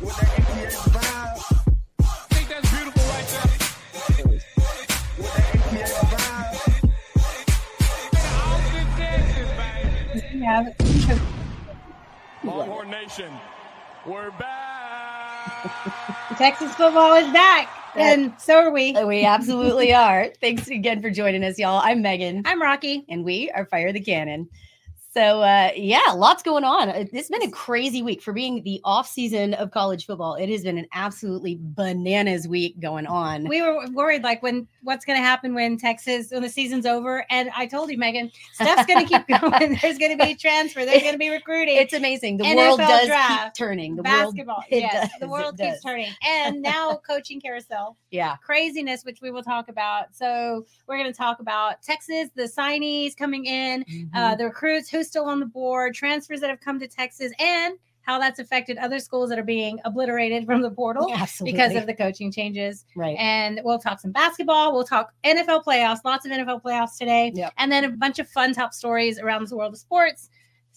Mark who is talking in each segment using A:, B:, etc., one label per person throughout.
A: With that ATX vibe.
B: I think that's beautiful right there.
A: With that ATX vibe.
B: Austin, Texas, baby.
C: Yeah.
B: Longhorn Nation, we're back.
C: Texas football is back, and so are we.
D: We absolutely are. Thanks again for joining us, y'all. I'm Megan,
C: I'm Rocky.
D: and we are Fire the Cannon. So uh, yeah, lots going on. It- It's been a crazy week for being the off season of college football. It has been an absolutely bananas week going on.
C: We were worried, like when what's going to happen when Texas when the season's over. And I told you, Megan, stuff's going to keep going. There's going to be transfer. There's going to be recruiting.
D: it's amazing. The
C: NFL
D: world does
C: draft,
D: keep turning. The
C: basketball.
D: world,
C: yes,
D: does,
C: the world keeps
D: does.
C: turning. And now coaching carousel.
D: Yeah,
C: craziness, which we will talk about. So we're going to talk about Texas, the signees coming in,
D: Mm-hmm.
C: uh, the recruits, who's still on the board, transfers that have come to Texas, and how that's affected other schools that are being obliterated from the portal
D: absolutely
C: because of the coaching changes.
D: right.
C: And we'll talk some basketball. We'll talk NFL playoffs, lots of NFL playoffs today,
D: Yep.
C: and then a bunch of fun top stories around the world of sports.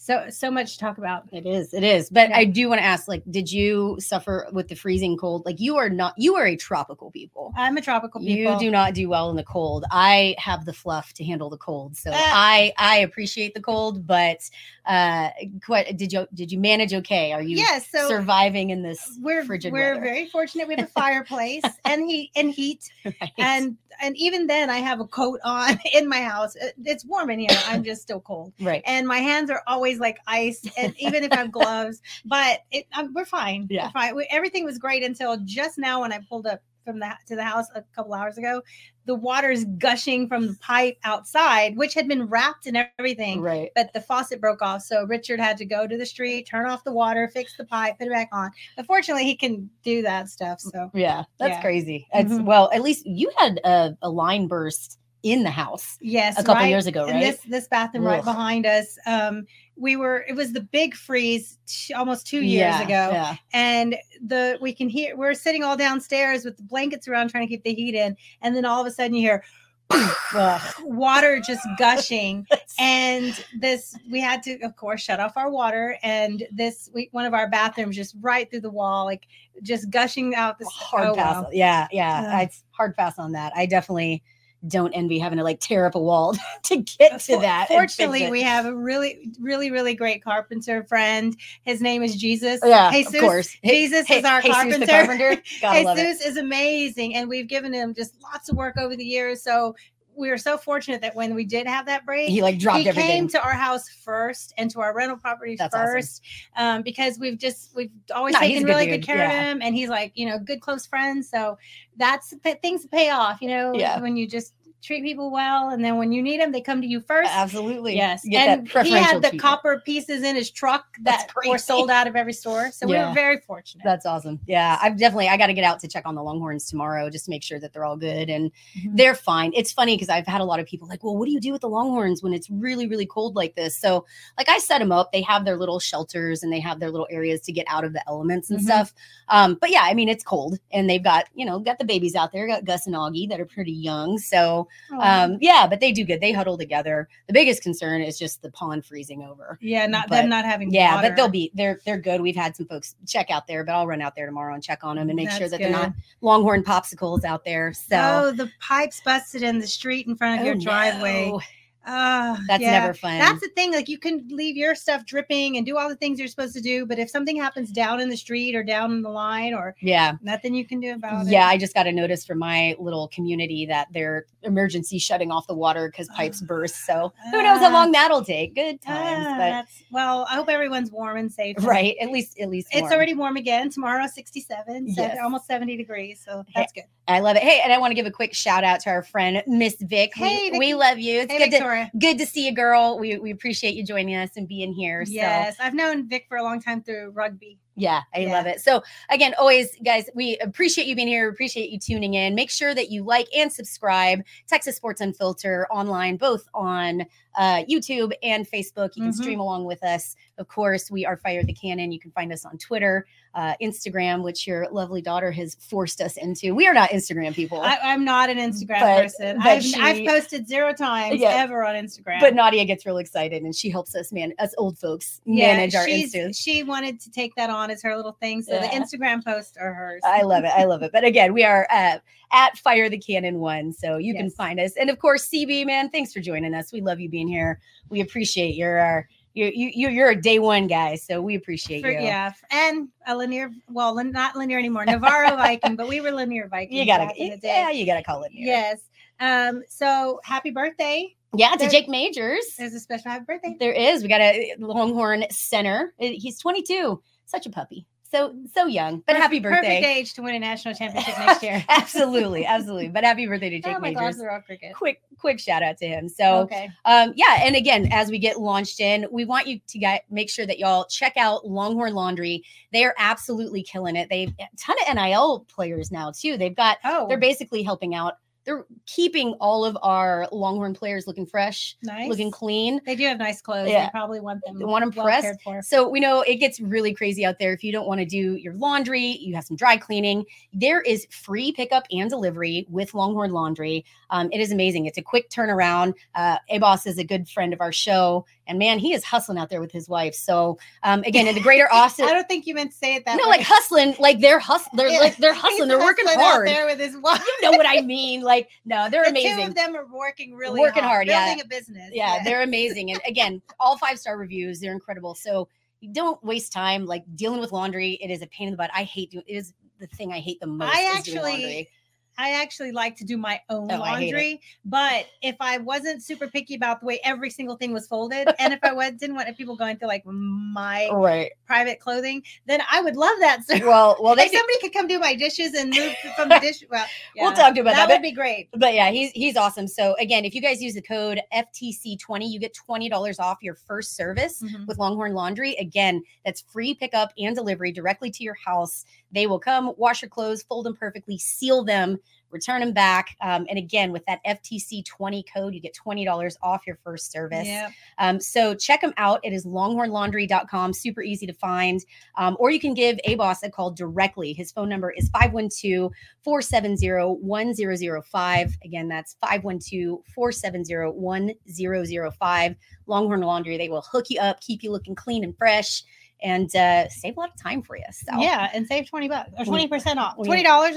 C: So so much to talk about.
D: It is. It is. But
C: Yeah.
D: I do want to ask like did you suffer with the freezing cold? Like you are not you are a tropical people.
C: I'm a tropical people.
D: You do not do well in the cold. I have the fluff to handle the cold. So
C: Ah.
D: I I appreciate the cold, but uh what did you did you manage okay? Are you
C: Yes. so
D: surviving in this
C: we're
D: frigid
C: we're
D: weather?
C: very fortunate. We have a fireplace and heat and heat
D: Right.
C: and and even then i have a coat on in my house it's warm in here i'm just still cold
D: right.
C: and my hands are always like ice and even if i have gloves but it, um, we're fine
D: Yeah.
C: we're fine we, everything was great until just now when i pulled up from the to the house a couple hours ago the water's gushing from the pipe outside which had been wrapped and everything
D: Right.
C: but the faucet broke off. So Richard had to go to the street, turn off the water, fix the pipe, put it back on. Unfortunately, he can do that stuff. So
D: Yeah, that's
C: Yeah.
D: crazy. It's
C: Mhm.
D: well, at least you had a, a line burst in the house
C: yes,
D: a couple
C: right
D: years ago, right?
C: this this bathroom right behind us. Um, we were it was the big freeze t- almost two years
D: Yeah,
C: ago,
D: Yeah.
C: and the we can hear we're sitting all downstairs with the blankets around trying to keep the heat in, and then all of a sudden you hear
D: Ugh.
C: water just gushing and this we had to of course shut off our water and this we, one of our bathrooms just right through the wall like just gushing out this
D: hard
C: oh,
D: pass.
C: wow.
D: Yeah, yeah.
C: Ugh.
D: It's hard pass on that. I definitely don't envy having to like tear up a wall to get to that.
C: Fortunately, we have a really, really, really great carpenter friend. His name is Jesus.
D: Oh, yeah,
C: Jesus,
D: of course.
C: Jesus
D: hey-
C: is our
D: Jesus
C: carpenter.
D: carpenter. Gotta love it.
C: Jesus is amazing, and we've given him just lots of work over the years. So we were so fortunate that when we did have that break,
D: He like dropped
C: he
D: everything.
C: came to our house first and to our rental property
D: That's awesome.
C: first um, because we've just we've always
D: No,
C: taken
D: good
C: really
D: dude,
C: good care
D: yeah.
C: of him and he's like you know good close friends so that's things pay off you know
D: Yeah.
C: when you just treat people well and then when you need them they come to you first
D: Absolutely.
C: yes and he had the
D: treatment.
C: copper pieces in his truck that were sold out of every store so we
D: Yeah.
C: were very fortunate
D: That's awesome. Yeah, I've definitely I got to get out to check on the Longhorns tomorrow just to make sure that they're all good and
C: Mhm.
D: they're fine. It's funny because I've had a lot of people like, "Well, what do you do with the Longhorns when it's really really cold like this?" So, like I set them up. They have their little shelters and they have their little areas to get out of the elements and
C: Mhm.
D: stuff. Um, but yeah, I mean it's cold and they've got you know got the babies out there, got Gus and Augie that are pretty young. So. Um, yeah, but they do good. They huddle together. The biggest concern is just the pond freezing over.
C: yeah not
D: but-
C: them not having
D: Yeah,
C: water.
D: but they'll be they're they're good. We've had some folks check out there, but I'll run out there tomorrow and check on them and make sure
C: That's
D: that they're not longhorn popsicles out there. So
C: oh the pipes busted in the street in front of your
D: Oh,
C: driveway
D: no.
C: Ah,
D: That's
C: yeah.
D: never fun.
C: That's the thing. Like you can leave your stuff dripping and do all the things you're supposed to do, but if something happens down in the street or down in the line, or
D: yeah.
C: nothing you can do about it.
D: Yeah, I just got a notice from my little community that they're emergency shutting off the water because pipes burst. So who knows how
C: Ah.
D: long that'll take? Good times,
C: Ah,
D: but
C: well, I hope everyone's warm and safe.
D: right, at least at least
C: It's already warm again. Tomorrow, 67, seven-
D: Yes.
C: almost 70 degrees. So that's good.
D: I love it. Hey, and I want to give a quick shout out to our friend Miss Vic. We-
C: Hey,
D: we, love you. It's
C: Hey,
D: good to
C: Victoria.
D: good to see you, girl. We we appreciate you joining us and being here. So
C: Yes, I've known Vic for a long time through rugby.
D: Yeah, I
C: Yeah.
D: love it. So again, always guys, we appreciate you being here. Appreciate you tuning in. Make sure that you like and subscribe Texas Sports Unfiltered online, both on uh, YouTube and Facebook. You can
C: Mhm.
D: stream along with us. Of course, we are Fire the Cannon. You can find us on Twitter, uh, Instagram, which your lovely daughter has forced us into. We are not Instagram people.
C: I, I'm not an Instagram
D: But-
C: person.
D: but
C: I've,
D: she-
C: I've posted zero times
D: Yeah.
C: ever on Instagram.
D: but Nadia gets real excited and she helps us man us old folks
C: Yeah,
D: manage our
C: she's- She wanted to take that on as her little thing. So the Instagram posts are hers.
D: I love it. I love it. But again, we are uh, at Fire the Cannon One, so you can find us. And of course, CB man, thanks for joining us. We love you being here. We appreciate your our you you you- you're a day one guy, so we appreciate
C: For-
D: you.
C: yeah, and a Lanier, well, not Lanier anymore, Navarro Viking, but we were Lanier Vikings.
D: You gotta
C: back in the day.
D: yeah, you gotta call it.
C: Yes. Um. So happy birthday!
D: yeah. To
C: There-
D: Jake Majors,
C: There's a special happy birthday.
D: there is. We got a Longhorn center. Uh, He's 22, such a puppy, so so young, but happy birthday!
C: Perfect age to win a national championship next year.
D: absolutely, absolutely. But happy birthday to Jake
C: oh my gosh,
D: Majors.
C: all cricket.
D: Quick, quick shout out to him. So,
C: okay.
D: um, yeah, and again, as we get launched in, we want you to get make sure that y'all check out Longhorn Laundry. They are absolutely killing it. They've a ton of NIL players now too. They've got
C: Oh,
D: they're basically helping out. They're keeping all of our Longhorn players looking fresh,
C: nice.
D: looking clean.
C: They do have nice clothes.
D: Yeah.
C: They probably want them.
D: They want 'em
C: well
D: pressed.
C: for.
D: So we know it gets really crazy out there. If you don't want to do your laundry, you have some dry cleaning. There is free pickup and delivery with Longhorn Laundry. Um, it is amazing. It's a quick turnaround. Uh, Abos is a good friend of our show, and man, he is hustling out there with his wife. So um, again, in the greater Austin,
C: I don't think you meant to say it that
D: no,
C: way.
D: like hustling, like they're hustling. They're
C: Yeah.
D: like they're
C: He's
D: hustling. They're working
C: hustling
D: hard.
C: there with his wife.
D: You know what I mean? Like no, they're
C: the two
D: amazing.
C: of them are working really
D: Working hard, yeah.
C: building a business.
D: yeah, they're amazing. And again, all five star reviews, they're incredible. So don't waste time like dealing with laundry. It is a pain in the butt. I hate doing it is the thing I hate the most.
C: I actually-
D: laundry.
C: I actually like to do my own
D: Oh, I hate it.
C: laundry, but if I wasn't super picky about the way every single thing was folded, and if I was, didn't want people going through like my
D: right.
C: private clothing, then I would love that. service.
D: Well, well, do,
C: somebody could come do my dishes and move from the dish. Well,
D: We'll talk to about that,
C: That
D: but-
C: would be great.
D: but yeah, he's he's awesome. So again, if you guys use the code FTC20, you get twenty dollars off your first service.
C: Mhm.
D: with Longhorn Laundry. Again, that's free pickup and delivery directly to your house. They will come, wash your clothes, fold them perfectly, seal them, return them back. Um, and again, with that FTC 20 code, you get $20 off your first service.
C: Yeah.
D: Um, so check them out. It is longhornlaundry.com, super easy to find. Um, or you can give Abos a call directly. His phone number is 512 470 1005. Again, that's 512 470 1005. Longhorn Laundry, they will hook you up, keep you looking clean and fresh, and uh, save a lot of time for you. So
C: Yeah, and save 20 bucks or 20% off. $20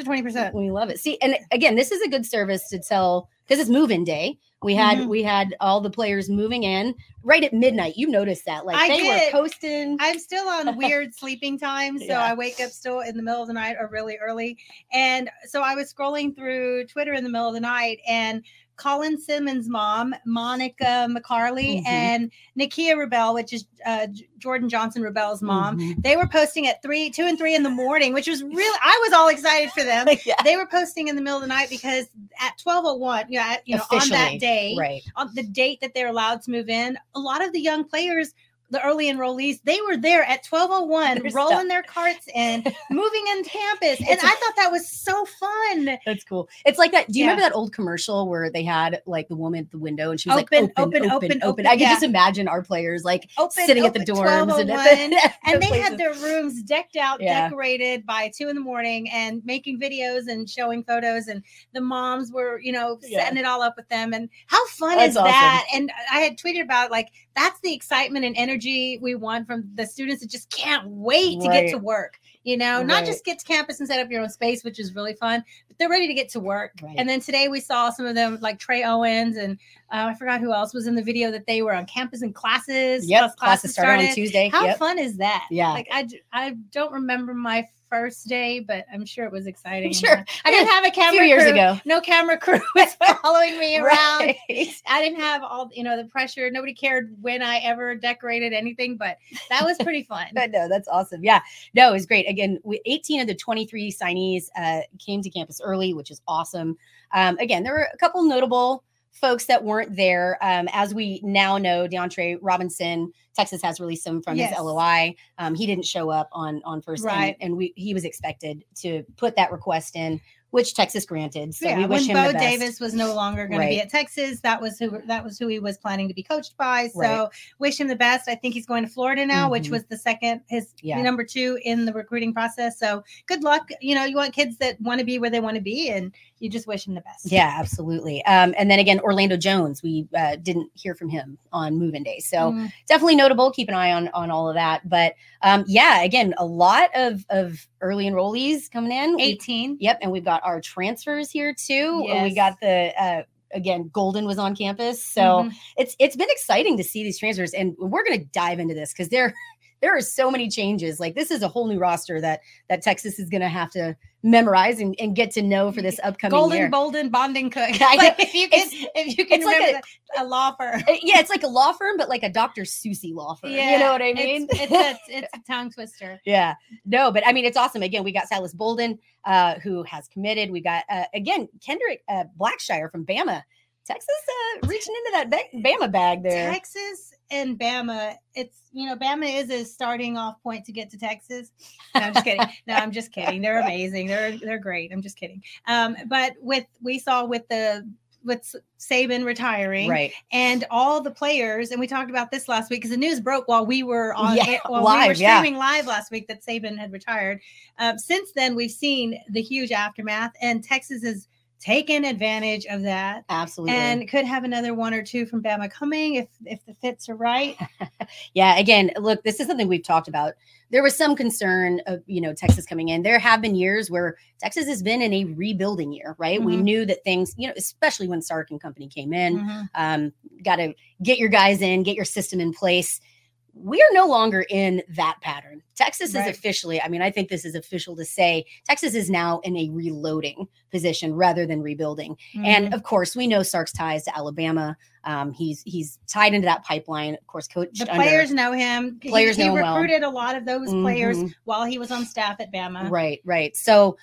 C: or 20%.
D: we love it. See, and again, this is a good service to tell because it's move-in day. We had
C: Mhm.
D: we had all the players moving in right at midnight. You noticed that, like
C: I
D: they
C: did.
D: were posting.
C: I'm still on weird sleeping time. So
D: Yeah.
C: I wake up still in the middle of the night or really early. And so I was scrolling through Twitter in the middle of the night and Colin Simmons' mom, Monica McCarley,
D: Mhm.
C: and Nikia Rubell, which is uh, Jordan Johnson Rubell's mom,
D: Mhm.
C: they were posting at three, two and three in the morning, which was really, I was all excited for them.
D: yeah,
C: They were posting in the middle of the night because at 1201, you know, at- you know on that day,
D: right.
C: on the date that they're allowed to move in, a lot of the young players, the early enrollees, they were there at 1201
D: They're
C: rolling
D: stuck.
C: their carts in, moving in campus. And I thought that was so fun.
D: That's cool. It's like that. Do you
C: Yeah.
D: remember that old commercial where they had like the woman at the window and she was
C: Open,
D: like open,
C: open,
D: open, open,
C: open,
D: I can
C: yeah.
D: just imagine our players like
C: Open,
D: sitting at the dorms and, oh
C: at
D: the,
C: and
D: the
C: they had their rooms decked out,
D: Yeah.
C: decorated by two in the morning, and making videos and showing photos. And the moms were, you know, setting it all up with them. And how fun
D: That's
C: is
D: awesome.
C: that? And I had tweeted about like that's the excitement and energy we want from the students that just can't wait to get to work. You know, not just get to campus and set up your own space, which is really fun, but they're ready to get to work.
D: Right.
C: And then today we saw some of them, like Trey Owens, and uh, I forgot who else was in the video that they were on campus in classes.
D: Yep,
C: plus
D: classes started on Tuesday.
C: How
D: Yep.
C: fun is that?
D: Yeah.
C: Like I, I don't remember my first day, but I'm sure it was exciting.
D: Sure.
C: I didn't have a camera
D: years
C: crew.
D: ago.
C: No camera crew was following me around.
D: Right.
C: I didn't have all you know the pressure. Nobody cared when I ever decorated anything, but that was pretty fun.
D: But no, that's awesome. Yeah, no, it was great. Again, we, 18 of the 23 signees uh, came to campus early, which is awesome. Um, again, there were a couple notable folks that weren't there. Um, as we now know, DeAndre Robinson, Texas has released him from
C: Yes.
D: his LOI. Um, he didn't show up on on first, and- and, we he was expected to put that request in. Which Texas granted. So
C: yeah,
D: we wish
C: when
D: him
C: Bo
D: the best.
C: Davis was no longer going to be at Texas, that was who that was who he was planning to be coached by. So
D: Right.
C: wish him the best. I think he's going to Florida now, which
D: Mhm.
C: was the second his
D: Yeah.
C: number two in the recruiting process. So good luck. You know, you want kids that want to be where they want to be, and you just wish him the best.
D: Yeah, absolutely. Um, and then again, Orlando Jones, we uh, didn't hear from him on move-in day, so
C: Mm.
D: definitely notable. Keep an eye on on all of that. But um, yeah, again, a lot of of early enrollees coming in. We-
C: 18.
D: Yep, and we've got our transfers here too. and We got the uh, again, Golden was on campus, so
C: Mhm.
D: it's it's been exciting to see these transfers, and we're going to dive into this because there there are so many changes. Like this is a whole new roster that that Texas is going to have to memorize and, and get to know for this upcoming
C: Golden,
D: year.
C: Bolden, Bonding Cook. Like, if you can, if you can
D: it's like
C: remember that, a law firm.
D: Yeah, it's like a law firm, but like a Dr. Susie law firm. you know what I mean?
C: It's, it's, a, it's a tongue twister.
D: yeah. No, but I mean, it's awesome. Again, we got Silas Bolden, uh, who has committed. We got, uh, again, Kendrick uh, Blackshire from Bama. Texas uh, reaching into that ba- Bama bag there.
C: Texas and Bama, it's you know, Bama is a starting off point to get to Texas. No, I'm just kidding. No, I'm just kidding. They're amazing. They're they're great. I'm just kidding. Um, but with we saw with the with Saban retiring
D: Right.
C: and all the players, and we talked about this last week because the news broke while we were on
D: Yeah,
C: while we were
D: live, yeah.
C: streaming live last week that Saban had retired. Um, since then, we've seen the huge aftermath, and Texas has taken advantage of that
D: Absolutely.
C: and could have another one or two from Bama coming if if the fits are right.
D: yeah, again, look, this is something we've talked about. There was some concern of, you know, Texas coming in. There have been years where Texas has been in a rebuilding year, right? We
C: Mhm.
D: knew that things, you know, especially when Sark and company came in,
C: Mhm.
D: um, got to get your guys in, get your system in place. We are no longer in that pattern. Texas
C: Right.
D: is officially, I mean, I think this is official to say Texas is now in a reloading position rather than rebuilding.
C: Mhm.
D: And of course, we know Sark's ties to Alabama. Um, he's he's tied into that pipeline. Of course, coach
C: the players know him.
D: Players
C: he,
D: know well.
C: recruited a lot of those players
D: Mhm.
C: while he was on staff at Bama.
D: Right, right. So,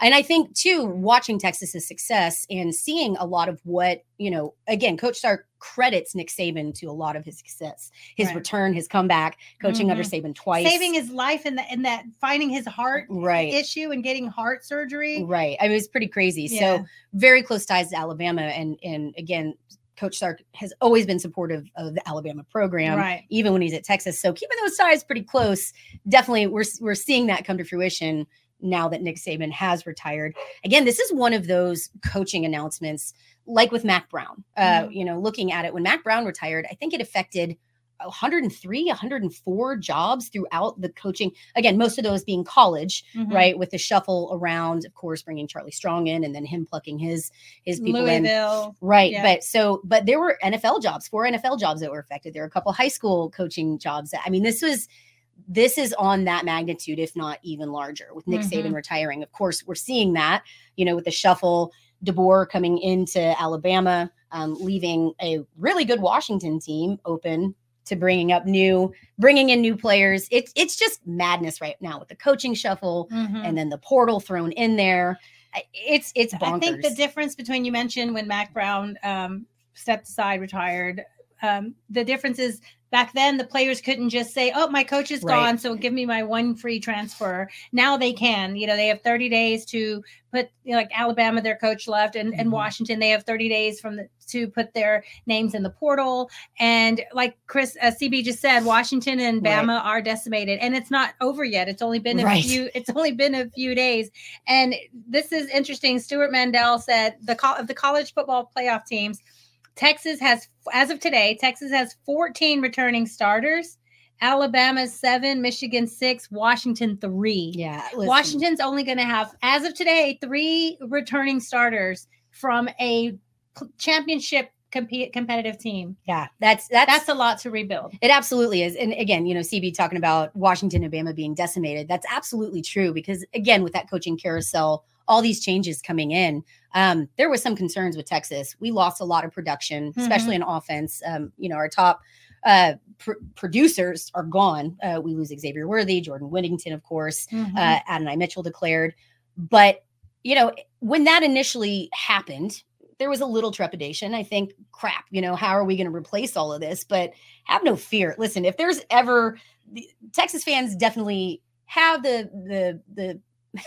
D: and I think too, watching Texas's success and seeing a lot of what, you know, again, Coach Sark credits Nick Saban to a lot of his success, his
C: Right.
D: return, his comeback, coaching under mm-hmm. Saban twice.
C: Saving his life in that in that finding his heart
D: right.
C: issue and getting heart surgery.
D: Right. I mean, it's pretty crazy.
C: Yeah.
D: So very close ties to Alabama. And and again, Coach Sark has always been supportive of the Alabama program.
C: Right.
D: even when he's at Texas. So keeping those ties pretty close, definitely we're we're seeing that come to fruition now that Nick Saban has retired. Again, this is one of those coaching announcements, like with Mack Brown. Uh,
C: Mhm.
D: You know, looking at it when Mack Brown retired, I think it affected 103, 104 jobs throughout the coaching. Again, most of those being college,
C: Mhm.
D: right? With the shuffle around, of course, bringing Charlie Strong in, and then him plucking his his people in. Right.
C: Yeah.
D: But so, but there were NFL jobs, four NFL jobs that were affected. There were a couple high school coaching jobs. That, I mean, this was, this is on that magnitude, if not even larger, with Nick Saban
C: Mhm.
D: retiring. Of course, we're seeing that, you know, with the shuffle, DeBoer coming into Alabama, um, leaving a really good Washington team open to bringing up new, bringing in new players. It's it's just madness right now with the coaching shuffle
C: Mhm.
D: and then the portal thrown in there. It's it's bonkers.
C: I think the difference between you mentioned when Mack Brown um, stepped aside, retired. Um, the difference is back then the players couldn't just say, "Oh, my coach is
D: Right.
C: gone, so give me my one free transfer." Now they can. You know, they have 30 days to put you know, like Alabama, their coach left, and, and
D: Mhm.
C: Washington, they have 30 days from the to put their names in the portal. And like Chris uh, CB just said, Washington and
D: Right.
C: Bama are decimated, and it's not over yet. It's only been a
D: Right.
C: few. It's only been a few days. And this is interesting. Stewart Mandel said the co- of the college football playoff teams, Texas has, as of today, Texas has 14 returning starters. Alabama seven, Michigan six, Washington three.
D: yeah, listen.
C: Washington's only going to have, as of today, three returning starters from a championship compete competitive team.
D: Yeah, that's that's
C: That's a lot to rebuild.
D: It absolutely is. And again, you know, CB talking about Washington and Bama being decimated. That's absolutely true because again, with that coaching carousel, all these changes coming in, um, there was some concerns with Texas. We lost a lot of production, especially in offense. Um, you know, our top uh, pr- producers are gone. Uh, we lose Xavier Worthy, Jordan Whittington, of course.
C: Mm-hmm.
D: Uh, Adonai Mitchell declared. But, you know, when that initially happened, there was a little trepidation. I think, crap, you know, how are we going to replace all of this? But have no fear. Listen, if there's ever the, Texas fans definitely have the the the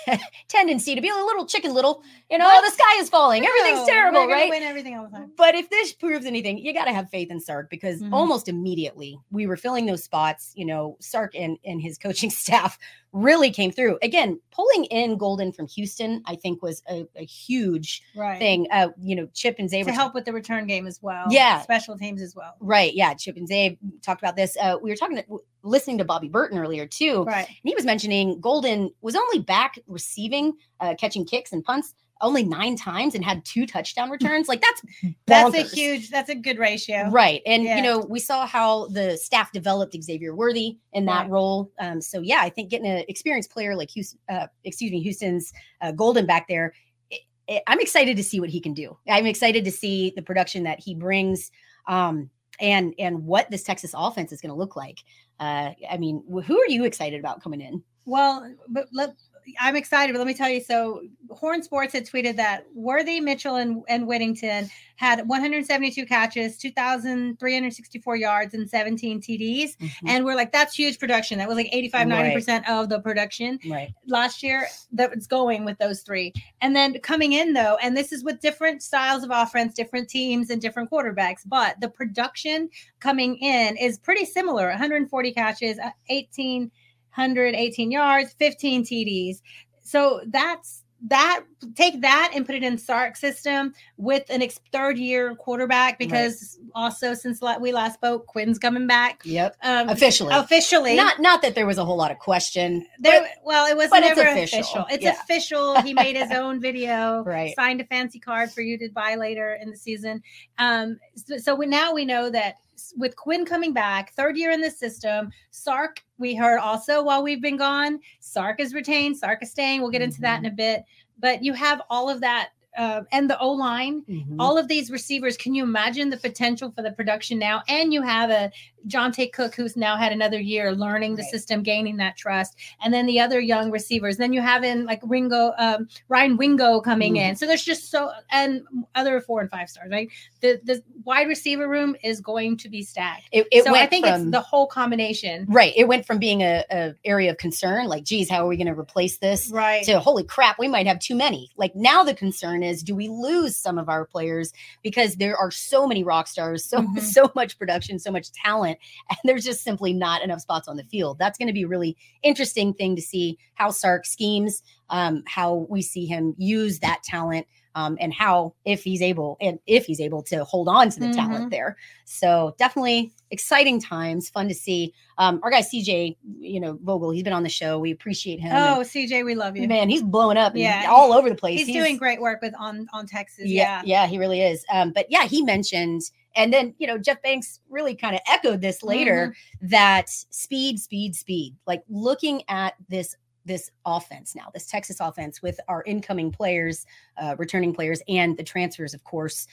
D: tendency to be a little chicken little. You know,
C: What?
D: the sky is falling, everything's terrible, right?
C: Win everything all the time.
D: But if this proves anything, you got to have faith in Sark because
C: Mhm.
D: almost immediately we were filling those spots. You know, Sark and, and his coaching staff really came through. Again, pulling in Golden from Houston, I think was a, a huge
C: Right.
D: thing. Uh, you know, Chip and Zay
C: to help with the return game as well.
D: Yeah.
C: Special teams as well.
D: Right. Yeah. Chip and Zay talked about this. Uh, we were talking to, listening to Bobby Burton earlier too.
C: Right.
D: And he was mentioning Golden was only back receiving, uh, catching kicks and punts only nine times and had two touchdown returns. Like that's
C: That's a huge, that's a good ratio.
D: Right. And,
C: Yeah.
D: you know, we saw how the staff developed Xavier Worthy in that
C: Right.
D: role. Um, so, yeah, I think getting an experienced player like Houston, uh, excuse me, Houston's uh, Golden back there, it, it- I'm excited to see what he can do. I'm excited to see the production that he brings um, and and what this Texas offense is going to look like. Uh, I mean, who are you excited about coming in?
C: Well, but let, I'm excited, but let me tell you. So Horn Sports had tweeted that Worthy, Mitchell, and, and Whittington had 172 catches, 2,364 yards, and 17 TDs. Mm-hmm. And we're like, that's huge production. That was like 85, 90% right. of the production
D: right.
C: last year that was going with those three. And then coming in, though, and this is with different styles of offense, different teams, and different quarterbacks, but the production coming in is pretty similar 140 catches, uh, 18 118 yards, 15 TDs. So that's that take that and put it in Sark's system with an ex- third year quarterback because also since we last spoke, Quinn's coming back.
D: Yep.
C: Um,
D: Officially.
C: officially,
D: Not not that there was a whole lot of question.
C: there,
D: but-
C: well, it was
D: but it's
C: never
D: official.
C: official. It's
D: Yeah.
C: official. He made his own video,
D: Right.
C: signed a fancy card for you to buy later in the season. Um, so, so we, now we know that with Quinn coming back, third year in the system, Sark, we heard also while we've been gone, Sark is retained, Sark is staying. We'll get into that in
D: Mm-hmm.
C: a bit. But you have all of that. Uh, and the O line,
D: Mhm.
C: all of these receivers. Can you imagine the potential for the production now? And you have a Johntay Cook who's now had another year learning the
D: Right.
C: system, gaining that trust, and then the other young receivers. Then you have in like Ringo, um, Ryan Wingo coming
D: Mhm.
C: in. So there's just so and other four and five stars. Right, the the wide receiver room is going to be stacked.
D: It, it
C: so
D: went
C: I think
D: from,
C: it's the whole combination.
D: Right. It went from being a, a area of concern, like, geez, how are we going to replace this?
C: Right.
D: To holy crap, we might have too many. Like now, the concern is, do we lose some of our players because there are so many rock stars, so
C: Mhm.
D: so much production, so much talent, and there's just simply not enough spots on the field. That's going to be a really interesting thing to see how Sark schemes, um, how we see him use that talent. Um, and how if he's able and if he's able to hold on to the
C: Mhm.
D: talent there so definitely exciting times fun to see um our guy cj you know vogel he's been on the show we appreciate him
C: oh, CJ, we love you.
D: man he's blowing up and
C: Yeah.
D: all over the place
C: He's, doing great work with on on Texas.
D: yeah,
C: Yeah.
D: yeah, he really is. Um, but yeah, he mentioned, and then you know, Jeff Banks really kind of echoed this later that speed, speed, speed. Like looking at this this offense now, this Texas offense with our incoming players, uh, returning players, and the transfers, of course.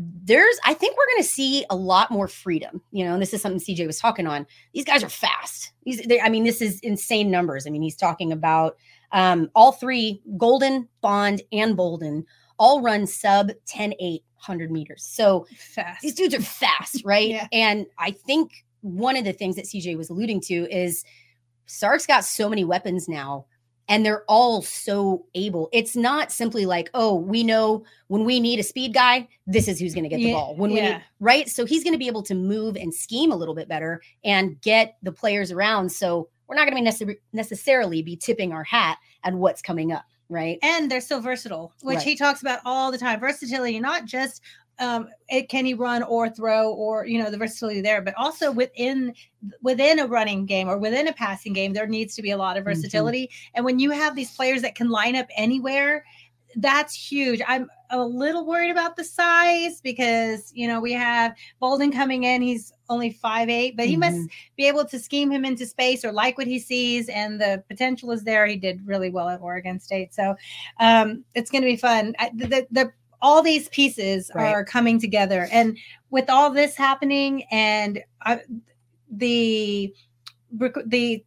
D: There's, I think we're going to see a lot more freedom, you know, and this is something CJ was talking on. These guys are fast. These, they, I mean, this is insane numbers. I mean, he's talking about um, all three Golden, Bond, and Bolden all run sub 10 8 100 meters. So
C: Fast.
D: these dudes are fast, right?
C: Yeah.
D: And I think one of the things that CJ was alluding to is Sark's got so many weapons now and they're all so able. It's not simply like, oh, we know when we need a speed guy, this is who's going to get the
C: Yeah,
D: ball. When we need, right? So he's going to be able to move and scheme a little bit better and get the players around. So we're not going to be necessarily be tipping our hat at what's coming up, right?
C: and they're so versatile, which
D: Right.
C: he talks about all the time. Versatility, not just um, it can he run or throw or you know the versatility there, but also within within a running game or within a passing game, there needs to be a lot of
D: Mhm.
C: versatility. And when you have these players that can line up anywhere, that's huge. I'm a little worried about the size because you know we have Bolden coming in. He's only five eight, but he must
D: Mhm.
C: be able to scheme him into space or like what he sees, and the potential is there. He did really well at Oregon State, so um, it's going to be fun. I, the, the, the all these pieces
D: Right.
C: are coming together, and with all this happening, and I, the the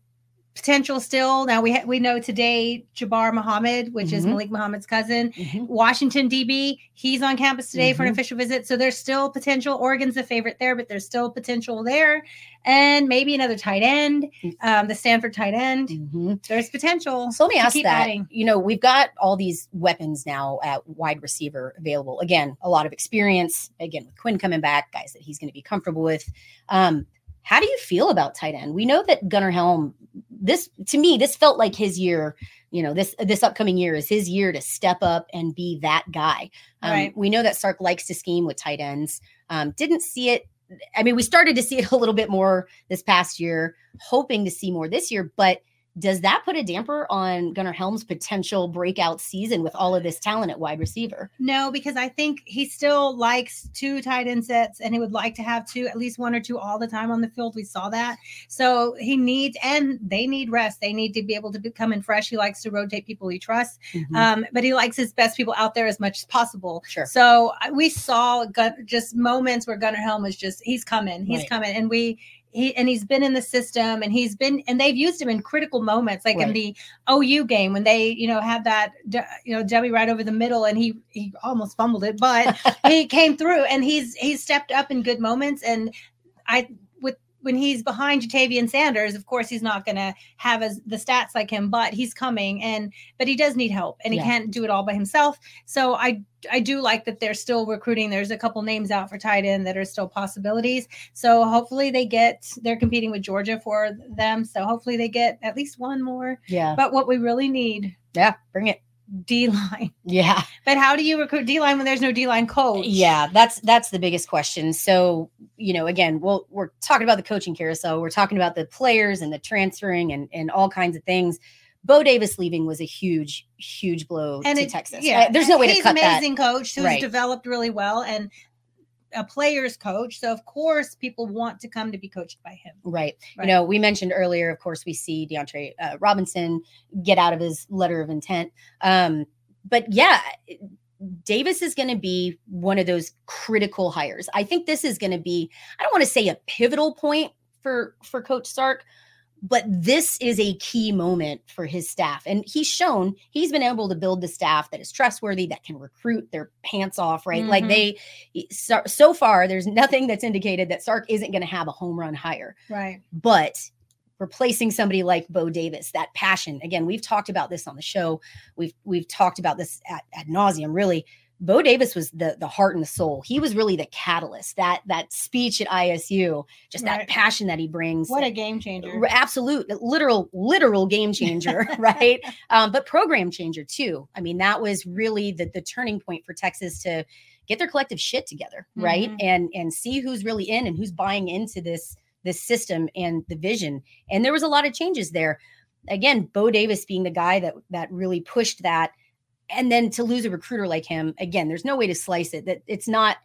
C: potential still. Now we ha- we know today Jabbar Muhammad, which is
D: Mhm.
C: Malik Muhammad's cousin,
D: Mhm.
C: Washington DB, he's on campus today for an
D: Mhm.
C: official visit. So there's still potential. Oregon's the favorite there, but there's still potential there. And maybe another tight end, um, the Stanford tight end.
D: Mhm.
C: There's potential.
D: So let me ask that.
C: adding.
D: You know, we've got all these weapons now at wide receiver available. Again, a lot of experience. Again, with Quinn coming back, guys that he's going to be comfortable with. Um, how do you feel about tight end? We know that Gunnar Helm. This to me, this felt like his year. You know, this this upcoming year is his year to step up and be that guy. Um,
C: Right.
D: We know that Sark likes to scheme with tight ends. Um, didn't see it. I mean, we started to see it a little bit more this past year, hoping to see more this year. But does that put a damper on Gunnar Helm's potential breakout season with all of this talent at wide receiver?
C: No, because I think he still likes two tight end sets and he would like to have two, at least one or two all the time on the field. We saw that. So he needs, and they need rest. They need to be able to be, come in fresh. He likes to rotate people he trusts, um, but he likes his best people out there as much as possible.
D: Sure.
C: So we saw Gun- just moments where Gunnar Helm was just, he's coming, he's
D: Right.
C: coming. And we, he, and he's been in the system and he's been, and they've used him in critical moments, like in the OU game when they, you know, had that, you know, dummy right over the middle and he, he almost fumbled it, but he came through and he's, he's stepped up in good moments. And I, when he's behind Ja'Tavion Sanders, of course, he's not going to have as the stats like him, but he's coming and, but he does need help and he
D: Yeah.
C: can't do it all by himself. So I, I do like that they're still recruiting. There's a couple names out for tight end that are still possibilities. So hopefully they get, they're competing with Georgia for them. So hopefully they get at least one more.
D: Yeah.
C: But what we really need,
D: Yeah. Bring it.
C: D line.
D: Yeah.
C: But how do you recruit D line when there's no D line coach?
D: Yeah, that's that's the biggest question. So, you know, again, well, we're talking about the coaching carousel. We're talking about the players and the transferring and and all kinds of things. Bo Davis leaving was a huge, huge blow
C: and
D: to
C: it,
D: Texas.
C: Yeah,
D: Uh, there's no way
C: he's
D: to cut that.
C: amazing coach who's
D: Right.
C: developed really well and a player's coach. So of course people want to come to be coached by him.
D: Right.
C: Right.
D: You know, we mentioned earlier, of course, we see DeAndre uh, Robinson get out of his letter of intent. Um, but yeah, Davis is going to be one of those critical hires. I think this is going to be, I don't want to say a pivotal point for for Coach Sark, but this is a key moment for his staff. And he's shown he's been able to build the staff that is trustworthy, that can recruit their pants off, right? Like
C: Mhm.
D: they so, so far, there's nothing that's indicated that Sark isn't going to have a home run hire
C: Right.
D: but replacing somebody like Bo Davis, that passion. Again, we've talked about this on the show. We've we've talked about this at, at nauseum. Really, Bo Davis was the the heart and the soul. He was really the catalyst. That that speech at ISU, just that passion that he brings.
C: What a game changer.
D: Absolute literal literal game changer right um, but program changer too i mean that was really the, the turning point for texas to get their collective shit together right
C: Mhm.
D: and and see who's really in and who's buying into this this system and the vision and there was a lot of changes there again bo davis being the guy that that really pushed that and then to lose a recruiter like him again there's no way to slice it that it's not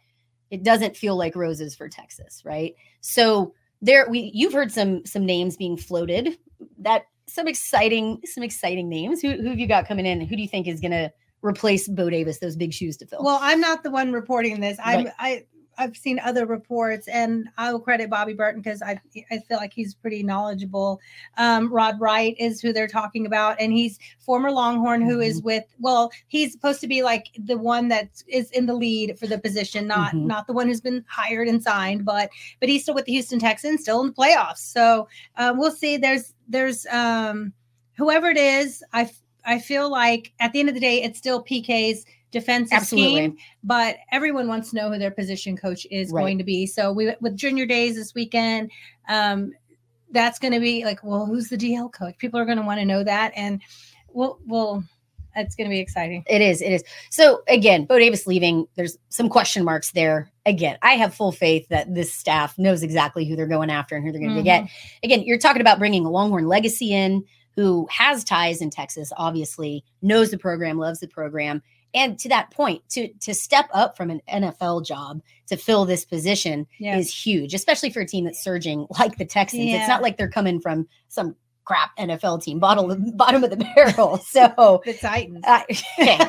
D: it doesn't feel like roses for texas right so there we you've heard some some names being floated that some exciting some exciting names who, who have you got coming in who do you think is going to replace bo davis those big shoes to fill
C: Well, I'm not the one reporting this. I'm
D: Right.
C: I I've seen other reports, and I will credit Bobby Burton because I I feel like he's pretty knowledgeable. Um, Rod Wright is who they're talking about, and he's former Longhorn who is
D: Mm-hmm.
C: with. Well, he's supposed to be like the one that is in the lead for the position, not
D: Mhm.
C: not the one who's been hired and signed, but but he's still with the Houston Texans, still in the playoffs. So um, we'll see. There's there's um, whoever it is. I I feel like at the end of the day, it's still PK's defensive
D: Absolutely.
C: scheme but everyone wants to know who their position coach is
D: Right.
C: going to be. So we with junior days this weekend, um, that's going to be like, well, who's the DL coach? People are going to want to know that, and we'll we'll it's going to be exciting.
D: It is. It is. So again, Bo Davis leaving. There's some question marks there. Again, I have full faith that this staff knows exactly who they're going after and who they're going to get. Again, you're talking about bringing a Longhorn legacy in who has ties in Texas. Obviously, knows the program, loves the program, and to that point, to to step up from an NFL job to fill this position
C: Yeah.
D: is huge, especially for a team that's surging like the Texans. It's not like they're coming from some crap NFL team, bottom bottom of the barrel. So
C: the Titans.
D: uh, hey,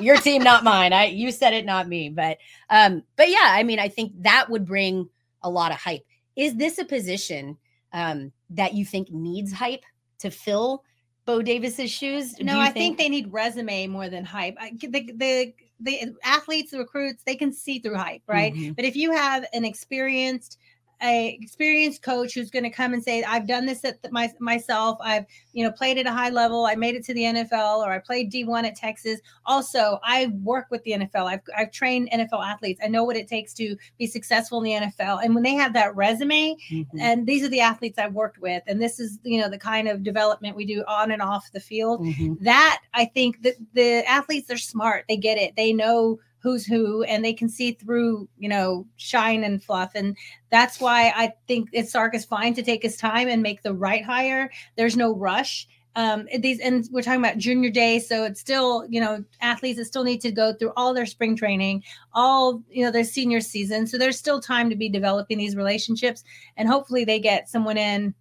D: your team, not mine. I you said it, not me. But um, but yeah, I mean, I think that would bring a lot of hype. Is this a position um that you think needs hype? to fill Bo Davis's shoes?
C: No, I think, they need resume more than hype. I, the, the the athletes, the recruits, they can see through hype, right?
D: Mhm.
C: But if you have an experienced a experienced coach who's going to come and say i've done this at the, my, myself i've you know played at a high level i made it to the nfl or i played d1 at texas also i work with the nfl i've, I've trained nfl athletes i know what it takes to be successful in the nfl and when they have that resume
D: Mhm.
C: and these are the athletes i've worked with and this is you know the kind of development we do on and off the field
D: Mhm.
C: that I think that the athletes are smart. They get it. They know who's who and they can see through, you know, shine and fluff. And that's why I think it's Sark is fine to take his time and make the right hire. There's no rush. Um, these and we're talking about junior day, so it's still, you know, athletes that still need to go through all their spring training, all you know, their senior season. So there's still time to be developing these relationships, and hopefully they get someone in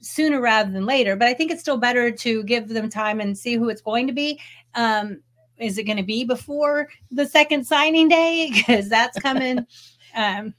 C: sooner rather than later. But I think it's still better to give them time and see who it's going to be. Um, is it going to be before the second signing day? Because that's coming. um,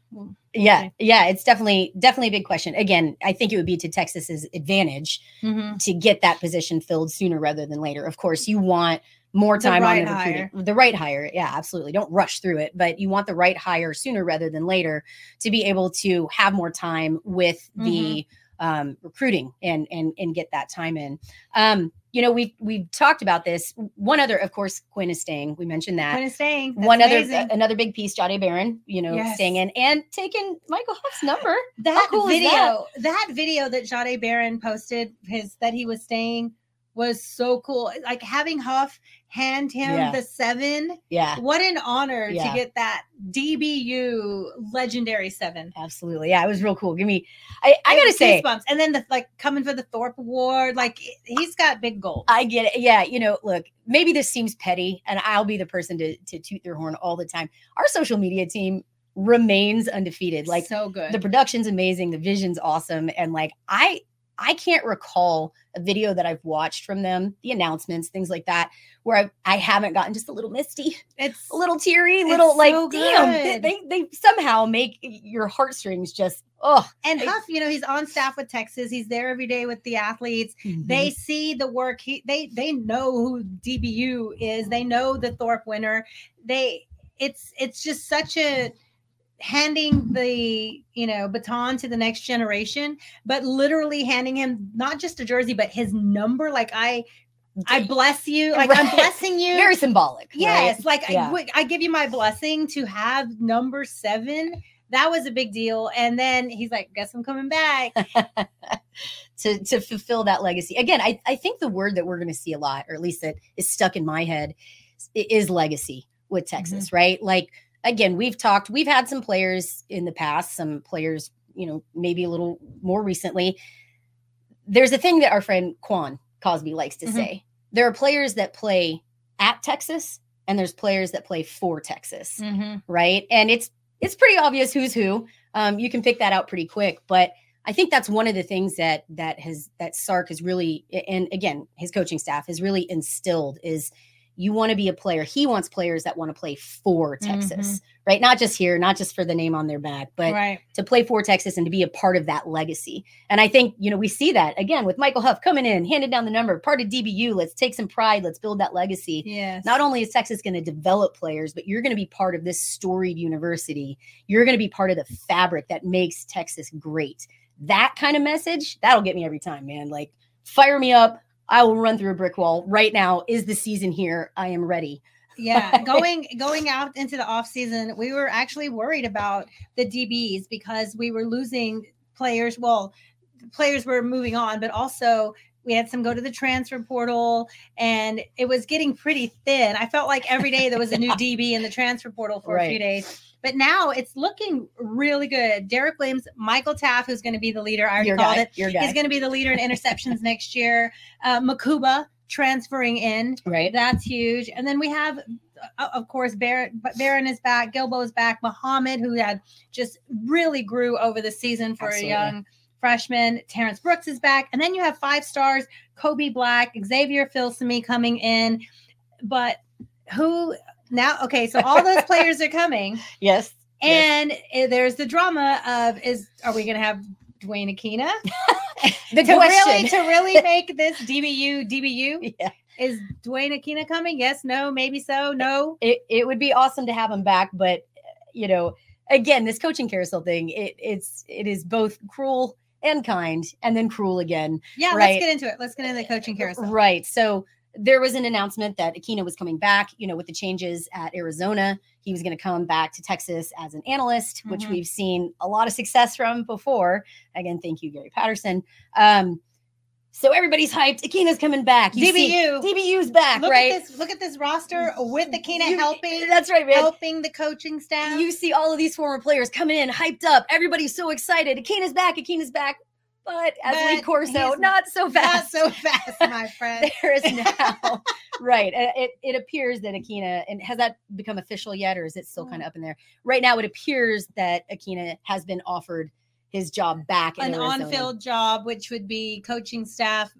D: Yeah,
C: Okay.
D: yeah, it's definitely definitely a big question. Again, I think it would be to Texas's advantage
C: mhm.
D: to get that position filled sooner rather than later. Of course, you want more
C: The
D: time
C: right
D: on the recruiting, the right hire. Yeah, absolutely. Don't rush through it, but you want the right hire sooner rather than later to be able to have more time with the
C: Mm-hmm.
D: um, recruiting and and and get that time in. Um, you know, we we've talked about this. One other, of course, Quinn is staying. We mentioned that.
C: Quinn is staying. That's
D: One other,
C: amazing.
D: another big piece, Jahdae Barron, you know,
C: Yes.
D: staying in and taking Michael Huff's number.
C: that
D: cool
C: video, that? video that Jahdae Barron posted, his that he was staying was so cool. Like having Huff hand him
D: Yeah.
C: the seven.
D: Yeah,
C: What an honor
D: Yeah.
C: to get that DBU legendary seven.
D: absolutely. Yeah, it was real cool. Give me, I, I gotta say,
C: goosebumps. and then the like coming for the Thorpe Award, like he's got big goals.
D: I get it. Yeah, you know, look, maybe this seems petty, and I'll be the person to to toot their horn all the time. Our social media team remains undefeated. Like
C: so good.
D: the production's amazing, the vision's awesome, and like I I can't recall a video that I've watched from them, the announcements, things like that, where I, I haven't gotten just a little misty,
C: it's
D: a little teary, a little like
C: so
D: damn, they, they somehow make your heartstrings just oh.
C: and Huff, you know, he's on staff with Texas. He's there every day with the athletes.
D: Mm-hmm.
C: They see the work. He they they know who DBU is. They know the Thorpe winner. They it's it's just such a handing the you know baton to the next generation but literally handing him not just a jersey but his number like i i bless you like i'm blessing you
D: very symbolic. right?
C: Yes, like I
D: Yeah.
C: I, I give you my blessing to have number seven. That was a big deal. And then he's like, "Guess I'm coming back."
D: to to fulfill that legacy. Again, I, I think the word that we're going to see a lot, or at least that is stuck in my head, is legacy with mm-hmm. Texas, right? Like again, we've talked, we've had some players in the past, some players, you know, maybe a little more recently. There's a thing that our friend Quan Cosby likes to
C: Mhm.
D: say. There are players that play at Texas, and there's players that play for Texas right? And it's it's pretty obvious who's who. Um, you can pick that out pretty quick, but I think that's one of the things that that has that Sark has really, and again, his coaching staff has really instilled is you want to be a player. He wants players that want to play for Texas, mm-hmm. right? Not just here, not just for the name on their back, but
C: right.
D: to play for Texas and to be a part of that legacy. And I think, you know, we see that again with Michael Huff coming in, handed down the number, part of DBU. Let's take some pride. Let's build that legacy
C: Yes.
D: not only is Texas going to develop players, but you're going to be part of this storied university. You're going to be part of the fabric that makes Texas great. That kind of message, that'll get me every time, man. Like, fire me up. I will run through a brick wall right now. Is the season here? I am ready.
C: yeah going going out into the off season we were actually worried about the dbs because we were losing players well players were moving on but also we had some go to the transfer portal and it was getting pretty thin i felt like every day there was a new db in the transfer portal for a few days but now it's looking really good derek williams michael taaffe who's going to be the leader i already
D: Your
C: called
D: guy.
C: it
D: Your guy.
C: he's going to be the leader in interceptions next year uh, mukuba transferring in
D: right.
C: that's huge. And then we have, uh, of course, Barron, Barron is back, Guilbeau is back, Muhammad, who had just really grew over the season for
D: Absolutely.
C: a young freshman. Terrence Brooks is back. And then you have five stars, Kobe Black, Xavier Filsaime coming in. But who now? Okay, so all those players are coming.
D: Yes. Yes.
C: And uh, there's the drama of is are we going to have Duane Akina.
D: The
C: to really
D: question.
C: to really make this DBU DBU
D: yeah.
C: is Duane Akina coming? Yes, no, maybe so, no.
D: it, it would be awesome to have him back but you know again this coaching carousel thing it it's it is both cruel and kind and then cruel again
C: Yeah,
D: Right.
C: let's get into it. Let's get into the coaching carousel.
D: right so there was an announcement that Akina was coming back you know with the changes at Arizona he was going to come back to Texas as an analyst which
C: Mhm.
D: we've seen a lot of success from before again thank you Gary Patterson um so everybody's hyped Akina's coming back You see-
C: DBU.
D: DBU's back
C: Look
D: right
C: at this. Look at this roster with Akina
D: You-
C: helping,
D: that's right man
C: helping the coaching staff.
D: you see all of these former players coming in hyped up. Everybody's so excited. Akina's back. Akina's back. But as Lee
C: But
D: Corso,
C: he's
D: not so
C: Not
D: fast.
C: so fast, my friend.
D: there is now right. It it appears that Akina and has that become official yet, or is it still
C: Mm.
D: kind of up in there? Right now, it appears that Akina has been offered his job back. in
C: An
D: Arizona.
C: on-field job, which would be coaching staff,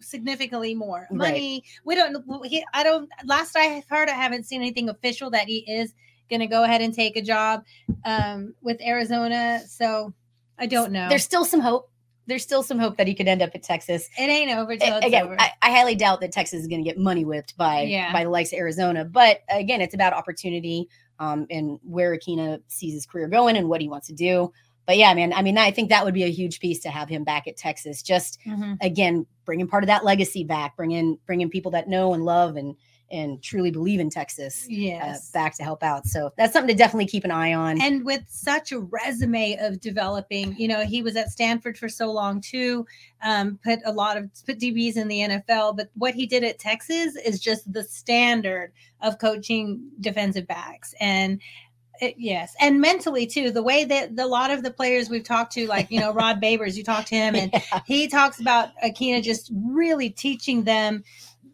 C: significantly more
D: Right.
C: money. We don't. He, I don't. Last I heard, I haven't seen anything official that he is going to go ahead and take a job um, with Arizona. So I don't know.
D: There's still some hope. There's still some hope that he could end up at Texas.
C: it ain't over till it's
D: again,
C: over.
D: I, I highly doubt that Texas is going to get money whipped by
C: Yeah.
D: by the likes of Arizona. But again, it's about opportunity um, and where Akina sees his career going and what he wants to do. But yeah, man, I mean, I think that would be a huge piece to have him back at Texas. Just
C: Mhm.
D: again, bringing part of that legacy back, bringing bringing people that know and love and and truly believe in Texas uh,
C: Yes.
D: back to help out. So that's something to definitely keep an eye on.
C: and with such a resume of developing you know he was at stanford for so long too um, put a lot of put dbs in the nfl but what he did at texas is just the standard of coaching defensive backs and it, yes and mentally too the way that the, a lot of the players we've talked to like you know rod babers you talk to him and
D: Yeah.
C: he talks about Akina just really teaching them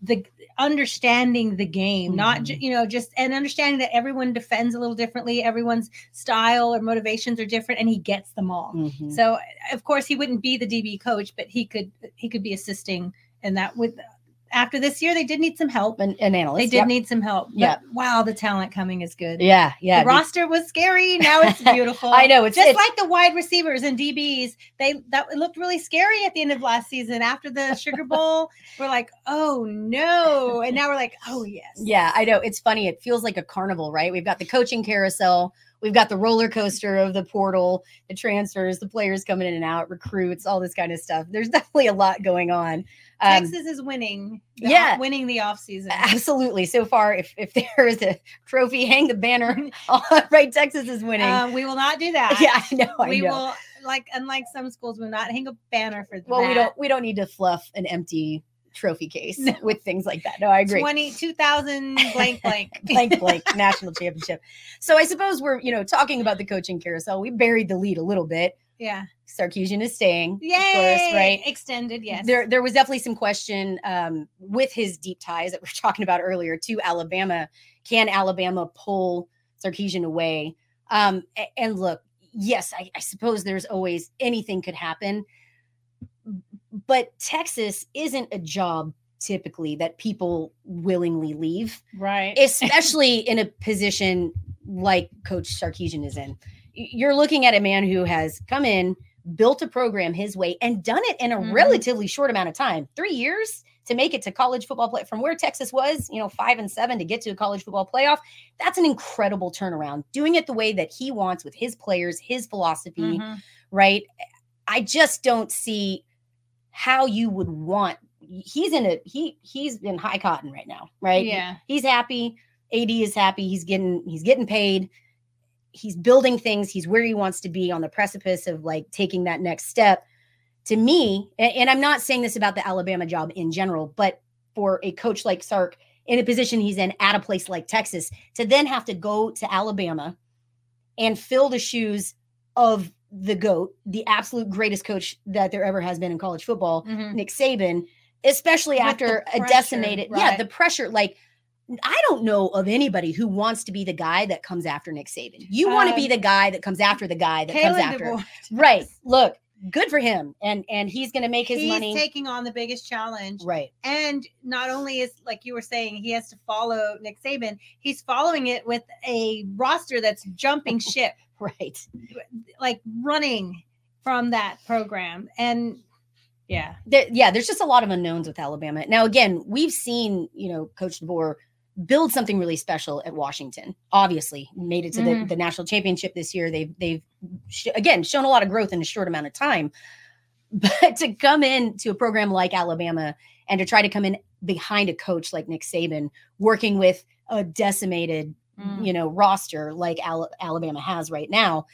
C: the understanding the game, not ju-
D: Mhm.
C: you know just and understanding that everyone defends a little differently, everyone's style or motivations are different, and he gets them all.
D: Mhm.
C: So of course he wouldn't be the DB coach, but he could he could be assisting and that. With after this year, they did need some help.
D: An, an analyst.
C: They did
D: yep.
C: need some help.
D: Yeah.
C: Wow, the talent coming is good.
D: Yeah, yeah.
C: the roster was scary. Now it's beautiful.
D: I know it's
C: just
D: it's,
C: like the wide receivers and DBs, they that looked really scary at the end of last season. After the Sugar Bowl, we're like, oh no, and now we're like, oh yes,
D: Yeah, I know. It's funny. It feels like a carnival, right? We've got the coaching carousel, we've got the roller coaster of the portal, the transfers, the players coming in and out, recruits, all this kind of stuff. There's definitely a lot going on. Um,
C: Texas is winning.
D: yeah.
C: winning the offseason.
D: absolutely. So far, if if there is a trophy, hang the banner. Right, Texas is winning.
C: Uh, we will not do that.
D: yeah, I know. I
C: we
D: know.
C: will like unlike some schools, we will not hang a banner for
D: well,
C: that.
D: we don't we don't need to fluff an empty trophy case
C: No.
D: with things like that. No, I agree.
C: 20, 2000 blank blank.
D: blank blank national championship. So I suppose we're you know talking about the coaching carousel. We buried the lead a little bit.
C: Yeah.
D: Sarkeesian is staying,
C: Yay!
D: course, right?
C: Extended, yes.
D: There, there was definitely some question um, with his deep ties that we are talking about earlier to Alabama. Can Alabama pull Sarkeesian away? Um, and look, yes, I, I suppose there's always anything could happen, but Texas isn't a job typically that people willingly leave
C: right.
D: especially in a position like Coach Sarkeesian is in. You're looking at a man who has come in, built a program his way, and done it in a
C: Mhm.
D: relatively short amount of time three years to make it to college football play from where Texas was, you know, five and seven to get to a college football playoff. That's an incredible turnaround. Doing it the way that he wants with his players, his philosophy,
C: Mhm.
D: right? I just don't see how you would want. He's in a he he's in high cotton right now, right?
C: Yeah.
D: he's happy ad is happy he's getting he's getting paid he's building things he's where he wants to be on the precipice of like taking that next step to me a- and, i'm not saying this about the alabama job in general but for a coach like sark in a position he's in at a place like texas to then have to go to alabama and fill the shoes of the goat the absolute greatest coach that there ever has been in college football
C: Mhm.
D: Nick Saban, especially
C: With
D: after a
C: pressure,
D: decimated, yeah, the pressure. Like, I don't know of anybody who wants to be the guy that comes after Nick Saban. You want to be
C: Um,
D: the guy that comes after the guy that comes after.
C: DeBoer
D: right? Look, good for him, and and he's going to make his
C: He's
D: money,
C: taking on the biggest challenge.
D: right?
C: And not only is like you were saying, he has to follow Nick Saban, he's following it with a roster that's jumping ship,
D: Right.
C: like running from that program. And yeah,
D: there, yeah, there's just a lot of unknowns with Alabama. Now, again, we've seen, you know, Coach DeBoer build something really special at Washington. Obviously, made it to the,
C: Mhm.
D: the national championship this year. They've they've sh- again shown a lot of growth in a short amount of time. But to come in to a program like Alabama and to try to come in behind a coach like Nick Saban, working with a decimated
C: Mm.
D: you know roster like Al- Alabama has right now,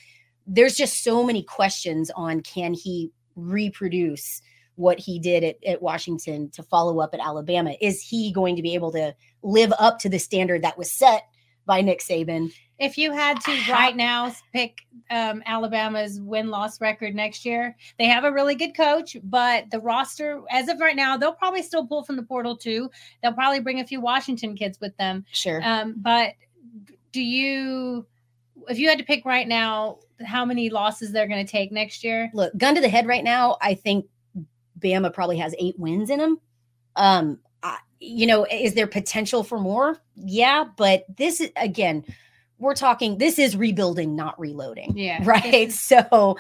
D: there's just so many questions on can he reproduce what he did at, at Washington to follow up at Alabama? Is he going to be able to live up to the standard that was set by Nick Saban?
C: if you had to right now pick um, Alabama's win loss record next year, they have a really good coach, but the roster, as of right now, they'll probably still pull from the portal too. They'll probably bring a few Washington kids with them.
D: Sure.
C: Um, but do you, if you had to pick right now, how many losses they're going to take next year?
D: Look, gun to the head right now, I think Bama probably has eight wins in him. Um, I, you know, is there potential for more? Yeah, but this is again, we're talking. This is rebuilding, not reloading.
C: Yeah,
D: Right. So,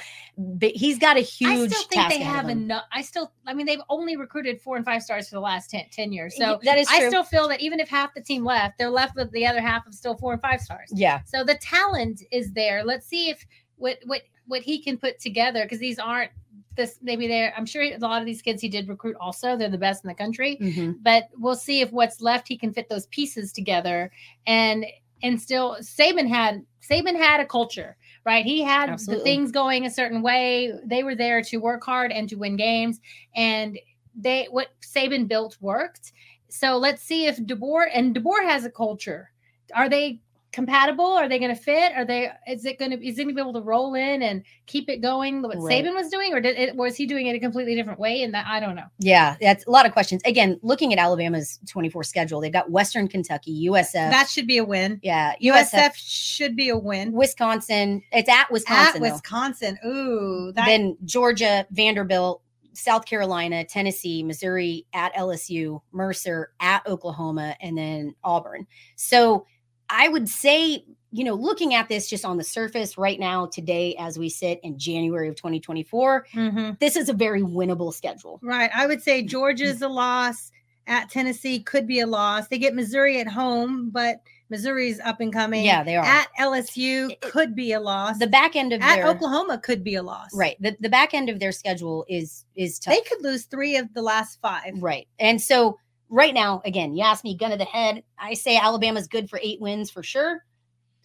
D: he's got a huge.
C: I still think they have enough. I still, I mean, they've only recruited four and five stars for the last 10, 10 years. So
D: that is true.
C: I still feel that even if half the team left, they're left with the other half of still four and five stars.
D: yeah.
C: So the talent is there. Let's see if what what what he can put together because these aren't this maybe they're I'm sure a lot of these kids he did recruit also they're the best in the country.
D: Mhm.
C: but we'll see if what's left he can fit those pieces together. And and still Saban had Saban had a culture right? He had
D: Absolutely.
C: the things going a certain way. They were there to work hard and to win games. And they what Saban built worked. So let's see if DeBoer and DeBoer has a culture. Are they compatible? Are they going to fit? Are they? Is it going to? Is he going to be able to roll in and keep it going? What
D: Right.
C: Saban was doing, or did it, was he doing it a completely different way? And that I don't know.
D: Yeah, that's a lot of questions. Again, looking at Alabama's 24 schedule, they've got Western Kentucky, USF.
C: That should be a win.
D: yeah,
C: USF should be a win.
D: Wisconsin. It's at Wisconsin.
C: At
D: though.
C: Wisconsin. Ooh, that,
D: then Georgia, Vanderbilt, South Carolina, Tennessee, Missouri, at LSU, Mercer, at Oklahoma, and then Auburn. So I would say, you know, looking at this just on the surface right now, today, as we sit in January of 2024,
C: Mhm.
D: this is a very winnable schedule.
C: right. I would say Georgia's a loss. At Tennessee could be a loss. They get Missouri at home, but Missouri's up and coming.
D: Yeah, they are.
C: At LSU could be a loss.
D: the back end of
C: at
D: their
C: Oklahoma could be a loss.
D: right, the, the back end of their schedule is is tough.
C: They could lose three of the last five.
D: Right. And so right now, again, you ask me gun to the head. I say Alabama's good for eight wins for sure.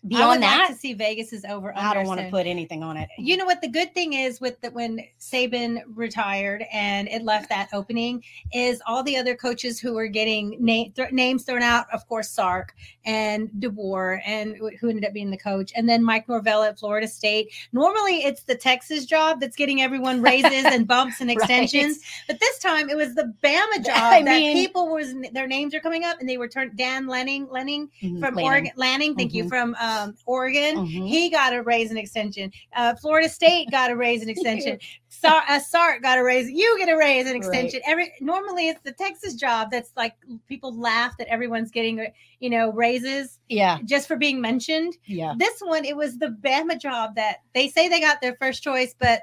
C: I
D: Beyond
C: would
D: that,
C: like to see Vegas is over.
D: I don't want to put anything on it.
C: You know what the good thing is with the when Saban retired and it left that opening is all the other coaches who were getting name, th- names thrown out. Of course, Sark and DeBoer and who ended up being the coach, and then Mike Norvell at Florida State. Normally, it's the Texas job that's getting everyone raises and bumps and
D: Right.
C: extensions, but this time it was the Bama job
D: I
C: that
D: mean-
C: people was their names are coming up and they were turned. Dan Lenning, Lenning
D: Mhm,
C: from
D: Lanning.
C: Oregon, Lanning, thank you
D: Mhm.
C: from um, Oregon.
D: Mhm.
C: He got a raise and extension. Uh, Florida State got a raise and extension. Sar- uh, Sark got a raise. You get a raise and
D: Right.
C: extension. Every normally it's the Texas job that's like people laugh that everyone's getting you know raises
D: Yeah.
C: just for being mentioned.
D: Yeah.
C: This one it was the Bama job that they say they got their first choice, but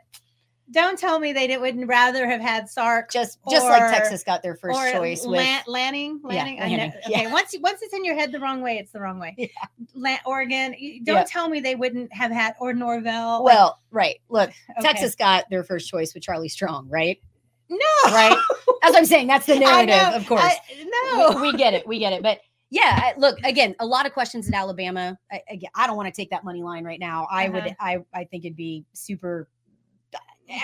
C: don't tell me they didn't wouldn't rather have had Sark
D: Just just like Texas got their first
C: or
D: choice with
C: Lan- Lanning. Lanning. I know- Okay,
D: yeah.
C: once once it's in your head the wrong way, it's the wrong way.
D: Yeah.
C: La- Oregon. Don't
D: Yeah.
C: tell me they wouldn't have had or Norvell. like,
D: well, right. Look,
C: okay.
D: Texas got their first choice with Charlie Strong, right?
C: No.
D: Right. As I'm saying, that's the narrative, of course.
C: I- no.
D: we, we get it. We get it. But yeah, look again. A lot of questions in Alabama. I, again, I don't want to take that money line right now. I
C: Uh-huh.
D: would. I I think it'd be super.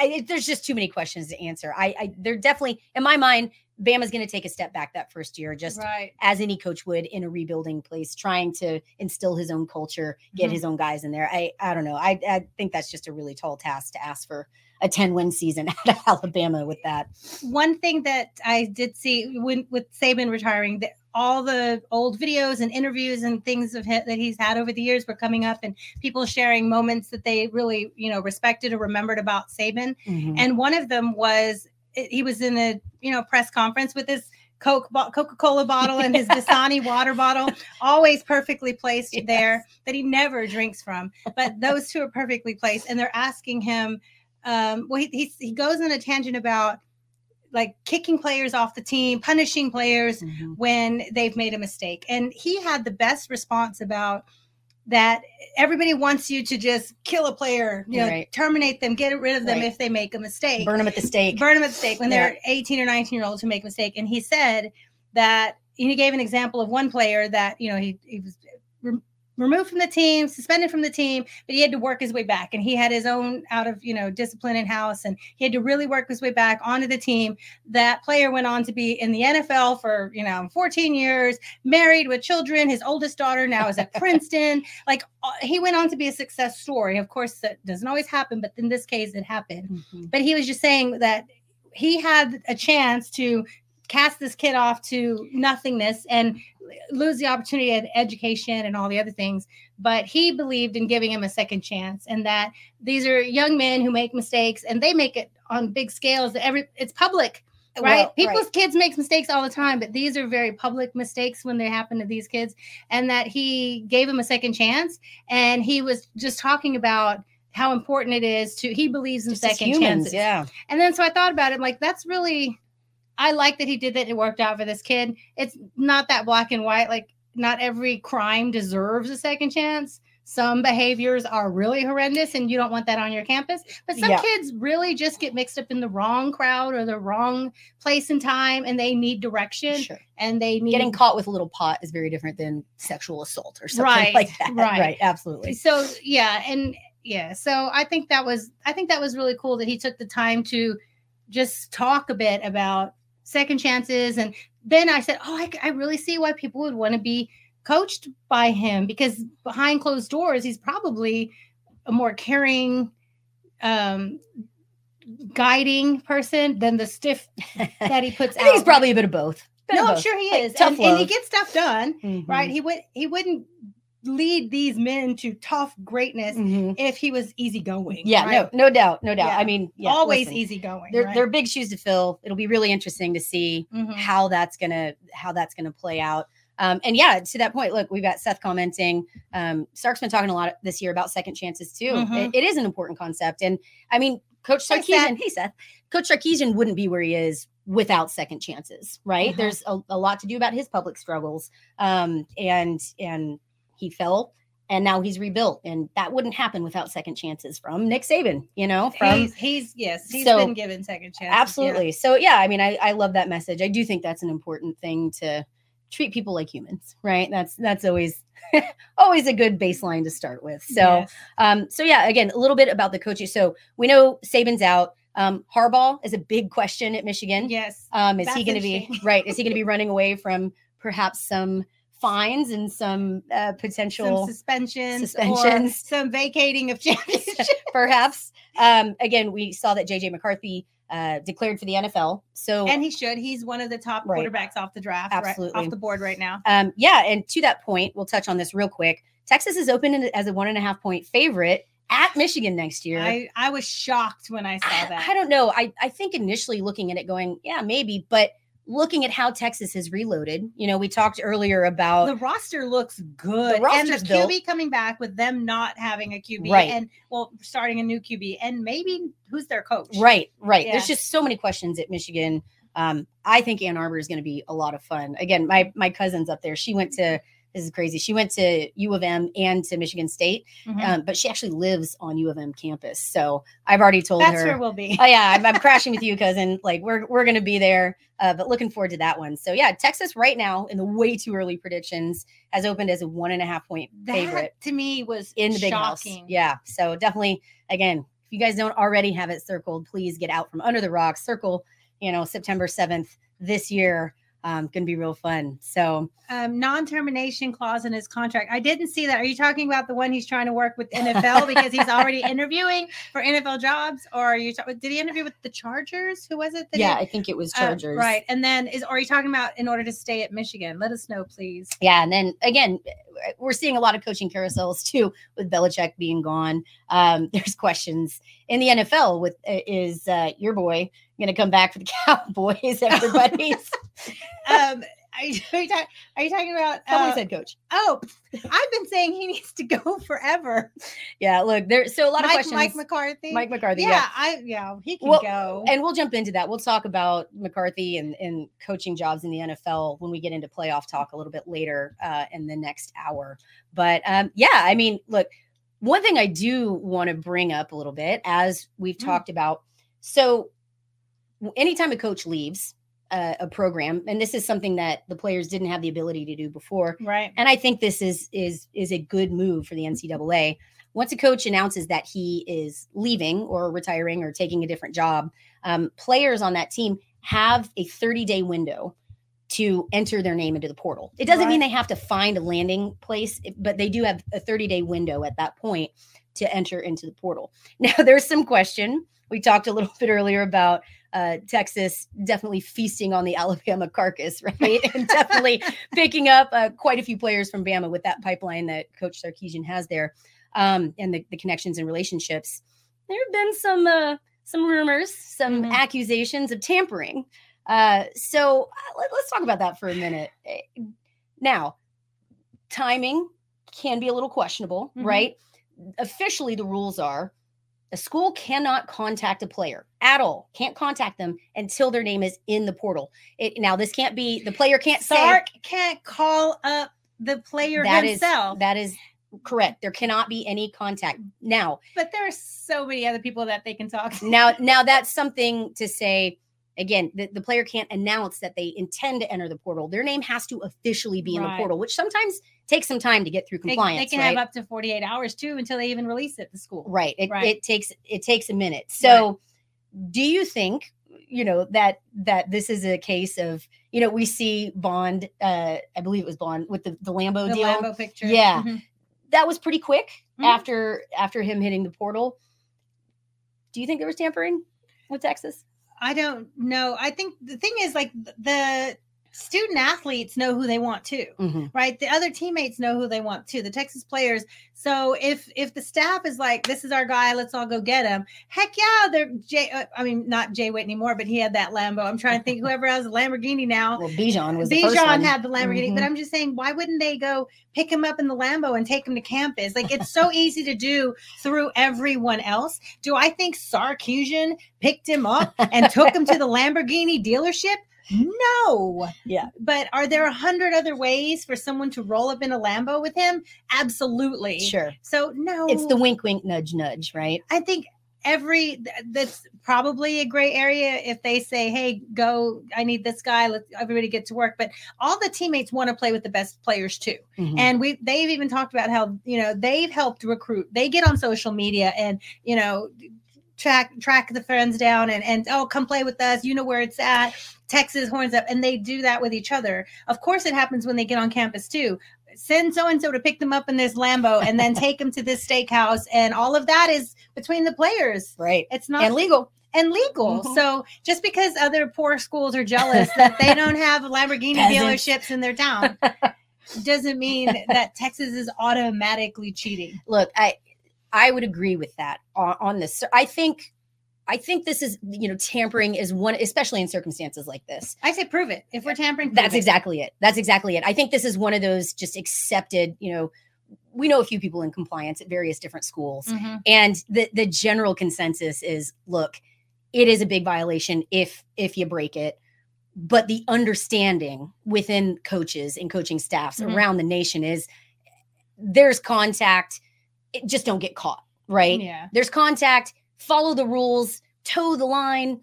D: I, it- there's just too many questions to answer. I, I they're definitely in my mind. Bama's going to take a step back that first year, just
C: right.
D: as any coach would in a rebuilding place, trying to instill his own culture, get
C: Mhm.
D: his own guys in there. I I don't know. I I think that's just a really tall task to ask for a 10 win season out of Alabama with that.
C: One thing that I did see when with Saban retiring, that all the old videos and interviews and things of him, that he's had over the years were coming up, and people sharing moments that they really, you know, respected or remembered about Saban.
D: Mm-hmm.
C: and one of them was he was in a you know press conference with his Coke bo- Coca-Cola bottle and his Dasani water bottle, always perfectly placed
D: Yes.
C: there that he never drinks from. But those two are perfectly placed, and they're asking him um, well, he, he he goes on a tangent about like kicking players off the team, punishing players
D: Mhm.
C: when they've made a mistake. And he had the best response about that everybody wants you to just kill a player, you know,
D: Right.
C: terminate them, get rid of them
D: Right.
C: if they make a mistake.
D: burn them at the stake.
C: Burn them at the stake when
D: Yeah.
C: they're 18 or 19 year olds who make a mistake. And he said that he gave an example of one player that, you know, he, he was removed from the team, suspended from the team, but he had to work his way back. And he had his own out of, you know, discipline in house and he had to really work his way back onto the team. That player went on to be in the NFL for, you know, 14 years, married with children. His oldest daughter now is at Princeton. Like uh, he went on to be a success story. Of course, that doesn't always happen, but in this case, it happened
D: Mhm.
C: but he was just saying that he had a chance to cast this kid off to nothingness and lose the opportunity at education and all the other things. But he believed in giving him a second chance and that these are young men who make mistakes and they make it on big scales every it's public right?
D: Well,
C: people's kids make mistakes all the time but these are very public mistakes when they happen to these kids and that he gave him a second chance and he was just talking about how important it is to he believes in
D: Just
C: second
D: humans,
C: chances.
D: yeah.
C: and then so I thought about it, like, that's really, I like that he did that. It worked out for this kid. It's not that black and white. Like, not every crime deserves a second chance. Some behaviors are really horrendous and you don't want that on your campus. But some
D: Yeah.
C: kids really just get mixed up in the wrong crowd or the wrong place and time and they need direction
D: Sure.
C: and they need
D: Getting caught with a little pot is very different than sexual assault or something
C: Right,
D: like that.
C: right.
D: Right. Absolutely.
C: so yeah and yeah so i think that was i think that was really cool that he took the time to just talk a bit about second chances and then i said oh I really see why people would want to be coached by him because behind closed doors he's probably a more caring um guiding person than the stiff that he puts
D: I
C: out
D: think it's probably a bit of both. Bit of
C: no i'm sure he
D: Like,
C: is
D: tough
C: and, and he gets stuff done
D: Mhm.
C: right he would he wouldn't lead these men to tough greatness
D: Mhm.
C: if he was easygoing.
D: Yeah,
C: right?
D: no, no doubt, no doubt.
C: Yeah.
D: I mean, yeah,
C: always
D: listen,
C: easygoing.
D: They're
C: right?
D: they're big shoes to fill. It'll be really interesting to see
C: Mhm.
D: how that's gonna how that's gonna play out. Um, and yeah, to that point, look, we've got Seth commenting. Um, Sark's been talking a lot this year about second chances too.
C: Mhm.
D: It- it is an important concept, and I mean, Coach Sarkeesian, hey Seth, Coach Sarkeesian wouldn't be where he is without second chances, right?
C: Mhm.
D: There's a, a lot to do about his public struggles, um, and and he fell, and now he's rebuilt, and that wouldn't happen without second chances from Nick Saban, you know, from
C: he's, he's yes, he's
D: So-
C: been given second chances. yeah.
D: Absolutely. So yeah, I mean, I, I love that message. I do think that's an important thing to treat people like humans, right? That's that's always always a good baseline to start with. So
C: Yes.
D: um, so yeah, again, a little bit about the coaches. So we know Saban's out. Um, Harbaugh is a big question at Michigan.
C: yes,
D: Um, is he going to be right? Is he going to be running away from perhaps some fines and some uh,
C: some
D: potential
C: suspensions,
D: suspensions.
C: or some vacating of championships.
D: perhaps? Um, again, we saw that JJ McCarthy uh, declared for the NFL. So
C: and he should. He's one of the top
D: Right.
C: quarterbacks off the draft, right,
D: Absolutely.
C: off the board right now.
D: Um, yeah, and to that point, we'll touch on this real quick. Texas is open as a one and a half point favorite at Michigan next year.
C: I I was shocked when I saw
D: I,
C: that.
D: I don't know. I, I think initially looking at it, going, yeah, maybe, but looking at how Texas has reloaded, you know, we talked earlier about
C: the roster looks good. and the
D: roster's
C: QB
D: built.
C: coming back with them not having a QB
D: Right.
C: and well, starting a new QB and maybe who's their coach?
D: right, right.
C: Yeah.
D: There's just so many questions at Michigan. Um, I think Ann Arbor is going to be a lot of fun. Again, my my cousin's up there. She went to is crazy. She went to U of M and to Michigan State,
C: Mhm.
D: um, but she actually lives on U of M campus. So I've already told
C: That's
D: her.
C: where we'll be.
D: oh yeah, I'm, I'm crashing with you, cousin. Like we're we're gonna be there, uh, but looking forward to that one. So yeah, Texas right now in the way too early predictions has opened as a one and a half point favorite
C: to me was
D: in the big
C: shocking.
D: house. Yeah, so definitely again, if you guys don't already have it circled, please get out from under the rocks. Circle, you know, September seventh this year. Um, gonna be real fun. So
C: Um, non-termination clause in his contract. I didn't see that. Are you talking about the one he's trying to work with NFL because he's already interviewing for NFL jobs, or are you? ta- Did he interview with the Chargers? Who was it? that he-
D: yeah, I think it was
C: uh,
D: Chargers.
C: right. And then is are you talking about in order to stay at Michigan? Let us know, please.
D: Yeah, and then again, we're seeing a lot of coaching carousels too, with Belichick being gone. Um, there's questions in the NFL with uh, is uh, your boy going to come back for the Cowboys? Everybody's
C: um Are you, are you, talk- are you talking about?
D: Somebody
C: uh,
D: said coach.
C: oh, I've been saying he needs to go forever.
D: Yeah, look, there. So a lot of questions.
C: Mike McCarthy.
D: Mike McCarthy.
C: yeah,
D: Yeah.
C: I yeah he can
D: Well,
C: go.
D: And we'll jump into that. We'll talk about McCarthy and, and coaching jobs in the NFL when we get into playoff talk a little bit later uh, in the next hour. But um, yeah, I mean, look, one thing I do want to bring up a little bit, as we've
C: Mm.
D: talked about. So, anytime a coach leaves uh, a program, and this is something that the players didn't have the ability to do before,
C: right.
D: and I think this is is is a good move for the NCAA. Once a coach announces that he is leaving or retiring or taking a different job, um, players on that team have a 30 day window to enter their name into the portal. It doesn't mean they have to find a landing place, but they do have a 30 day window at that point to enter into the portal. Now, there's some question. We talked a little bit earlier about uh, Texas definitely feasting on the Alabama carcass, right? and definitely picking up uh, quite a few players from Bama with that pipeline that Coach Sarkeesian has there, um, and the, the connections and relationships. There have been some uh, some rumors, some
C: Mhm.
D: accusations of tampering. Uh, so uh, let, us talk about that for a minute. Eh, Now, timing can be a little questionable,
C: Mhm.
D: right? Officially, the rules are a school cannot contact a player at all. Can't contact them until their name is in the portal. It, now, this can't be the player can't say
C: Sark can't call up the player
D: that is
C: himself.
D: that is correct. There cannot be any contact. Now,
C: but there are so many other people that they can talk to.
D: now, now that's something to say. Again, the, the player can't announce that they intend to enter the portal. Their name has to officially be in the portal, which sometimes takes some time to get through compliance.
C: they can
D: right?
C: have up to 48 hours too until they even release it at the school.
D: right it,
C: Right.
D: it takes it takes a minute so do you think you know that that this is a case of you know we see bond uh i believe it was bond with the, the lambo
C: The
D: deal
C: Lambo picture.
D: Yeah.
C: Mhm.
D: that was pretty quick
C: Mhm.
D: after after him hitting the portal do you think there was tampering with texas
C: I don't know. I think the thing is like the student athletes know who they want to.
D: Mhm.
C: right the other teammates know who they want to the texas players so if if the staff is like this is our guy let's all go get him heck yeah they're jay uh, i mean not jay whitney more but he had that lambo i'm trying to think whoever has a lamborghini now
D: well bijan was the first
C: Bijan had the Lamborghini, but
D: Mhm.
C: I'm just saying, why wouldn't they go pick him up in the Lambo and take him to campus? Like it's so easy to do through everyone else. Do I think Sarkeesian picked him up and took him to the Lamborghini dealership? No.
D: Yeah.
C: But are there a hundred other ways for someone to roll up in a Lambo with him? Absolutely.
D: sure
C: So no,
D: it's the wink wink nudge nudge right
C: I think every that's probably a gray area if they say hey go i need this guy let everybody get to work but all the teammates want to play with the best players too
D: Mhm.
C: and we they've even talked about how you know they've helped recruit they get on social media and you know track track the friends down and and oh come play with us you know where it's at texas horns up and they do that with each other. Of course it happens when they get on campus too. Send so and so to pick them up in this lambo and then take them to this steakhouse and all of that is between the players.
D: Right.
C: It's not
D: and legal.
C: And legal.
D: Mhm.
C: So just because other poor schools are jealous that they don't have Lamborghini dealerships in their town doesn't mean that Texas is automatically cheating.
D: look i i would agree with that on, on this. I think i think this is you know tampering is one especially in circumstances like this
C: I say prove it. If we're tampering,
D: that's
C: it.
D: exactly it that's exactly it i think this is one of those just accepted you know we know a few people in compliance at various different schools
C: Mhm.
D: and the the general consensus is look it is a big violation if if you break it but the understanding within coaches and coaching staffs
C: Mhm.
D: around the nation is there's contact it, just don't get caught right
C: Yeah.
D: there's contact follow the rules toe the line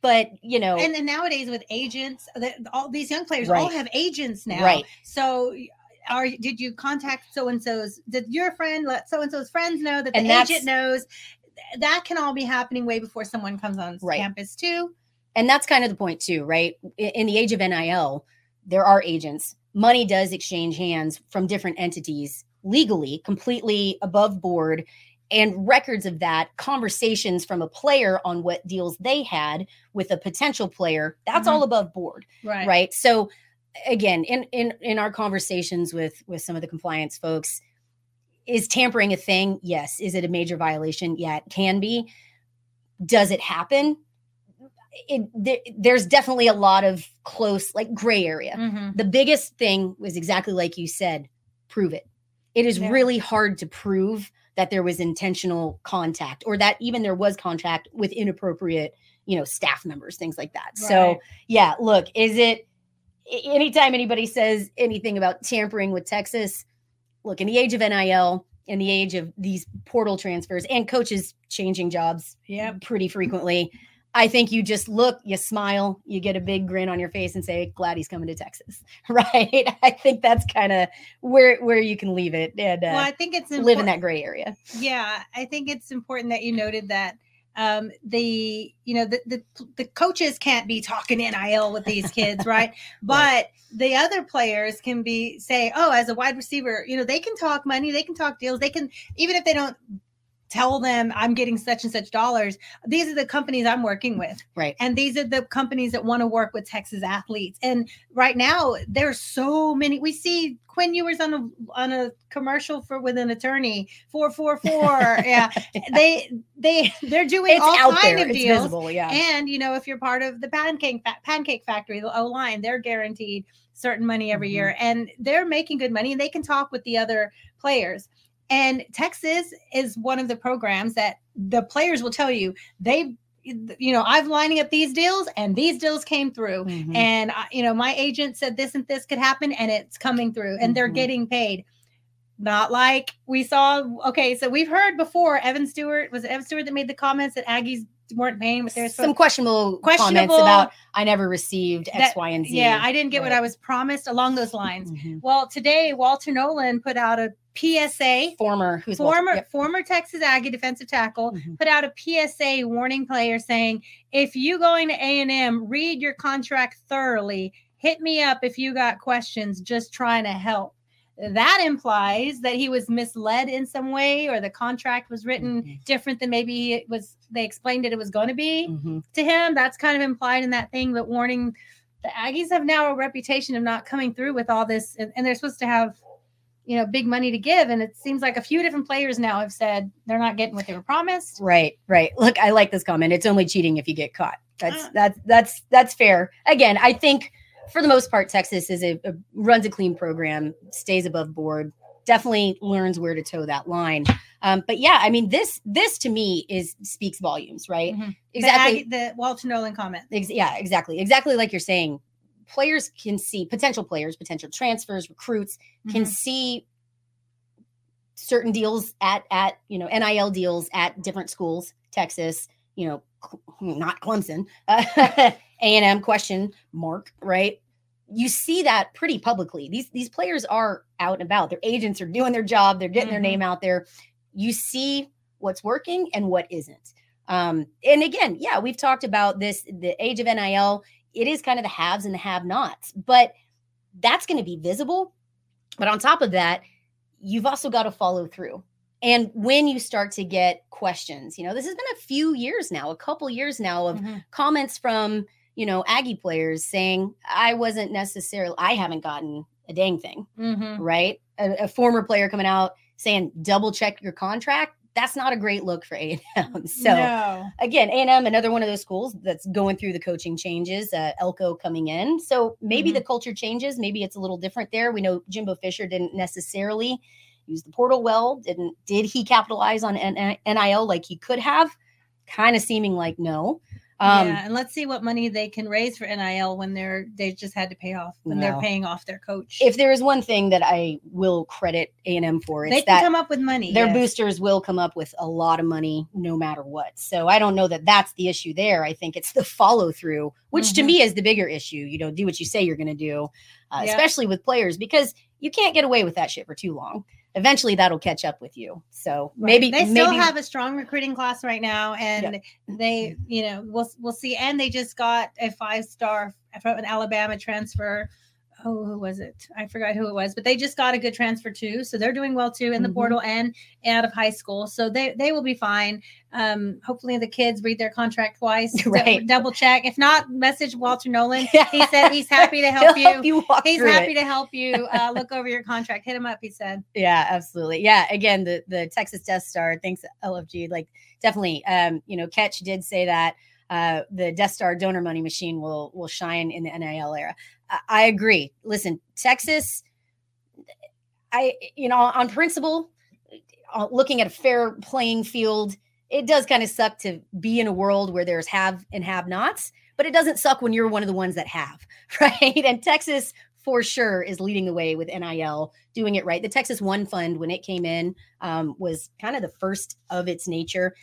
D: but you know
C: And, and nowadays with agents, all these young players all have agents now.
D: Right.
C: So are did you contact so and so's? Did your friend let so and so's friends know that the
D: And
C: agent knows? That can all be happening way before someone comes on
D: Right.
C: campus too.
D: and that's kind of the point too right in the age of nil there are agents money does exchange hands from different entities legally completely above board and records of that conversations from a player on what deals they had with a potential player that's
C: Mhm.
D: all above board
C: Right.
D: right so again in in in our conversations with with some of the compliance folks is tampering a thing yes is it a major violation yeah it can be does it happen it, there, there's definitely a lot of close, like gray area.
C: Mhm.
D: The biggest thing was exactly like you said prove it. It is
C: Yeah.
D: really hard to prove that there was intentional contact or that even there was contact with inappropriate, you know, staff members, things like that. So, yeah, look, is it anytime anybody says anything about tampering with Texas, look, in the age of NIL, in the age of these portal transfers and coaches changing jobs
C: yeah,
D: pretty frequently, I think you just look, you smile, you get a big grin on your face and say, glad he's coming to Texas. Right. I think that's kind of where where you can leave it and uh,
C: Well, I think it's
D: live in that gray area.
C: Yeah, I think it's important that you noted that um, the you know the, the the coaches can't be talking nil with these kids, right? But the other players can be say, oh, as a wide receiver, you know, they can talk money, they can talk deals, they can even if they don't tell them I'm getting such and such dollars. These are the companies I'm working with.
D: Right.
C: And these are the companies that want to work with Texas athletes. And right now there's so many we see Quinn Ewers on a on a commercial for with an attorney, four four four. Yeah. They they they're doing
D: It's
C: all kind
D: there.
C: of
D: It's
C: deals.
D: visible. Yeah.
C: And you know, if you're part of the pancake pancake factory, the O line, they're guaranteed certain money every
D: Mhm.
C: year, and they're making good money, and they can talk with the other players. And Texas is one of the programs that the players will tell you they, you know, I've lining up these deals, and these deals came through,
D: Mhm.
C: and I, you know, my agent said this and this could happen, and it's coming through, and they're
D: Mhm.
C: getting paid. Not like we saw. Okay, so we've heard before. Evan Stewart was it Evan Stewart that made the comments that Aggies weren't paying what they're
D: Some questionable,
C: Questionable-
D: comments about I never received X,
C: That-
D: Y, and Z.
C: Yeah, I didn't get what I was promised along those lines.
D: Mhm.
C: Well, today Walter Nolan put out a PSA.
D: former who's
C: Former
D: yep.
C: former Texas Aggie defensive tackle
D: Mhm.
C: put out a PSA warning players saying, if you going to A and M, read your contract thoroughly. Hit me up if you got questions. Just trying to help. That implies that he was misled in some way, or the contract was written
D: Mhm.
C: different than maybe it was. They explained it it was going to be
D: Mhm.
C: to him. That's kind of implied in that thing. But warning, the Aggies have now a reputation of not coming through with all this, and, and they're supposed to have, you know, big money to give. And it seems like a few different players now have said they're not getting what they were promised.
D: Right, right. Look, I like this comment. It's only cheating if you get caught. That's
C: Uh.
D: that's that's that's fair. Again, I think for the most part, Texas is a, a runs a clean program, stays above board, definitely learns where to toe that line. Um, but yeah, I mean this this to me is speaks volumes, right?
C: Mhm.
D: Exactly.
C: The, the Walter Nolan comment.
D: Ex- yeah, exactly. Exactly like you're saying. Players can see potential players, potential transfers, recruits can
C: Mhm.
D: see certain deals at at you know NIL deals at different schools, Texas, you know, not Clemson, A and M question mark, right? You see that pretty publicly. These these players are out and about. Their agents are doing their job. They're getting their
C: Mhm.
D: name out there. You see what's working and what isn't. Um, and again, yeah, we've talked about this. The age of NIL, it is kind of the haves and the have-nots, but that's going to be visible. But on top of that, you've also got to follow through. And when you start to get questions, you know, this has been a few years now, a couple years now of
C: Mhm.
D: comments from, you know, Aggie players saying, I wasn't necessarily, I haven't gotten a dang thing,
C: Mhm.
D: right? A, a former player coming out saying, double check your contract. That's not a great look for A&M. So
C: no.
D: again, A&M, another one of those schools that's going through the coaching changes, uh, Elko coming in. So maybe
C: Mhm.
D: the culture changes. Maybe it's a little different there. We know Jimbo Fisher didn't necessarily use the portal well. Didn't did he capitalize on NIL like he could have? Kind of seeming like no. Um,
C: yeah, and let's see what money they can raise for NIL when they're they just had to pay off when they're paying off their coach.
D: If there is one thing that I will credit A&M for, it's
C: they can
D: that
C: come up with money,
D: their
C: yes.
D: boosters will come up with a lot of money no matter what. So I don't know that that's the issue there. I think it's the follow through, which to
C: Mhm.
D: me is the bigger issue. You know, do what you say you're going to do, uh, especially with players, because you can't get away with that shit for too long. Eventually, that'll catch up with you. So
C: Right.
D: maybe
C: they still
D: maybe
C: have a strong recruiting class right now, and they, you know, we'll we'll see. And they just got a five star from an Alabama transfer. Oh, who was it? I forgot who it was, but they just got a good transfer too, so they're doing well too in the
D: Mhm.
C: portal and out of high school. So they they will be fine. Um, hopefully the kids read their contract twice,
D: Right.
C: double check. If not, message Walter Nolan. He said he's happy to help you.
D: help you
C: He's happy
D: it.
C: to help you uh, look over your contract. Hit him up. He said.
D: Yeah, absolutely. Yeah, again, the the Texas Death Star. Thanks LFG. Like definitely. Um, you know, Catch did say that. Uh, the Death Star donor money machine will will shine in the NIL era. I, I agree. Listen, Texas, I you know on principle, uh, looking at a fair playing field, it does kind of suck to be in a world where there's have and have nots, but it doesn't suck when you're one of the ones that have, right? And Texas for sure is leading the way with NIL, doing it right. The Texas One Fund, when it came in, um, was kind of the first of its nature.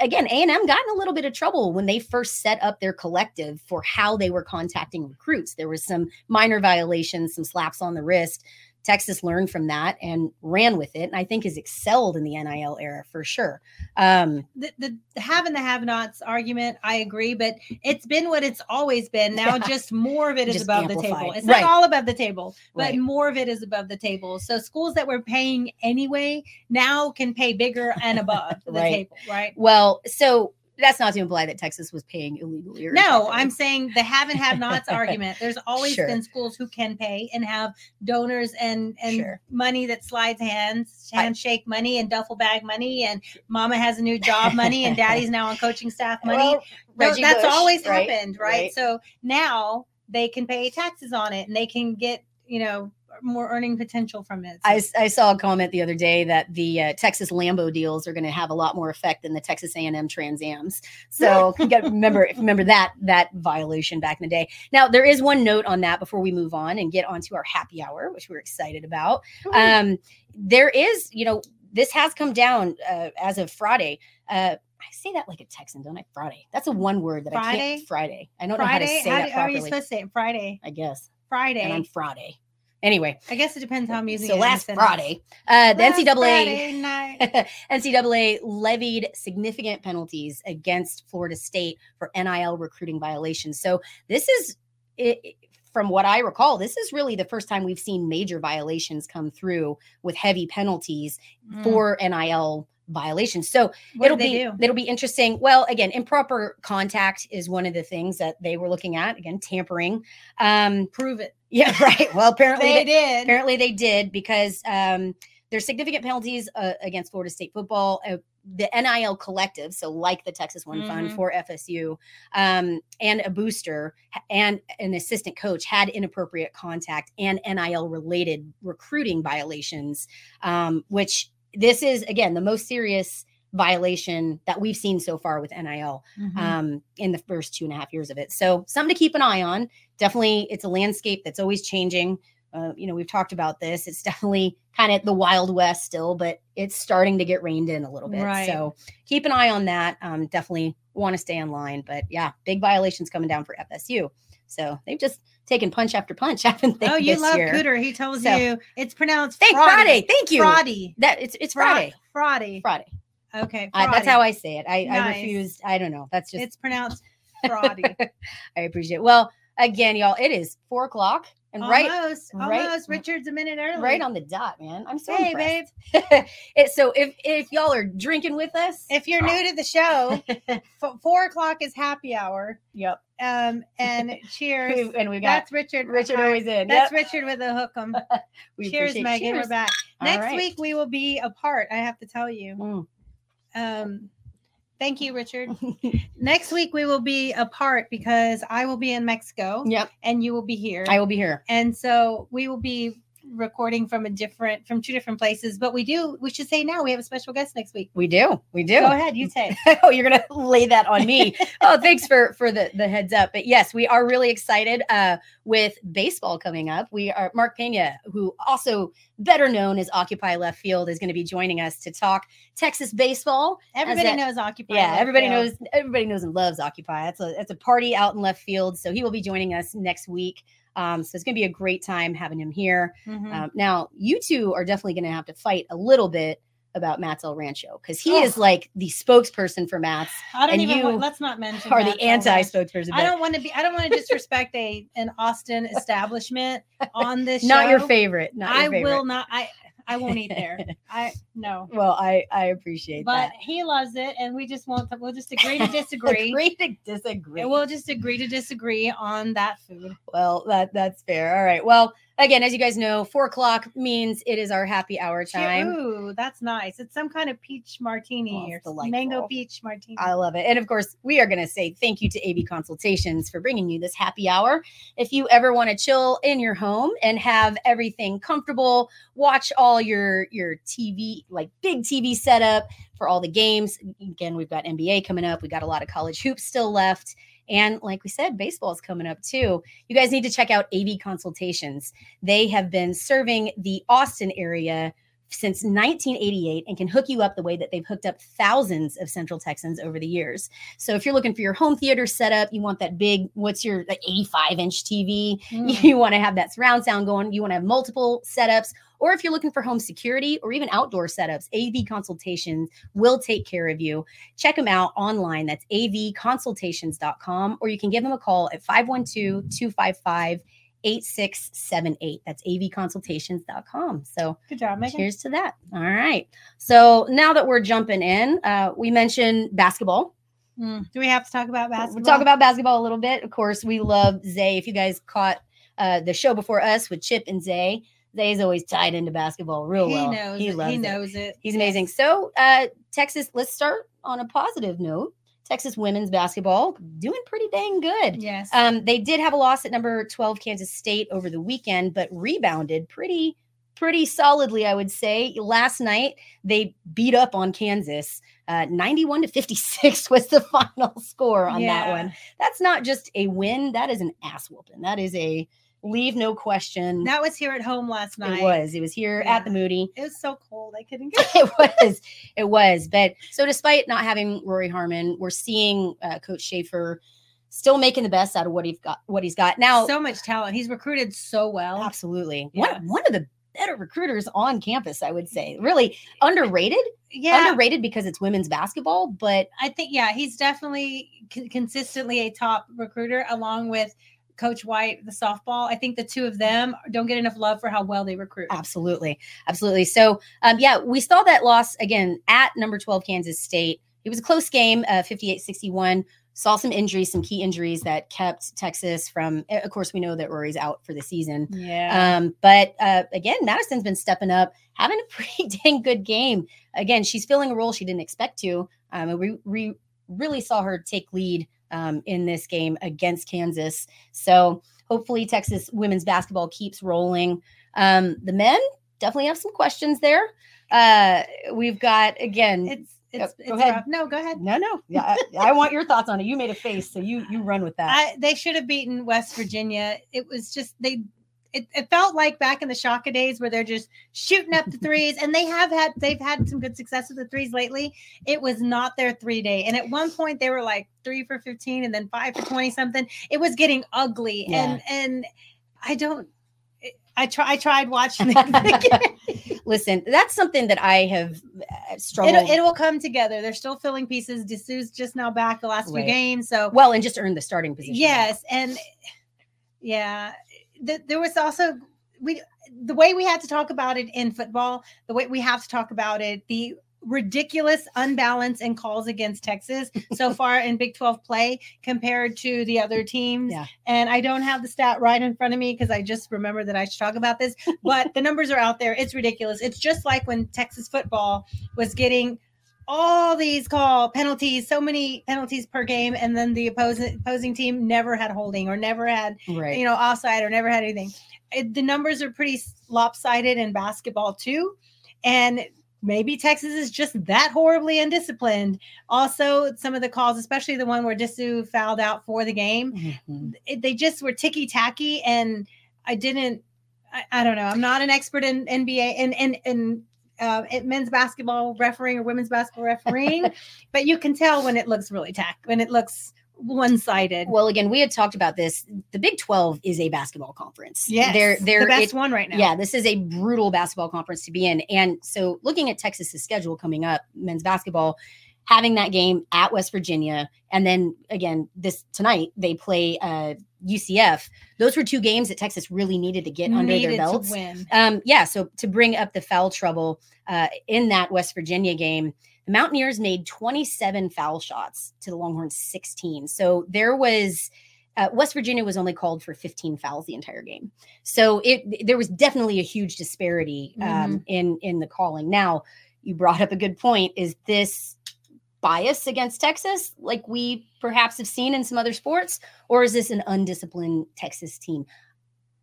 D: Again, A and M got in a little bit of trouble when they first set up their collective for how they were contacting recruits. There was some minor violations, some slaps on the wrist. Texas learned from that and ran with it, and I think has excelled in the NIL era for sure. Um,
C: the, the the have and the have nots argument, I agree, but it's been what it's always been. Now,
D: Yeah.
C: just more of it is
D: Just
C: above the table. It's
D: Right.
C: not all above the table, but
D: Right.
C: more of it is above the table. So schools that were paying anyway now can pay bigger and above the
D: Right.
C: table, right?
D: well, so that's not to imply that Texas was paying illegally. Or
C: No. I'm saying the have and have nots argument. There's always
D: Sure.
C: been schools who can pay and have donors and and
D: Sure.
C: money that slides hands,
D: I-
C: handshake money and duffel bag money and mama has a new job money and daddy's now on coaching staff money.
D: Well,
C: No, that's
D: Bush,
C: always
D: right?
C: happened, right?
D: Right.
C: So now they can pay taxes on it and they can get, you know, more earning potential from it. So-
D: I, I saw a comment the other day that the uh, Texas Lambo deals are going to have a lot more effect than the Texas A&M Trans Ams. So remember remember that that violation back in the day. Now there is one note on that before we move on and get onto our happy hour, which we're excited about. Um, there is, you know, this has come down uh, as of Friday. Uh, I say that like a Texan, don't I? Friday. That's a one word that I
C: Friday?
D: can't. Friday. I don't know how to say
C: how
D: that
C: do- how are you supposed to say it? Friday.
D: I guess.
C: Friday.
D: And I'm Friday. Anyway,
C: I guess it depends how I'm using
D: so last. Friday, uh, the
C: Last
D: NCAA NCAA levied significant penalties against Florida State for NIL recruiting violations. So this is it- from what I recall, this is really the first time we've seen major violations come through with heavy penalties
C: Mm.
D: for NIL violations. So
C: What
D: it'll be
C: do?
D: it'll be interesting. Well, again, improper contact is one of the things that they were looking at. Again, tampering. Um,
C: Prove it.
D: yeah, right. Well, apparently
C: They
D: they-
C: did.
D: Apparently, they did because um, there's significant penalties uh, against Florida State football. Uh, the NIL collective, so like the Texas One Fund
C: Mhm.
D: for FSU, um, and a booster and an assistant coach had inappropriate contact and NIL related recruiting violations, um, which this is again the most serious violation that we've seen so far with NIL
C: Mhm.
D: um, in the first two and a half years of it. So something to keep an eye on. Definitely, it's a landscape that's always changing. Uh, you know, we've talked about this. It's definitely kind of the wild west still, but it's starting to get reined in a little bit.
C: Right.
D: So keep an eye on that. Um, definitely want to stay in line. But yeah, big violations coming down for FSU. So they've just taken punch after punch, haven't they?
C: oh, you love
D: year?
C: Cooter. He tells
D: So-
C: you it's pronounced
D: Thank
C: Friday.
D: Thank you.
C: Friday.
D: That it's it's Friday.
C: Friday.
D: Friday.
C: Okay.
D: I, that's how I say it. I, I
C: Nice.
D: refused. I don't know. That's just
C: it's pronounced Friday.
D: I appreciate it. Well, again, y'all, it is four o'clock and right
C: almost,
D: right-
C: almost. Richard's a minute early.
D: right on the dot, man. I'm so
C: Hey, babe.
D: it, so if if y'all are drinking with us,
C: If you're new to the show, f- four o'clock is happy hour.
D: yep.
C: Um, and cheers.
D: and we got
C: That's Richard.
D: Richard
C: Hi.
D: always in.
C: That's
D: Yep.
C: Richard with a hook 'em.
D: We
C: cheers, Megan.
D: cheers.
C: We're back.
D: All
C: Next
D: right.
C: week we will be apart. I have to tell you.
D: Mm.
C: Um, thank you, Richard. Next week we will be apart because I will be in Mexico
D: Yep.
C: and you will be here.
D: I will be here.
C: and so we will be recording from a different from two different places. But we do. We should say now we have a special guest next week.
D: We do. We do.
C: Go ahead, you say.
D: oh, you're gonna lay that on me. oh, thanks for for the the heads up. But yes, we are really excited uh with baseball coming up. We are Mark Pena, who also better known as Occupy Left Field, is going to be joining us to talk Texas baseball.
C: Everybody
D: that-
C: knows Occupy.
D: Yeah, everybody
C: Field.
D: knows everybody knows and loves Occupy. That's a that's a party out in left field. So he will be joining us next week. Um, so it's gonna be a great time having him here.
C: Mhm.
D: Um, now, you two are definitely going to have to fight a little bit about Matt's El Rancho because he
C: Oh.
D: is like the spokesperson for Matt's,
C: I don't
D: and
C: even.
D: you
C: want, let's not mention.
D: or the
C: Matt's That.
D: anti-spokesperson.
C: I don't want to be. I don't want to disrespect a an Austin establishment on this.
D: not your favorite. Not
C: I
D: your favorite.
C: will not. I I won't eat there. I no.
D: Well, I I appreciate
C: But
D: that.
C: But he loves it, and we just want to. We'll just agree to disagree.
D: Agree to disagree.
C: And we'll just agree to disagree on that food.
D: Well, that that's fair. All right. Well, again, as you guys know, four o'clock means it is our happy hour time.
C: Ooh, that's nice. It's some kind of peach martini
D: Oh,
C: or
D: it's
C: s- mango peach martini.
D: I love it. And of course, we are going to say thank you to AV Consultations for bringing you this happy hour. If you ever want to chill in your home and have everything comfortable, watch all your your TV like big TV setup for all the games. Again, we've got NBA coming up. We got a lot of college hoops still left. And like we said, baseball is coming up too. You guys need to check out AV Consultations. They have been serving the Austin area since 1988 and can hook you up the way that they've hooked up thousands of Central Texans over the years. So if you're looking for your home theater setup, you want that big, what's your like 85 inch TV?
C: Mm.
D: You want to have that surround sound going. You want to have multiple setups. Or if you're looking for home security or even outdoor setups, AV Consultations will take care of you. Check them out online. That's avconsultations.com. Or you can give them a call at 512 255 8678. That's avconsultations.com. So
C: Good job, Megan.
D: Cheers to that. All right. So now that we're jumping in, uh, we mentioned basketball.
C: Mm. Do we have to talk about basketball?
D: We'll talk about basketball a little bit. Of course, we love Zay. If you guys caught uh, the show before us with Chip and Zay, Zay's always tied into basketball real
C: He
D: well.
C: knows.
D: He
C: it.
D: loves
C: He
D: it.
C: knows it.
D: He's amazing. So, uh, Texas, let's start on a positive note. Texas women's basketball doing pretty dang good.
C: Yes.
D: Um, they did have a loss at number 12 Kansas State over the weekend, but rebounded pretty pretty solidly, I would say. Last night they beat up on Kansas. Uh, 91 to 56 was the final score on that one. That's not just a win, that is an ass whooping. That is a leave no question.
C: that was here at home last night.
D: it was. It was here
C: Yeah.
D: at the Moody.
C: It was so cold. I couldn't go.
D: it was it was but so despite not having Rori Harmon we're seeing uh, coach schaefer still making the best out of what he's got what he's got now
C: so much talent. He's recruited so well.
D: absolutely
C: Yeah.
D: one, one of the better recruiters on campus i would say really underrated
C: Yeah.
D: underrated because it's women's basketball but
C: I think yeah, he's definitely c- consistently a top recruiter along with Coach White, the softball. I think the two of them don't get enough love for how well they recruit.
D: absolutely absolutely so um yeah we saw that loss again at number 12 kansas state it was a close game uh 58 61 saw some injuries some key injuries that kept texas from of course we know that Rori's out for the season
C: Yeah.
D: Um, but uh, again, Madison's been stepping up, having a pretty dang good game. Again, she's filling a role she didn't expect to. Um, and we, we really saw her take lead um, in this game against Kansas. So hopefully, Texas women's basketball keeps rolling. Um, the men definitely have some questions there. Uh, we've got again.
C: it's it's,
D: go
C: it's
D: ahead.
C: rough. No, go ahead.
D: no, no, yeah, I, I want your thoughts on it. You made a face, so you you run with that.
C: I, they should have beaten West Virginia. It was just they. It, it felt like back in the Shaka days where they're just shooting up the threes, and they have had they've had some good success with the threes lately. It was not their three day, and at one point they were like three for fifteen, and then five for twenty something. It was getting ugly, and and I don't. I try. I tried watching it.
D: Listen, that's something that I have uh, struggled.
C: It'll, it will come together. They're still filling pieces. Disu's just now back the last
D: Right.
C: few games, so
D: well, and just earned the starting position.
C: Yes, and yeah, th- there was also we the way we had to talk about it in football, the way we have to talk about it, the ridiculous unbalance in calls against Texas so far in Big 12 play compared to the other teams.
D: Yeah.
C: And I don't have the stat right in front of me because I just remember that I should talk about this, but the numbers are out there. It's ridiculous. It's just like when Texas football was getting all these call penalties, so many penalties per game, and then the opposing opposing team never had holding or never had
D: right.
C: you know offside or never had anything. It, the numbers are pretty lopsided in basketball too, and maybe Texas is just that horribly undisciplined. Also, some of the calls, especially the one where Disu fouled out for the game,
D: Mhm.
C: it, they just were ticky tacky, and I didn't. I, I don't know. I'm not an expert in NBA and and and uh, at men's basketball refereeing or women's basketball refereeing, but you can tell when it looks really tack when it looks one sided.
D: Well, again, we had talked about this. The Big 12 is a basketball conference.
C: Yeah,
D: they're they're
C: the best
D: it-
C: one right now.
D: Yeah, this is a brutal basketball conference to be in. And so looking at Texas's schedule coming up, men's basketball, having that game at West Virginia, and then again this tonight they play uh UCF. Those were two games that Texas really needed to get under
C: Needed
D: their
C: to
D: belts. Um, yeah, so to bring up the foul trouble uh, in that West Virginia game, the Mountaineers made 27 foul shots to the Longhorns 16. So there was Uh, West Virginia was only called for 15 fouls the entire game, so it there was definitely a huge disparity um, in in the calling. Now, you brought up a good point. Is this bias against Texas, like we perhaps have seen in some other sports, or is this an undisciplined Texas team?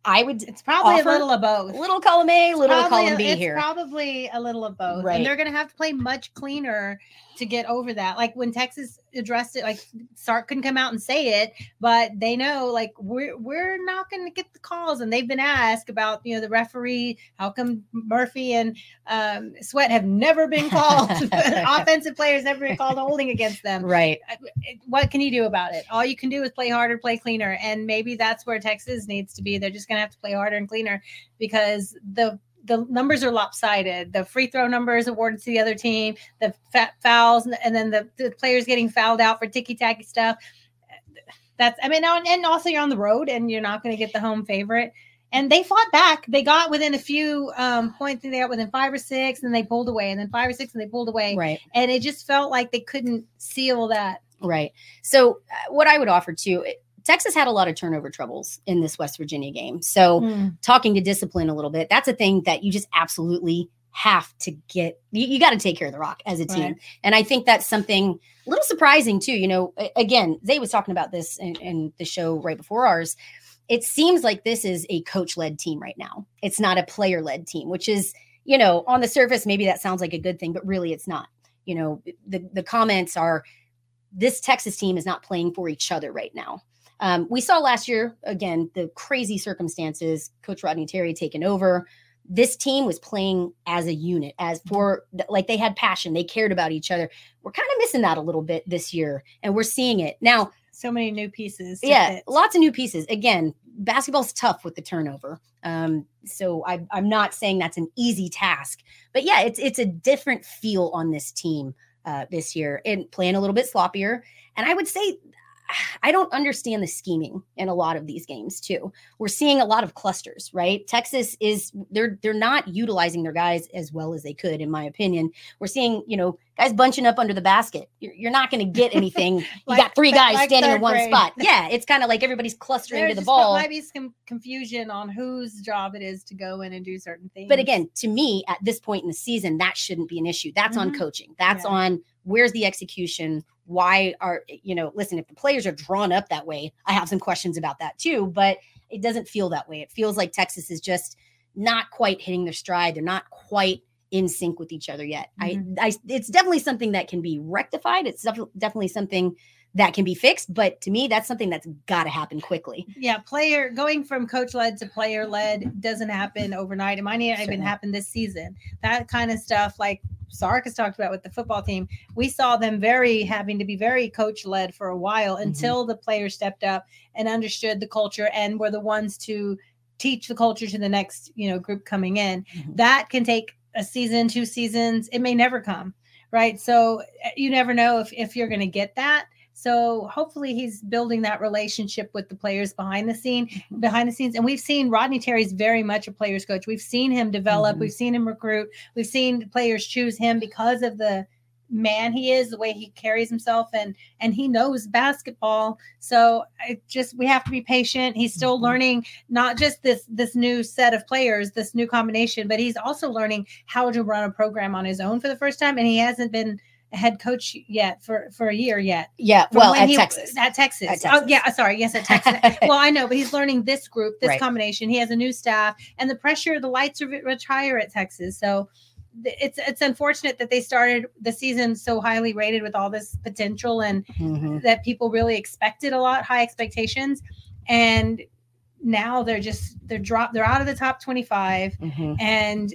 D: I would
C: It's probably a little of both.
D: little column A, little
C: Probably
D: column B
C: it's
D: here.
C: probably a little of both.
D: Right.
C: And they're going to have to play much cleaner to get over that. Like when Texas addressed it, like Sark couldn't come out and say it, but they know like we're we're not going to get the calls. And they've been asked about you know the referee. How come Murphy and um, Sweat have never been called? Offensive players never been called holding against them.
D: right.
C: What can you do about it? All you can do is play harder, play cleaner, and maybe that's where Texas needs to be. They're just going to have to play harder and cleaner because the the numbers are lopsided. The free throw number is awarded to the other team. The fouls, and- then the, the players getting fouled out for ticky tacky stuff. That's I mean, and- and also you're on the road and you're not going to get the home favorite. And they fought back. They got within a few um, points. They got within five or six, and they pulled away, and then five or six, and they pulled away.
D: Right.
C: And it just felt like they couldn't seal that.
D: Right. So, uh, what I would offer too, it- Texas had a lot of turnover troubles in this West Virginia game. So,
C: Mm.
D: talking to discipline a little bit, that's a thing that you just absolutely have to get. You, you got to take care of the rock as a team.
C: Right.
D: And I think that's something a little surprising too. You know, again, Zay was talking about this in, in the show right before ours. It seems like this is a coach led team right now. It's not a player led team, which is, you know, on the surface, maybe that sounds like a good thing, but really it's not. You know, the, the comments are this Texas team is not playing for each other right now. Um, we saw last year, again, the crazy circumstances, Coach Rodney Terry taking over. This team was playing as a unit, as for like they had passion, they cared about each other. We're kind of missing that a little bit this year, and we're seeing it now.
C: So many new pieces.
D: Yeah,
C: fit.
D: lots of new pieces. Again, basketball's tough with the turnover. Um, so I, I'm not saying that's an easy task, but yeah, it's it's a different feel on this team uh, this year and playing a little bit sloppier. And I would say I don't understand the scheming in a lot of these games too. We're seeing a lot of clusters, right? Texas is they're they're not utilizing their guys as well as they could, in my opinion. We're seeing, you know, guys bunching up under the basket. You're, you're not going to get anything. you got three guys
C: like
D: standing in one
C: grade.
D: spot. Yeah, it's kind of like everybody's clustering
C: There's
D: to the ball.
C: might be some confusion on whose job it is to go in and do certain things.
D: But again, to me, at this point in the season, that shouldn't be an issue. That's on
C: Mhm.
D: coaching. That's
C: Yeah.
D: on where's the execution. Why are you know? Listen, if the players are drawn up that way, I have some questions about that too. But it doesn't feel that way. It feels like Texas is just not quite hitting their stride. They're not quite in sync with each other yet.
C: Mhm.
D: I, I, it's definitely something that can be rectified. It's def- definitely something that can be fixed. But to me, that's something that's got to happen quickly.
C: yeah, player going from coach led to player led doesn't happen overnight. It might not even happen this season. That kind of stuff, like Sark has talked about with the football team, we saw them very having to be very coach led for a while
D: Mm-hmm.
C: until the players stepped up and understood the culture and were the ones to teach the culture to the next you know group coming in.
D: Mhm.
C: That can take a season, two seasons. It may never come, right? So uh, you never know if if you're going to get that. So hopefully he's building that relationship with the players behind the scene,
D: Mm-hmm.
C: behind the scenes. And we've seen Rodney Terry's very much a players coach. We've seen him develop.
D: Mhm.
C: We've seen him recruit. We've seen players choose him because of the man he is, the way he carries himself, and and he knows basketball. So I just we have to be patient. He's still
D: Mhm.
C: learning not just this this new set of players, this new combination, but he's also learning how to run a program on his own for the first time. And he hasn't been head coach yet for for a year yet.
D: Yeah.
C: From
D: Well, at
C: he-
D: Texas.
C: At Texas.
D: At
C: Oh, yeah. Sorry. Yes, at Texas. well, I know, but he's learning this group, this
D: Right.
C: combination. He has a new staff, and the pressure, the lights are much higher at Texas. So it's it's unfortunate that they started the season so highly rated with all this potential and
D: Mhm.
C: that people really expected a lot, high expectations, and now they're just they're dropped. They're out of the top twenty five,
D: Mhm.
C: and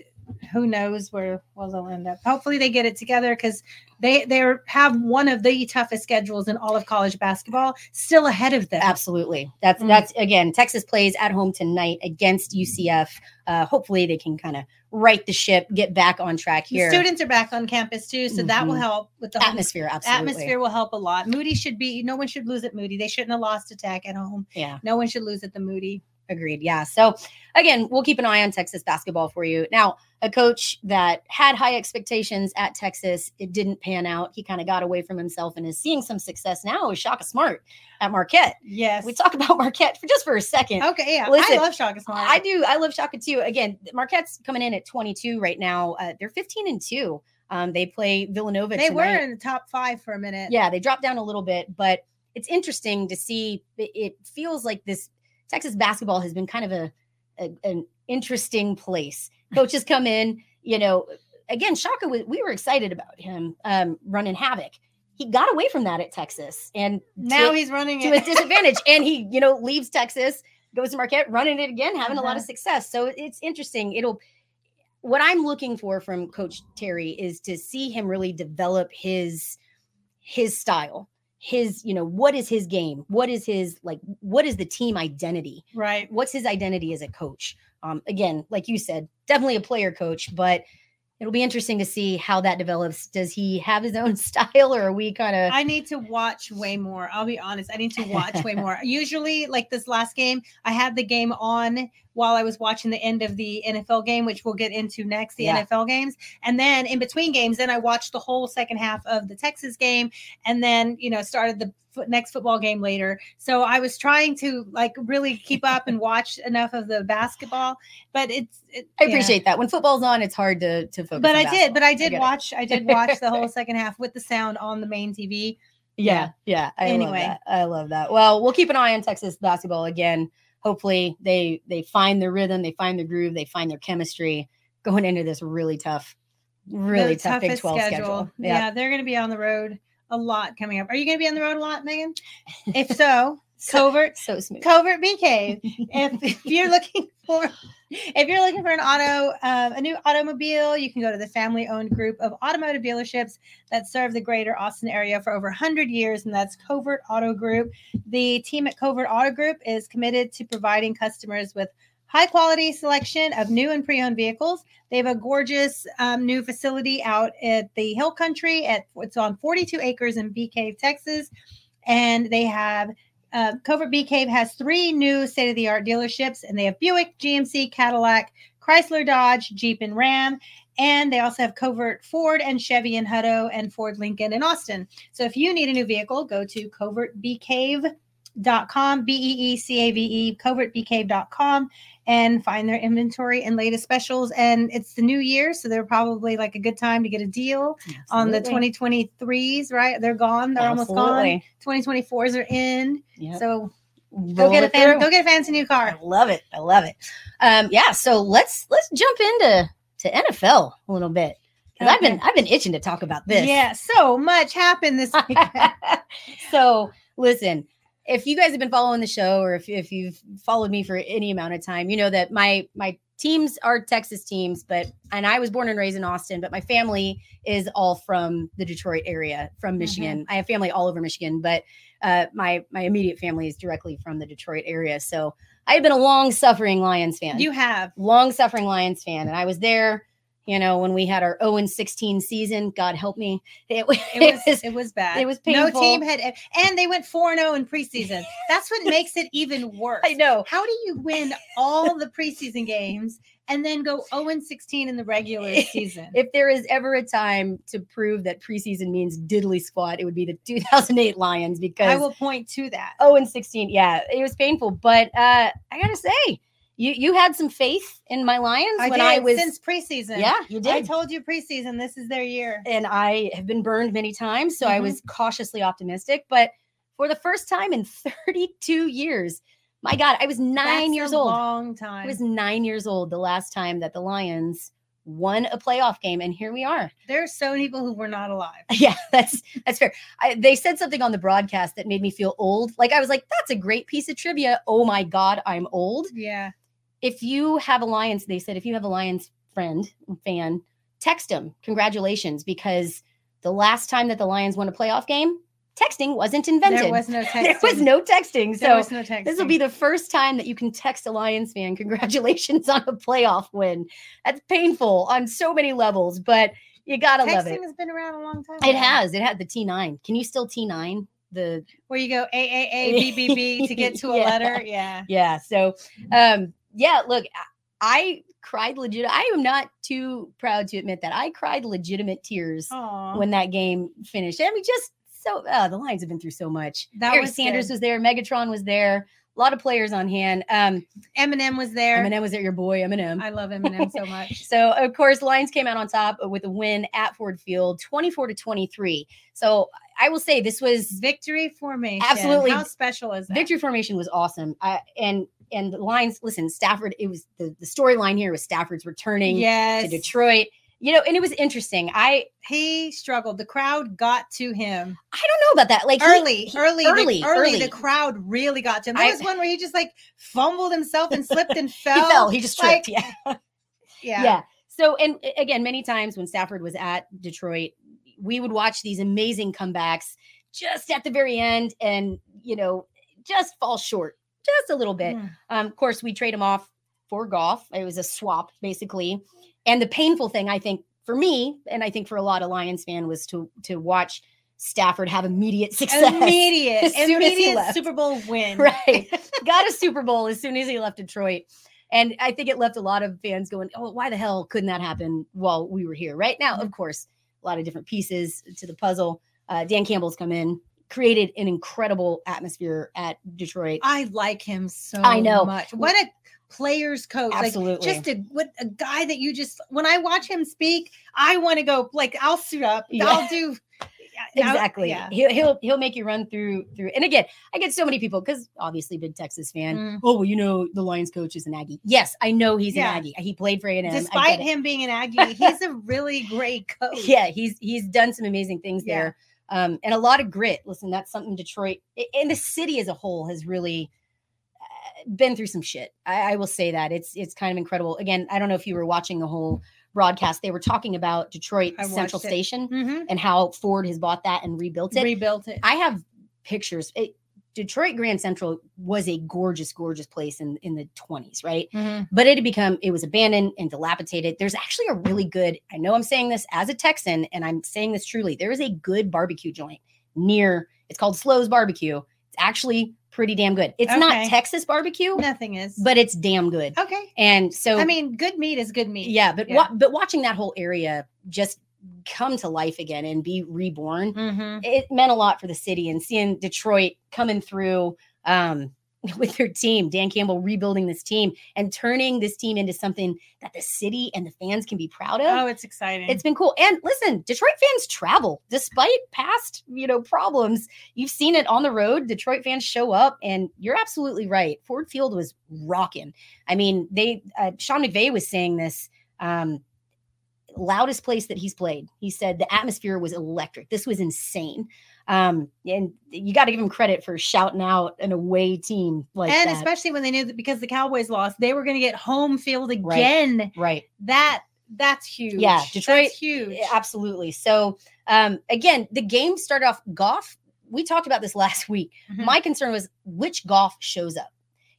C: who knows where well they'll end up. Hopefully they get it together because they they have one of the toughest schedules in all of college basketball still ahead of them.
D: Absolutely. That's
C: Mm.
D: that's again, Texas plays at home tonight against UCF. Uh, hopefully they can kind of right the ship, get back on track
C: The
D: here.
C: students are back on campus too, so that will
D: Mhm.
C: help with the home-
D: atmosphere, absolutely.
C: Atmosphere will help a lot. Moody should be. No one should lose at Moody. They shouldn't have lost to Tech at home.
D: Yeah,
C: No one should lose at the Moody.
D: agreed. Yeah. So again, we'll keep an eye on Texas basketball for you. Now, a coach that had high expectations at Texas. It didn't pan out. He kind of got away from himself and is seeing some success now with Shaka Smart at Marquette.
C: Yes.
D: We talk about Marquette for just for a second.
C: okay. Yeah.
D: Listen,
C: I love Shaka Smart.
D: I do. I love Shaka too. Again, Marquette's coming in at 22 right now. Uh, they're 15 and two. Um, they play Villanova.
C: they were in the top five for a minute.
D: Yeah, they dropped down a little bit, but it's interesting to see. It, it feels like this Texas basketball has been kind of a, a an interesting place. Coaches come in, you know. Again, Shaka, was, we were excited about him um, running havoc. He got away from that at Texas, and
C: Now
D: to,
C: he's running
D: to
C: it.
D: his disadvantage. and he, you know, leaves Texas, goes to Marquette, running it again, having a lot of
C: Uh-huh.
D: success. So it's interesting. It'll what I'm looking for from Coach Terry is to see him really develop his his style, his, you know, what is his game? What is his like what is the team identity?
C: right.
D: What's his identity as a coach? Um, again, like you said, definitely a player coach, but it'll be interesting to see how that develops. Does he have his own style or are we kind of
C: I need to watch way more. I'll be honest. I need to watch way more. Usually, like this last game, I had the game on while I was watching the end of the NFL game, which we'll get into next, the
D: Yeah.
C: NFL games. And then in between games, then I watched the whole second half of the Texas game and then, you know, started the next football game later. So I was trying to like really keep up and watch enough of the basketball, but it's, it,
D: I
C: yeah.
D: appreciate that. When football's on, it's hard to to focus.
C: But
D: on
C: I did, but I did
D: it.
C: watch. I did watch the whole second half with the sound on the main TV.
D: Yeah, yeah. I
C: Anyway.
D: love that. I love that. Well, we'll keep an eye on Texas basketball again. Hopefully, they they find their rhythm, they find their groove, they find their chemistry going into this really tough, really
C: the
D: tough Big Twelve schedule.
C: Yeah. they're going to be on the road a lot coming up. Are you going to be on the road a lot, Megan? If so, covert
D: so smooth.
C: covert cave. if, if you're looking for if you're looking for an auto um, a new automobile, you can go to the family owned group of automotive dealerships that serve the greater Austin area for over 100 years, and that's Covert Auto Group. The team at Covert Auto Group is committed to providing customers with high quality selection of new and pre-owned vehicles. They have a gorgeous um, new facility out at the Hill Country at it's on 42 acres in Cave, Texas, and they have uh, Covert Bee Cave has three new state of the art dealerships, and they have Buick, GMC, Cadillac, Chrysler, Dodge, Jeep, and Ram. And they also have Covert Ford and Chevy in Hutto and Ford Lincoln in Austin. So if you need a new vehicle, go to covertbeecave.com, B E E C A V E, covertbeecave.com, and find their inventory and latest specials. And it's the new year, so they're probably like a good time to get a deal on the 2023s, right? They're gone, they're almost gone. 2024s are in.
D: Yep.
C: So go get a fan, go get a fancy new car.
D: I love it. I love it. Um, yeah. So let's let's jump into to NFL a little bit because I've been I've been itching to talk about this.
C: Yeah, so much happened this week.
D: so listen, if you guys have been following the show or if, if you've followed me for any amount of time, you know that my my teams are Texas teams, but and I was born and raised in Austin, but my family is all from the Detroit area, from Michigan. I have family all over Michigan, but uh, my my immediate family is directly from the Detroit area. So I have been a long suffering Lions fan
C: you have.
D: long suffering Lions fan, and I was there. You know, when we had our 0 and 16 season, God help me. It,
C: It was it was bad.
D: it was painful.
C: No team had and they went 4 0 in preseason. That's what makes it even worse.
D: I know.
C: How do you win all the preseason games and then go 0 and 16 in the regular season?
D: If there is ever a time to prove that preseason means diddly squat, it would be the 2008 Lions because
C: I will point to that.
D: 0 and 16. Yeah, it was painful. But uh, I gotta say, you you had some faith in my Lions
C: I
D: when
C: did
D: I was.
C: since preseason.
D: yeah, you did.
C: I told you preseason, this is their year.
D: and I have been burned many times, so I
C: Mhm.
D: was cautiously optimistic. But for the first time in 32 years, my God, I was nine
C: That's
D: years
C: a
D: old.
C: Long time.
D: I was nine years old the last time that the Lions won a playoff game, and here we are.
C: there are so many people who were not alive.
D: Yeah, that's that's fair. I, they said something on the broadcast that made me feel old. Like I was like, "That's a great piece of trivia." Oh my god, I'm old.
C: Yeah.
D: If you have a Lions, they said if you have a Lions friend fan, text them. Congratulations, because the last time that the Lions won a playoff game, texting wasn't invented.
C: There was no texting.
D: There was no texting. So
C: no texting.
D: this will be the first time that you can text a Lions fan, congratulations on a playoff win. That's painful on so many levels, but you gotta love it.
C: Texting has been around a long time.
D: It
C: now.
D: has. It had the T9. Can you still T9? The
C: Where you go A A A B B B to get to a
D: Yeah.
C: letter. Yeah.
D: yeah. So um yeah, look, I- cried legit. I am not too proud to admit that I cried legitimate tears
C: Aw.
D: when that game finished. I mean, just so uh, the Lions have been through so much.
C: That
D: Barry
C: was
D: Sanders
C: good.
D: was there, Megatron was there, a lot of players on hand. Um,
C: Eminem was there.
D: Eminem was there, your boy Eminem.
C: I love Eminem so much.
D: So of course, Lions came out on top with a win at Ford Field, 24 to 23. So I will say this was
C: Victory formation.
D: Absolutely.
C: How special is that?
D: victory formation was awesome. I, and and the lines. listen, Stafford, it was the, the storyline here was Stafford's returning
C: Yes.
D: to Detroit. You know, and it was interesting. I
C: He struggled. The crowd got to him
D: I don't know about that. Like
C: early,
D: he-
C: early,
D: early,
C: the, early,
D: early.
C: The crowd really got to him. There
D: I-
C: was one where he just like fumbled himself and slipped and
D: he
C: fell.
D: fell. He just
C: like-
D: tripped. yeah.
C: Yeah.
D: yeah. So, and again, many times when Stafford was at Detroit, we would watch these amazing comebacks just at the very end and, you know, just fall short just a little bit.
C: Mm.
D: Um, of course, we trade him off for Goff. It was a swap, basically. And the painful thing, I think, for me, and I think for a lot of Lions fan, was to to watch Stafford have immediate success.
C: Immediate,
D: as soon as he
C: immediate
D: left.
C: Super Bowl win.
D: right. Got a Super Bowl as soon as he left Detroit. And I think it left a lot of fans going, oh, why the hell couldn't that happen while we were here? Right now, of course, a lot of different pieces to the puzzle. Uh, Dan Campbell's come in, created an incredible atmosphere at Detroit.
C: I like him so
D: I know.
C: much. What a player's coach. Like,
D: Absolutely.
C: just a what a guy that you just when I watch him speak, I want to go like I'll suit up.
D: Yeah.
C: I'll do
D: exactly.
C: yeah.
D: He'll, he'll he'll make you run through through. And again, I get so many people because obviously big Texas fan.
C: Mm.
D: Oh well, you know the Lions coach is an Aggie. Yes, I know he's
C: Yeah.
D: an Aggie. He played for A and M.
C: Despite him being an Aggie, he's a really great coach.
D: yeah, he's he's done some amazing things
C: Yeah.
D: there, um, and a lot of grit. Listen, that's something Detroit and the city as a whole has really uh, been through some shit. I, I will say that it's it's kind of incredible. Again, I don't know if you were watching the whole broadcast. They were talking about Detroit
C: I
D: Central. Station
C: hmm
D: and how Ford has bought that and rebuilt it.
C: Rebuilt it.
D: I have pictures. It, Detroit Grand Central was a gorgeous, gorgeous place in in the 20s, right?
C: Mhm.
D: but it had become it was abandoned and dilapidated there's actually a really good i know i'm saying this as a texan and i'm saying this truly there is a good barbecue joint near it's called slows barbecue it's actually pretty damn good it's
C: Okay.
D: not texas barbecue
C: Nothing is.
D: but it's damn good
C: okay.
D: and so
C: I mean, good meat is good meat.
D: yeah but
C: yeah.
D: Wa- but watching that whole area just come to life again and be reborn
C: hmm
D: it meant a lot for the city and seeing Detroit coming through um, with their team, Dan Campbell rebuilding this team and turning this team into something that the city and the fans can be proud of.
C: Oh, it's exciting.
D: It's been cool. And listen, Detroit fans travel despite past, you know, problems. You've seen it on the road. Detroit fans show up and you're absolutely right. Ford Field was rocking. I mean, they uh, Sean McVay was saying this um loudest place that he's played. He said the atmosphere was electric. This was insane. Um and you got to give him credit for shouting out an away team like
C: and
D: that.
C: especially when they knew that because the Cowboys lost, they were going to get home field again.
D: right. right.
C: That that's huge.
D: Yeah, Detroit-
C: That's huge.
D: Absolutely. So um again, the game started off Goff. We talked about this last week.
C: Mhm.
D: My concern was which Goff shows up.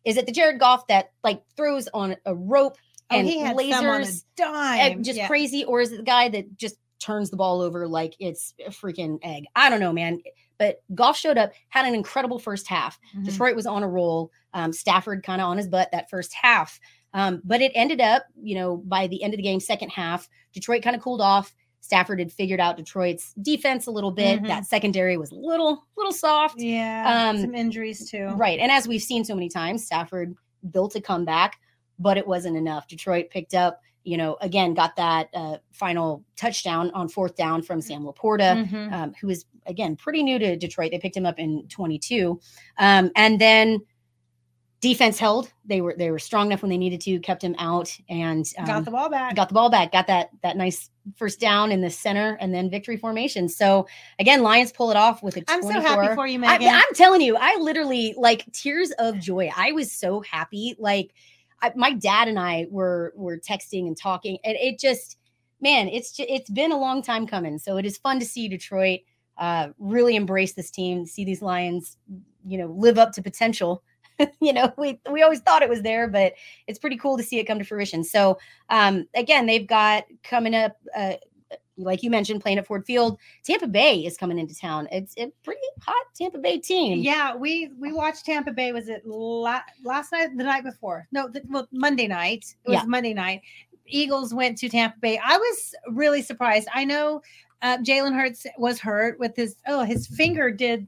D: Is it the Jared Goff that like throws on a rope and
C: he had some on a
D: lasers
C: dime.
D: just
C: Yeah.
D: crazy, or is it the guy that just turns the ball over like it's a freaking egg? I don't know, man. But Goff showed up, had an incredible first half.
C: Mhm.
D: Detroit was on a roll. Um, Stafford kind of on his butt that first half. Um, but it ended up, you know, by the end of the game, second half, Detroit kind of cooled off. Stafford had figured out Detroit's defense a little bit.
C: Mhm.
D: That secondary was a little, little soft.
C: Yeah,
D: Um,
C: some injuries too.
D: Right. And as we've seen so many times, Stafford built a comeback, but it wasn't enough. Detroit picked up, you know, again, got that uh, final touchdown on fourth down from Sam LaPorta,
C: Mhm.
D: um, who is, again, pretty new to Detroit. They picked him up in 22. Um, and then defense held. They were they were strong enough when they needed to, kept him out and um,
C: got the ball back.
D: got the ball back, got that that nice first down in the center, and then victory formation. So again, Lions pull it off with a
C: I'm so happy for you,
D: I,
C: Megan.
D: I'm telling you, I literally like tears of joy. I was so happy. Like I, my dad and I were were texting and talking, and it just, man, it's just, it's been a long time coming. So it is fun to see Detroit uh, really embrace this team, see these Lions, you know, live up to potential. you know, we we always thought it was there, but it's pretty cool to see it come to fruition. So um, again, they've got coming up. Uh, like you mentioned, playing at Ford Field. Tampa Bay is coming into town. It's a pretty hot Tampa Bay team.
C: Yeah, we we watched Tampa Bay. Was it la- last night? The night before? No, the, well, Monday night. It was
D: Yeah.
C: Monday night. Eagles went to Tampa Bay. I was really surprised. I know uh, Jalen Hurts was hurt with his oh his finger did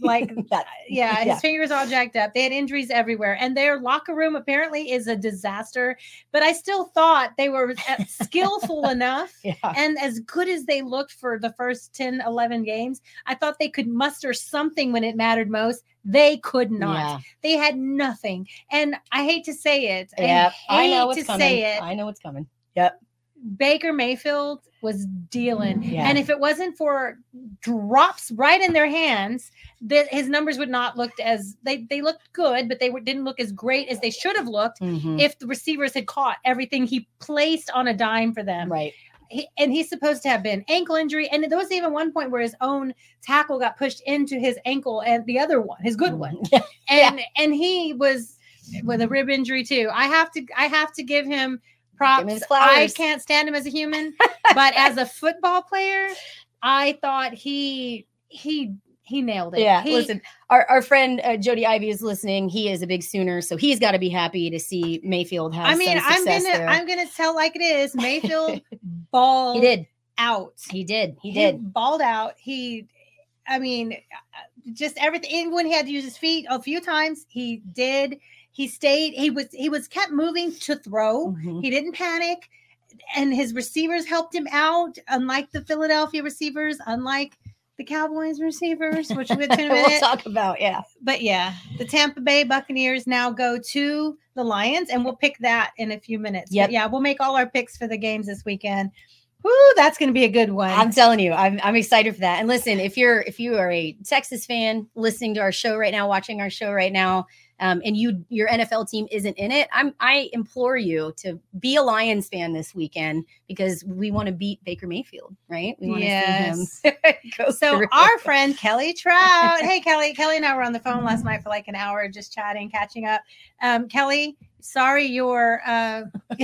C: like
D: That-
C: yeah, his
D: Yeah.
C: fingers all jacked up. They had injuries everywhere, and their locker room apparently is a disaster. But I still thought they were uh, skillful enough
D: yeah.
C: and as good as they looked for the first 10 11 games i thought they could muster something when it mattered most they could not
D: Yeah.
C: they had nothing and i hate to say it
D: Yep,
C: I,
D: I know
C: hate
D: what's
C: to
D: coming.
C: say it
D: I know what's coming. Yep.
C: baker mayfield was dealing
D: Yeah.
C: and if it wasn't for drops right in their hands that his numbers would not looked as they they looked good but they were, didn't look as great as they should have looked
D: Mhm.
C: if the receivers had caught everything he placed on a dime for them
D: Right.
C: he, and he's supposed to have been ankle injury. And there was even one point where his own tackle got pushed into his ankle and the other one, his good one.
D: Yeah.
C: And and he was with a rib injury too. I have to I have to give him props. I can't stand him as a human, but as a football player, I thought he he he nailed it.
D: Yeah.
C: He-
D: Listen, our, our friend uh, Jody Ivy is listening. He is a big Sooner, so he's got to be happy to see Mayfield have
C: I mean, I'm gonna
D: there.
C: I'm gonna tell like it is. Mayfield balled
D: he did.
C: out.
D: He did. He did.
C: balled out. He, I mean, uh, just everything. Even when he had to use his feet a few times, he did. He stayed. He was. He was kept moving to throw.
D: Mhm.
C: He didn't panic, and his receivers helped him out. Unlike the Philadelphia receivers, unlike the Cowboys receivers, which we'll get to in a
D: we'll talk about yeah.
C: But yeah, the Tampa Bay Buccaneers now go to the Lions, and we'll pick that in a few minutes. But yeah, we'll make all our picks for the games this weekend. Whoo, that's going to be a good one.
D: I'm telling you, I'm, I'm excited for that. And listen, if you're if you are a Texas fan listening to our show right now, watching our show right now, um, and you your NFL team isn't in it, I'm I implore you to be a Lions fan this weekend because we want to beat Baker Mayfield, right? We want
C: Yes.
D: see him go
C: So
D: through.
C: our friend Kelly Trout. Hey Kelly, Kelly and I were on the phone last night for like an hour just chatting, catching up. Um, Kelly, sorry you're uh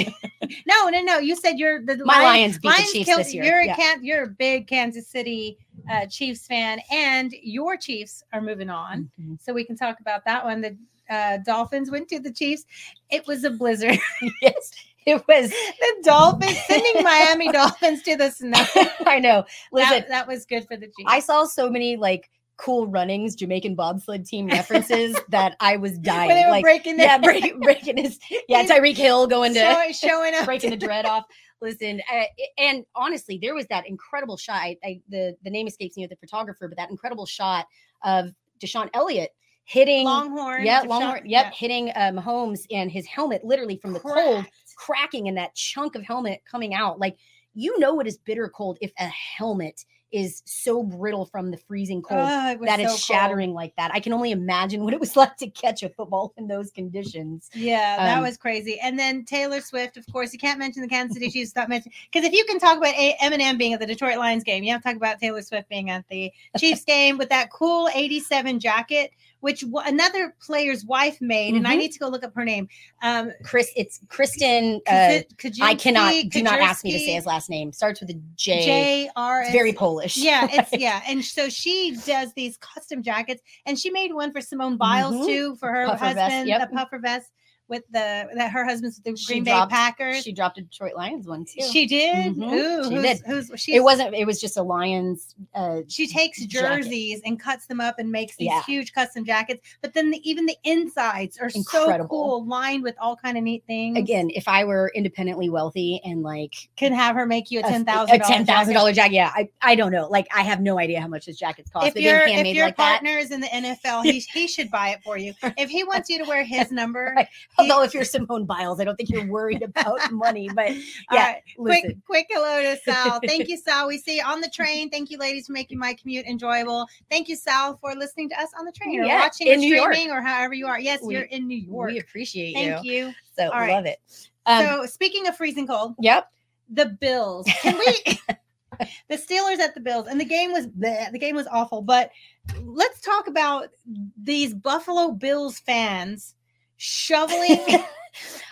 C: no, no, no. You said you're the
D: My Lions beat the
C: Lions
D: Chiefs
C: killed-
D: this year.
C: You're a can you're a big Kansas City uh Chiefs fan, and your Chiefs are moving on.
D: Mhm.
C: So we can talk about that one. The uh Dolphins went to the Chiefs. It was a blizzard.
D: yes, it was.
C: the Dolphins sending Miami Dolphins to the snow.
D: I know. Listen,
C: That, that was good for the Chiefs.
D: I saw so many like cool runnings, Jamaican bobsled team references that I was dying.
C: When they were
D: like,
C: breaking
D: yeah, break, breaking his yeah Tyreek Hill going to
C: Show- showing up
D: breaking the dread off. Listen, uh, and honestly, there was that incredible shot. I, I, the the name escapes me of the photographer, but that incredible shot of DeShon Elliott hitting,
C: Longhorn.
D: yeah, Longhorn, yep, hitting um, Holmes and his helmet literally from the cold cracking and that chunk of helmet coming out. Like you know, it is bitter cold if a helmet is so brittle from the freezing cold
C: Oh, it
D: that it's
C: so cold.
D: shattering like that. I can only imagine what it was like to catch a football in those conditions.
C: Yeah, that
D: Um,
C: was crazy. And then Taylor Swift, of course, you can't mention the Kansas City Chiefs without mentioning because if you can talk about A- Eminem being at the Detroit Lions game, you have to talk about Taylor Swift being at the Chiefs game with that cool '87 jacket, which w- another player's wife made, and I
D: Mhm.
C: need to go look up her name. Um,
D: Chris, it's Kristen. Uh, I cannot. Do not ask me to say his last name. Starts with a J.
C: J R.
D: Very Polish.
C: Yeah, it's yeah, and so she does these custom jackets, and she made one for Simone Biles
D: Mhm.
C: too for her
D: Puffer vest,
C: husband,
D: yep.
C: the puffer vest with the that her husband's with the
D: She
C: Green Bay Packers.
D: She dropped a Detroit Lions one too.
C: She did.
D: Mhm.
C: Ooh,
D: She
C: who's,
D: did.
C: Who's
D: it wasn't. It was just a Lions. Uh,
C: She takes
D: jacket.
C: jerseys and cuts them up and makes these
D: Yeah.
C: huge custom jackets. But then the, even the insides are so cool, lined with all kind of neat things.
D: again, if I were independently wealthy and like
C: can have her make you a ten thousand
D: a ten thousand dollar jacket, yeah, I, I don't know. Like I have no idea how much this jacket's cost.
C: If your if your
D: like
C: partner is in the NFL, he he should buy it for you. If he wants you to wear his number,
D: Right. Although if you're Simone Biles, I don't think you're worried about money. But yeah,
C: right. Quick, quick hello to Sal. Thank you, Sal. We see you on the train. Thank you, ladies, for making my commute enjoyable. Thank you, Sal, for listening to us on the train or
D: Yeah,
C: watching
D: in
C: or
D: New York.
C: streaming or however you are. Yes,
D: We-
C: you're in New York.
D: we appreciate
C: Thank
D: you.
C: Thank you.
D: So
C: All right.
D: love it. Um,
C: so, speaking of freezing cold,
D: yep.
C: the Bills. Can we? the Steelers at the Bills, and the game was bleh, the game was awful. But let's talk about these Buffalo Bills fans shoveling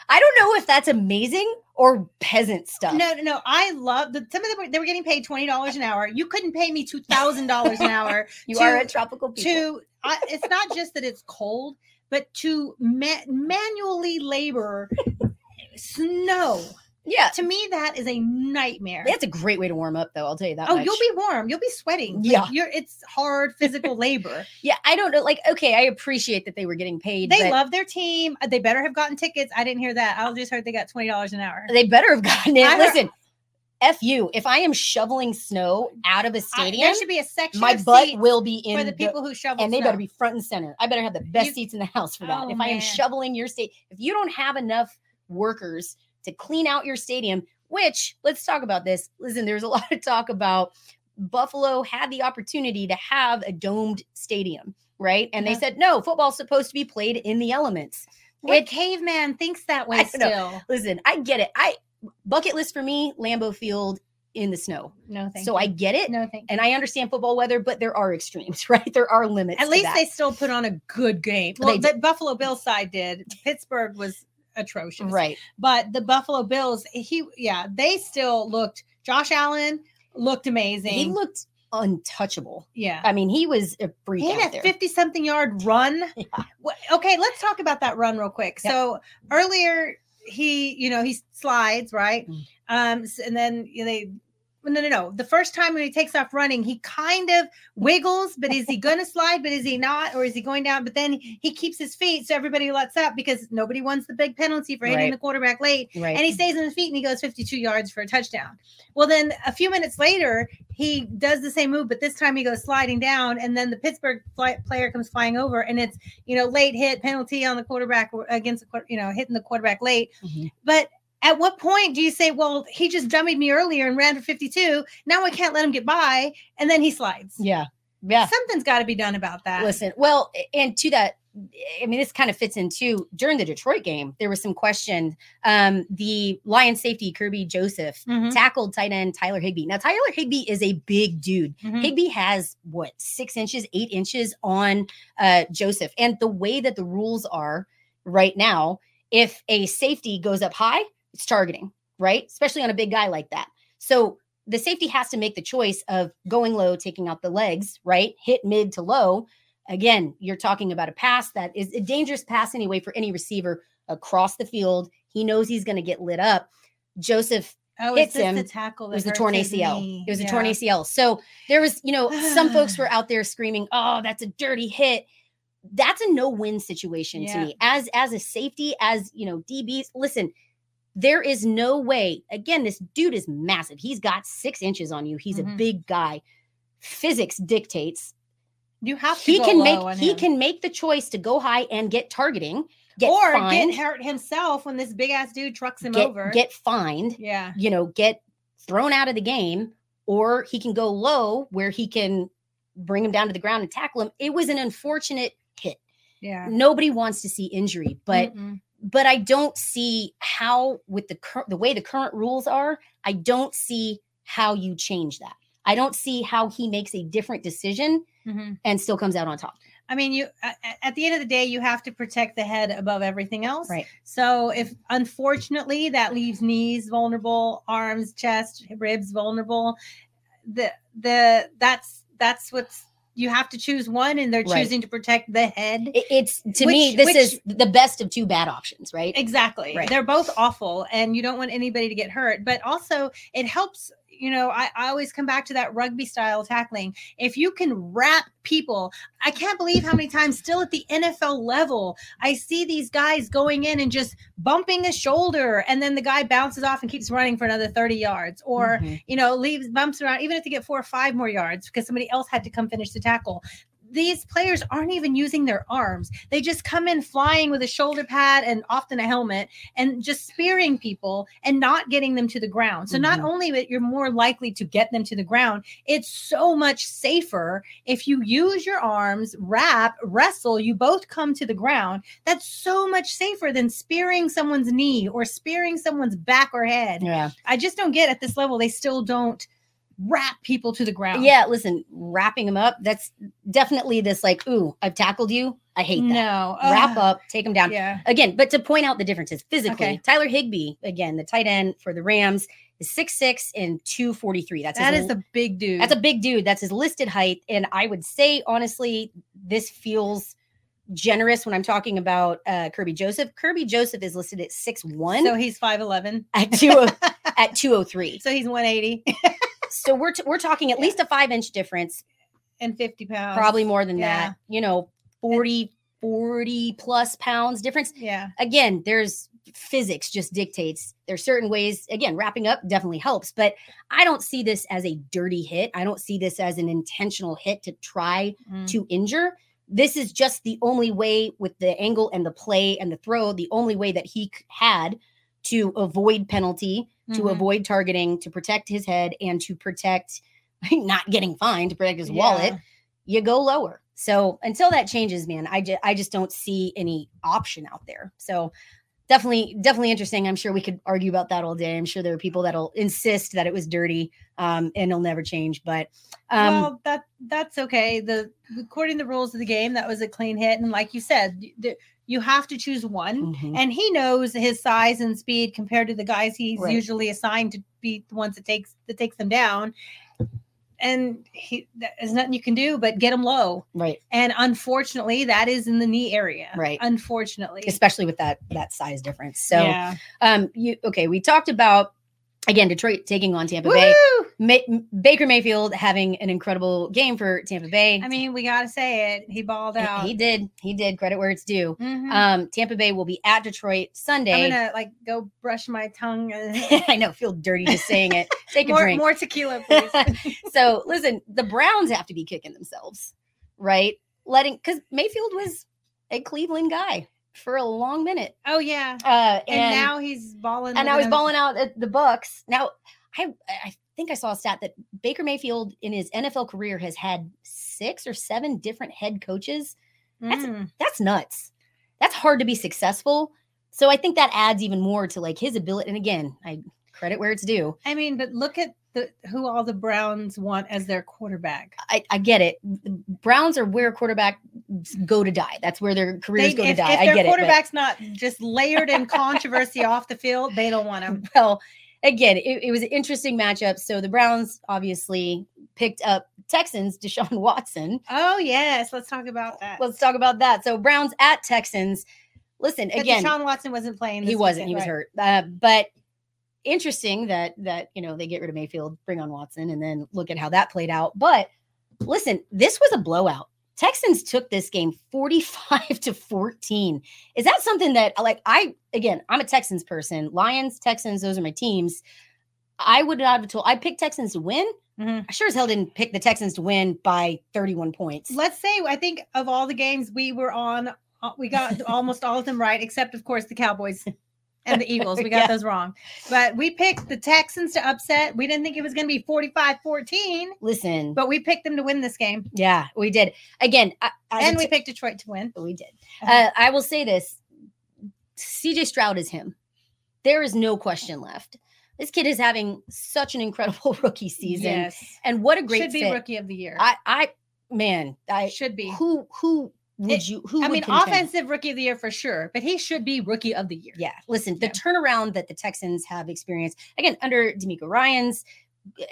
D: I don't know if that's amazing or peasant stuff.
C: No, no, no. I love the some of them. Were, they were getting paid twenty dollars an hour. You couldn't pay me two thousand dollars an hour
D: you
C: to-
D: are a tropical people.
C: to. I, it's not just that it's cold, but to ma- manually labor snow.
D: Yeah,
C: To me, that is a nightmare.
D: that's a great way to warm up, though. I'll tell you that.
C: Oh,
D: much.
C: you'll be warm. You'll be sweating. Like,
D: Yeah.
C: you're. It's hard physical labor.
D: Yeah, I don't know. Like, okay, I appreciate that they were getting paid.
C: They love their team. Uh, They better have gotten tickets. I didn't hear that. I just heard they got twenty dollars an hour.
D: They better have gotten it.
C: I heard-
D: Listen, f you. If I am shoveling snow out of a stadium,
C: there should be a section
D: my butt will be in
C: for the people who shovel.
D: and they
C: snow.
D: better be front and center. I better have the best
C: You-
D: seats in the house for that.
C: Oh,
D: if I am shoveling your state, if you don't have enough workers to clean out your stadium, which let's talk about this. Listen, there's a lot of talk about Buffalo had the opportunity to have a domed stadium, right? And they
C: Uh-huh.
D: said no, football's supposed to be played in the elements.
C: What
D: It-
C: caveman thinks that way
D: don't know.
C: still?
D: Listen, I get it. I bucket list for me, Lambeau Field in the snow.
C: No, thank
D: so
C: you.
D: I get it.
C: no, thank you.
D: And I understand football weather, but there are extremes, right? There are limits.
C: At least
D: that.
C: they still put on a good game.
D: They
C: Well, the Buffalo Bills side did. Pittsburgh was atrocious.
D: right.
C: But the Buffalo Bills, he yeah, they still looked Josh Allen looked amazing.
D: He looked untouchable.
C: yeah.
D: I mean, he was a freak
C: He had a
D: there.
C: 50 something yard run.
D: Yeah.
C: Okay, let's talk about that run real quick.
D: Yep.
C: So earlier he, you know, he slides, right?
D: Mm.
C: Um, and then you know, they no, no, no. The first time when he takes off running, he kind of wiggles, but is he going to slide? But is he not? Or is he going down? But then he keeps his feet, so everybody lets up because nobody wants the big penalty for hitting
D: Right.
C: the quarterback late
D: right.
C: and he stays on his feet and he goes 52 yards for a touchdown. Well, then a few minutes later, he does the same move, but this time he goes sliding down, and then the Pittsburgh fly, player comes flying over, and it's you know late hit penalty on the quarterback against the you know hitting the quarterback late.
D: Mhm.
C: But at what point do you say, well, he just dummied me earlier and ran for 52. Now I can't let him get by, and then he slides.
D: yeah. Yeah.
C: Something's got to be done about that.
D: Listen, well, and to that, I mean, this kind of fits into during the Detroit game, there was some question. Um, the Lion safety, Kerby Joseph,
C: Mhm,
D: tackled tight end Tyler Higbee. Now, Tyler Higbee is a big dude.
C: mhm.
D: Higbee has what six inches, eight inches on uh, Joseph. And the way that the rules are right now, if a safety goes up high, it's targeting, right? Especially on a big guy like that. So the safety has to make the choice of going low, taking out the legs, right? Hit mid to low. Again, you're talking about a pass that is a dangerous pass anyway for any receiver across the field. He knows he's going to get lit up. Joseph
C: oh,
D: hits him.
C: the tackle.
D: it was the torn ACL.
C: knee?
D: It was a
C: Yeah.
D: torn ACL. So there was, you know, some folks were out there screaming, "Oh, that's a dirty hit." That's a no-win situation
C: Yeah.
D: to me. As as a safety, as you know, DBs. Listen, there is no way. Again, this dude is massive. He's got six inches on you. He's a
C: Mhm.
D: big guy. Physics dictates
C: You have to
D: he can make he
C: him.
D: can make the choice to go high and get targeting, get
C: or
D: fined,
C: get hurt himself when this big ass dude trucks him
D: get,
C: over.
D: get fined
C: yeah.
D: you know, get thrown out of the game, or he can go low where he can bring him down to the ground and tackle him. It was an unfortunate hit.
C: Yeah.
D: Nobody wants to see injury, but
C: Mm-mm.
D: But I don't see how with the cur- the way the current rules are, I don't see how you change that. I don't see how he makes a different decision
C: Mhm.
D: and still comes out on top.
C: I mean, you at the end of the day, you have to protect the head above everything else.
D: Right.
C: So if unfortunately that leaves knees vulnerable, arms, chest, ribs vulnerable, the the that's that's what's you have to choose one, and they're
D: Right.
C: choosing to protect the head.
D: It- it's to me, this
C: which-
D: is the best of two bad options, right?
C: Exactly.
D: Right.
C: They're both awful and you don't want anybody to get hurt. But also it helps, you know, I, I always come back to that rugby style tackling. If you can wrap people, I can't believe how many times still at the NFL level, I see these guys going in and just bumping a shoulder and then the guy bounces off and keeps running for another 30 yards or
D: Mhm.
C: you know, leaves bumps around, even if they get four or five more yards because somebody else had to come finish the tackle. These players aren't even using their arms. They just come in flying with a shoulder pad and often a helmet and just spearing people and not getting them to the ground. So not
D: Mhm.
C: only that you're more likely to get them to the ground, it's so much safer if you use your arms, wrap, wrestle, you both come to the ground. That's so much safer than spearing someone's knee or spearing someone's back or head.
D: Yeah.
C: I just don't get at this level. They still don't wrap people to the ground.
D: Yeah, listen, wrapping them up, that's definitely this like, ooh, I've tackled you. I hate that.
C: No.
D: Wrap up, take them down.
C: Yeah.
D: Again, but to point out the differences physically,
C: Okay.
D: Tyler Higbee, again, the tight end for the Rams, is 6'6 and 243. That's
C: That
D: his
C: is a big dude.
D: That's a big dude. That's his listed height. And I would say, honestly, this feels generous when I'm talking about uh, Kerby Joseph. Kerby Joseph is listed at 6'1
C: so he's 5'11.
D: at, two, at 203.
C: So he's 180
D: So we're, t- we're talking at
C: Yeah.
D: least a five inch difference,
C: and 50 pounds.
D: probably more than
C: yeah.
D: that. You know, 40, 40 plus pounds difference.
C: Yeah.
D: Again, there's physics just dictates there's certain ways again wrapping up definitely helps but i don't see this as a dirty hit i don't see this as an intentional hit to try
C: Mm.
D: to injure. This is just the only way with the angle and the play and the throw, the only way that he had to avoid penalty, to
C: Mhm.
D: avoid targeting, to protect his head, and to protect not getting fined, to protect his wallet. You go lower. So until that changes, man, I just I just don't see any option out there. So definitely definitely interesting. I'm sure we could argue about that all day. I'm sure there are people that'll insist that it was dirty um, and it'll never change. But um,
C: well, that that's okay. The according to the rules of the game, that was a clean hit, and like you said, you have to choose one.
D: mhm.
C: And he knows his size and speed compared to the guys he's
D: Right.
C: usually assigned to be the ones that takes that takes them down. And he, there's nothing you can do but get him low.
D: right.
C: And unfortunately, that is in the knee area.
D: Right.
C: Unfortunately.
D: especially with that that size difference. So,
C: yeah.
D: um, you okay? We talked about again Detroit taking on Tampa Bay. Ma- Baker Mayfield having an incredible game for Tampa Bay.
C: I mean, we gotta say it. He balled out.
D: he did. He did. Credit where it's due.
C: Mhm.
D: Um, Tampa Bay will be at Detroit Sunday.
C: I'm gonna like go brush my tongue.
D: I know, feel dirty just saying it. Take a drink.
C: more tequila, please.
D: so listen, the Browns have to be kicking themselves, right? Letting because Mayfield was a Cleveland guy for a long minute.
C: oh yeah.
D: Uh,
C: And, now he's balling.
D: and now he's balling out at the Bucks. Now, I I think I saw a stat that Baker Mayfield in his NFL career has had six or seven different head coaches. That's-
C: Mm.
D: That's nuts. That's hard to be successful. So I think that adds even more to like his ability. And again, I credit where it's due.
C: I mean, but look at the who all the Browns want as their quarterback.
D: I, I get it. Browns are where quarterbacks go to die. That's where their careers
C: They,
D: go
C: if,
D: to die.
C: if
D: I
C: their
D: get it. but-
C: quarterback's not just layered in controversy off the field, they don't want him.
D: well, again, it, it was an interesting matchup. So the Browns obviously picked up Texans, Deshaun Watson.
C: Oh yes, let's talk about that.
D: Let's talk about that. So Browns at Texans. Listen,
C: But
D: again,
C: Deshaun Watson wasn't playing.
D: he wasn't.
C: weekend,
D: He was
C: right.
D: hurt. Uh, but interesting that that you know they get rid of Mayfield, bring on Watson, and then look at how that played out. But listen, this was a blowout. Texans took this game 45 to 14. Is that something that like I again, I'm a Texans person. Lions, Texans, those are my teams. I would not have told I picked Texans to win.
C: Mhm.
D: I sure as hell didn't pick the Texans to win by 31 points.
C: Let's say I think of all the games we were on, uh, we got almost all of them right, except of course the Cowboys and the Eagles. We got
D: Yeah.
C: those wrong. But we picked the Texans to upset. We didn't think it was going to be 45-14,
D: Listen,
C: but we picked them to win this game.
D: yeah, we did. Again, I,
C: and we
D: Te-
C: picked Detroit to win.
D: But we did.
C: Uh-huh.
D: Uh, I will say this CJ Stroud is him. There is no question left. This kid is having such an incredible rookie season.
C: Yes.
D: And what a great
C: Should be
D: fit.
C: rookie of the year.
D: I, I, man, I,
C: should be.
D: who, who would
C: It-
D: you, who
C: I mean,
D: contend?
C: offensive rookie of the year for sure, but he should be rookie of the year.
D: Yeah. Listen, the turnaround that the Texans have experienced, again, under DeMeco Ryans,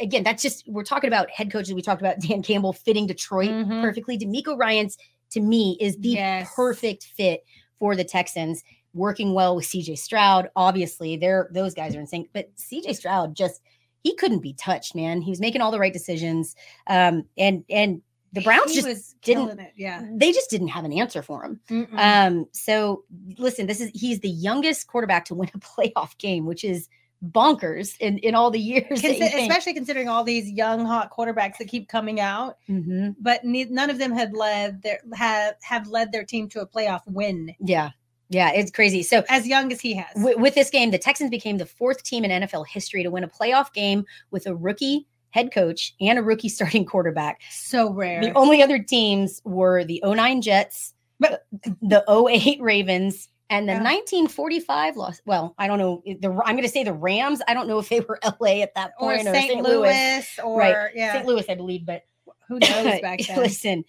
D: again, that's just, we're talking about head coaches. We talked about Dan Campbell fitting Detroit
C: Mhm.
D: perfectly. DeMeco Ryans, to me, is the
C: Yes.
D: perfect fit for the Texans, working well with CJ Stroud. Obviously, they're those guys are in sync, but CJ Stroud just he couldn't be touched, man. He was making all the right decisions. Um, and and the Browns
C: He
D: just
C: was
D: didn't-
C: it. Yeah.
D: they just didn't have an answer for him.
C: Mm-mm.
D: Um, so listen, this is he's the youngest quarterback to win a playoff game, which is bonkers in in all the years. that you
C: Consi-
D: think.
C: especially considering all these young hot quarterbacks that keep coming out,
D: Mhm.
C: but ne- none of them had led their have have led their team to a playoff win
D: Yeah, yeah, it's crazy. So
C: as young as he has.
D: with, with this game, the Texans became the fourth team in NFL history to win a playoff game with a rookie head coach and a rookie starting quarterback.
C: so rare.
D: The only other teams were the 09 Jets,
C: But-
D: the 08 Ravens, And the
C: Yeah.
D: 1945 loss. Well, I don't know. The I'm going to say the Rams. I don't know if they were LA at that point
C: Or
D: point
C: St. Louis, or
D: Right.
C: yeah,
D: St. Louis, I believe. But
C: who knows back then?
D: listen,